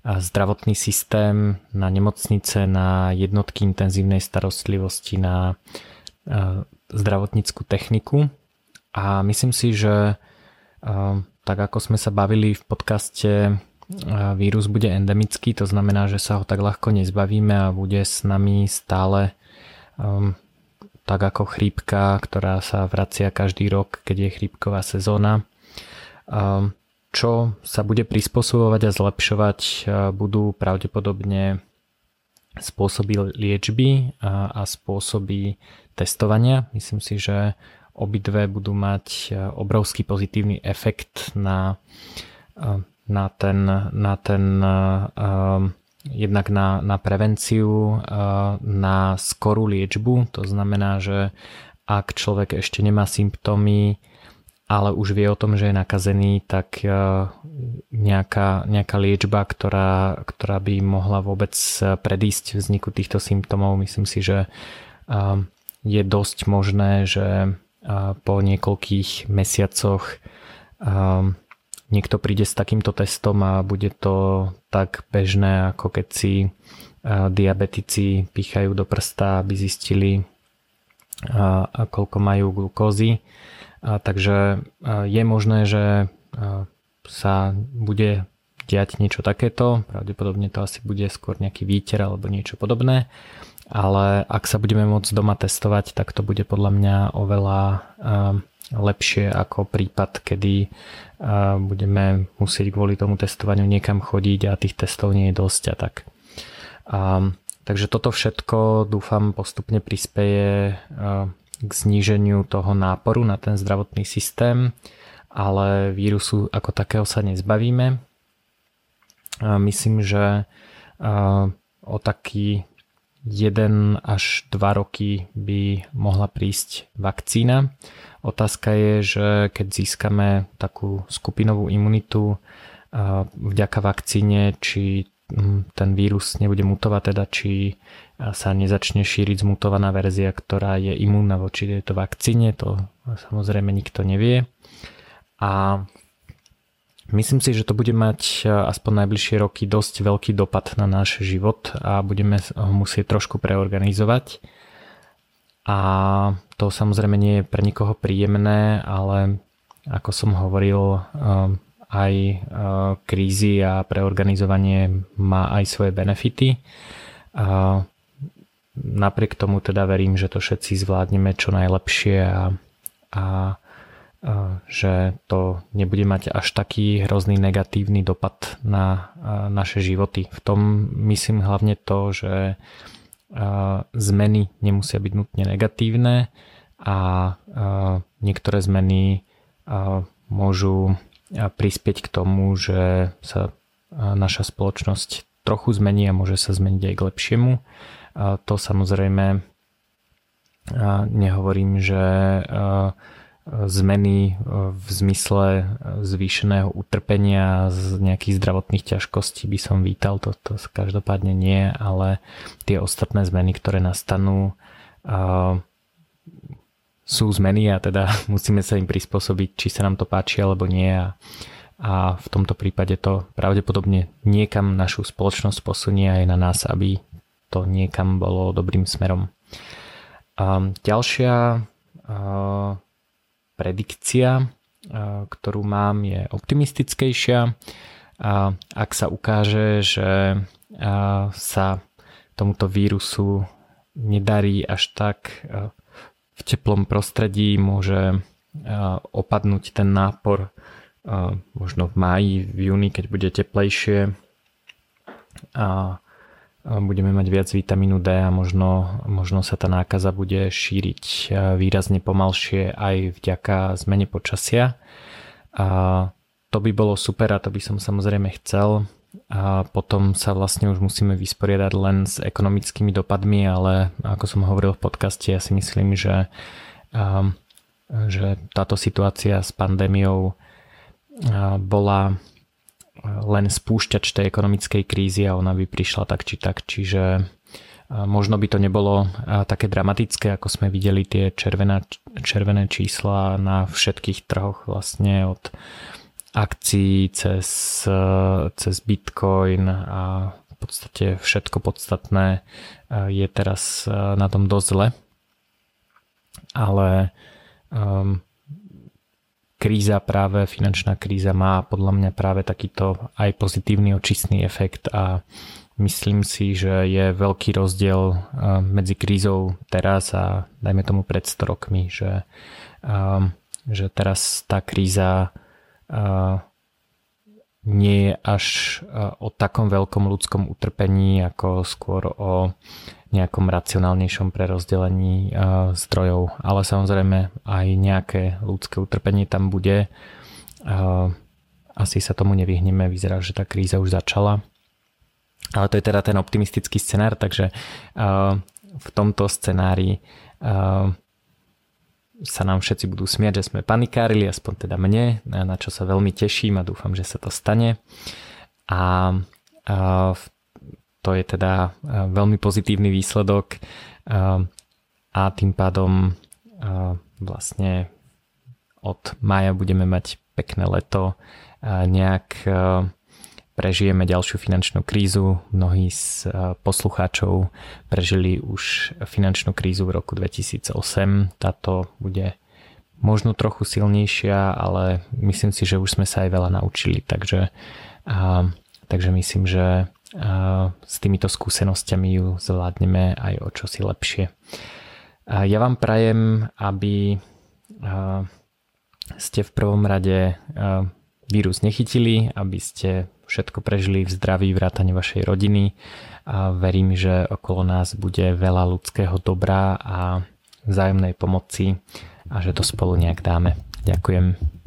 zdravotný systém, na nemocnice, na jednotky intenzívnej starostlivosti, na zdravotníckú techniku a myslím si, že tak ako sme sa bavili v podcaste vírus bude endemický, to znamená, že sa ho tak ľahko nezbavíme a bude s nami stále um, tak ako chrípka, ktorá sa vracia každý rok, keď je chrípková sezóna. Um, čo sa bude prispôsobovať a zlepšovať budú pravdepodobne spôsoby liečby a spôsoby testovania. Myslím si, že obidve budú mať e, obrovský pozitívny efekt na, e, na ten, na ten uh, jednak na, na prevenciu, na skorú liečbu. To znamená, že ak človek ešte nemá symptómy ale už vie o tom, že je nakazený, tak nejaká, nejaká liečba, ktorá, ktorá by mohla vôbec predísť vzniku týchto symptómov, myslím si, že je dosť možné, že po niekoľkých mesiacoch niekto príde s takýmto testom a bude to tak bežné, ako keď si diabetici pichajú do prsta, aby zistili, a koľko majú glukózy. Takže je možné, že sa bude diať niečo takéto, pravdepodobne to asi bude skôr nejaký výter alebo niečo podobné, ale ak sa budeme môcť doma testovať, tak to bude podľa mňa oveľa lepšie ako prípad, kedy budeme musieť kvôli tomu testovaniu niekam chodiť a tých testov nie je dosť a tak. Takže toto všetko dúfam postupne prispieje k zníženiu toho náporu na ten zdravotný systém, ale vírusu ako takého sa nezbavíme. Myslím, že o taký 1 až 2 roky by mohla prísť vakcína. Otázka je, že keď získame takú skupinovú imunitu vďaka vakcíne, či ten vírus nebude mutovať, teda či sa nezačne šíriť zmutovaná verzia, ktorá je imúnna voči tejto vakcíne, to samozrejme nikto nevie. A myslím si, že to bude mať aspoň najbližšie roky dosť veľký dopad na náš život a budeme ho musieť trošku preorganizovať. A to samozrejme nie je pre nikoho príjemné, ale ako som hovoril, aj e, krízy a preorganizovanie má aj svoje benefity. Napriek tomu teda verím, že to všetci zvládneme čo najlepšie a, a že to nebude mať až taký hrozný negatívny dopad na naše životy. V tom myslím hlavne to, že zmeny nemusia byť nutne negatívne a niektoré zmeny môžu prispieť k tomu, že sa naša spoločnosť trochu zmení a môže sa zmeniť aj k lepšiemu. To samozrejme nehovorím, že zmeny v zmysle zvýšeného utrpenia z nejakých zdravotných ťažkostí by som vítal, to, to každopádne nie, ale tie ostatné zmeny, ktoré nastanú, sú zmeny a teda musíme sa im prispôsobiť, či sa nám to páči alebo nie a, a v tomto prípade to pravdepodobne niekam našu spoločnosť posunie aj na nás, aby to niekam bolo dobrým smerom. A ďalšia a, predikcia, ktorú mám, je optimistickejšia. A ak sa ukáže, že sa tomuto vírusu nedarí až tak v teplom prostredí môže opadnúť ten nápor možno v máji, v júni, keď bude teplejšie a budeme mať viac vitamínu D a možno, možno sa tá nákaza bude šíriť výrazne pomalšie aj vďaka zmene počasia. A to by bolo super a to by som samozrejme chcel, a potom sa vlastne už musíme vysporiadať len s ekonomickými dopadmi, ale ako som hovoril v podcaste, ja si myslím, že, že táto situácia s pandémiou bola len spúšťač tej ekonomickej krízy a ona by prišla tak či tak, čiže možno by to nebolo také dramatické, ako sme videli tie červené, červené čísla na všetkých trhoch vlastne od akcií, cez, cez Bitcoin a v podstate všetko podstatné je teraz na tom dosť zle. Ale um, kríza práve, finančná kríza má podľa mňa práve takýto aj pozitívny očistný efekt a myslím si, že je veľký rozdiel eh, medzi krízou teraz a dajme tomu pred 100 rokmi, že, um, že teraz tá kríza nie je až o takom veľkom ľudskom utrpení, ako skôr o nejakom racionálnejšom prerozdelení zdrojov. Ale samozrejme aj nejaké ľudské utrpenie tam bude. Asi sa tomu nevyhneme, vyzerá, že tá kríza už začala. Ale to je teda ten optimistický scenár, takže v tomto scenári sa nám všetci budú smiať, že sme panikárili, aspoň teda mne, na čo sa veľmi teším a dúfam, že sa to stane. A, a to je teda veľmi pozitívny výsledok a tým pádom vlastne od maja budeme mať pekné leto, nejak prežijeme ďalšiu finančnú krízu. Mnohí z eh, poslucháčov prežili už finančnú krízu v roku 2008. Táto bude možno trochu silnejšia, ale myslím si, že už sme sa aj veľa naučili, takže, a, takže myslím, že s týmito skúsenosťami ju zvládneme aj o čosi lepšie. Ja vám prajem, aby ste v prvom rade vírus nechytili, aby ste všetko prežili v zdraví, vrátane vašej rodiny a verím, že okolo nás bude veľa ľudského dobrá a vzájomnej pomoci a že to spolu nejak dáme. Ďakujem.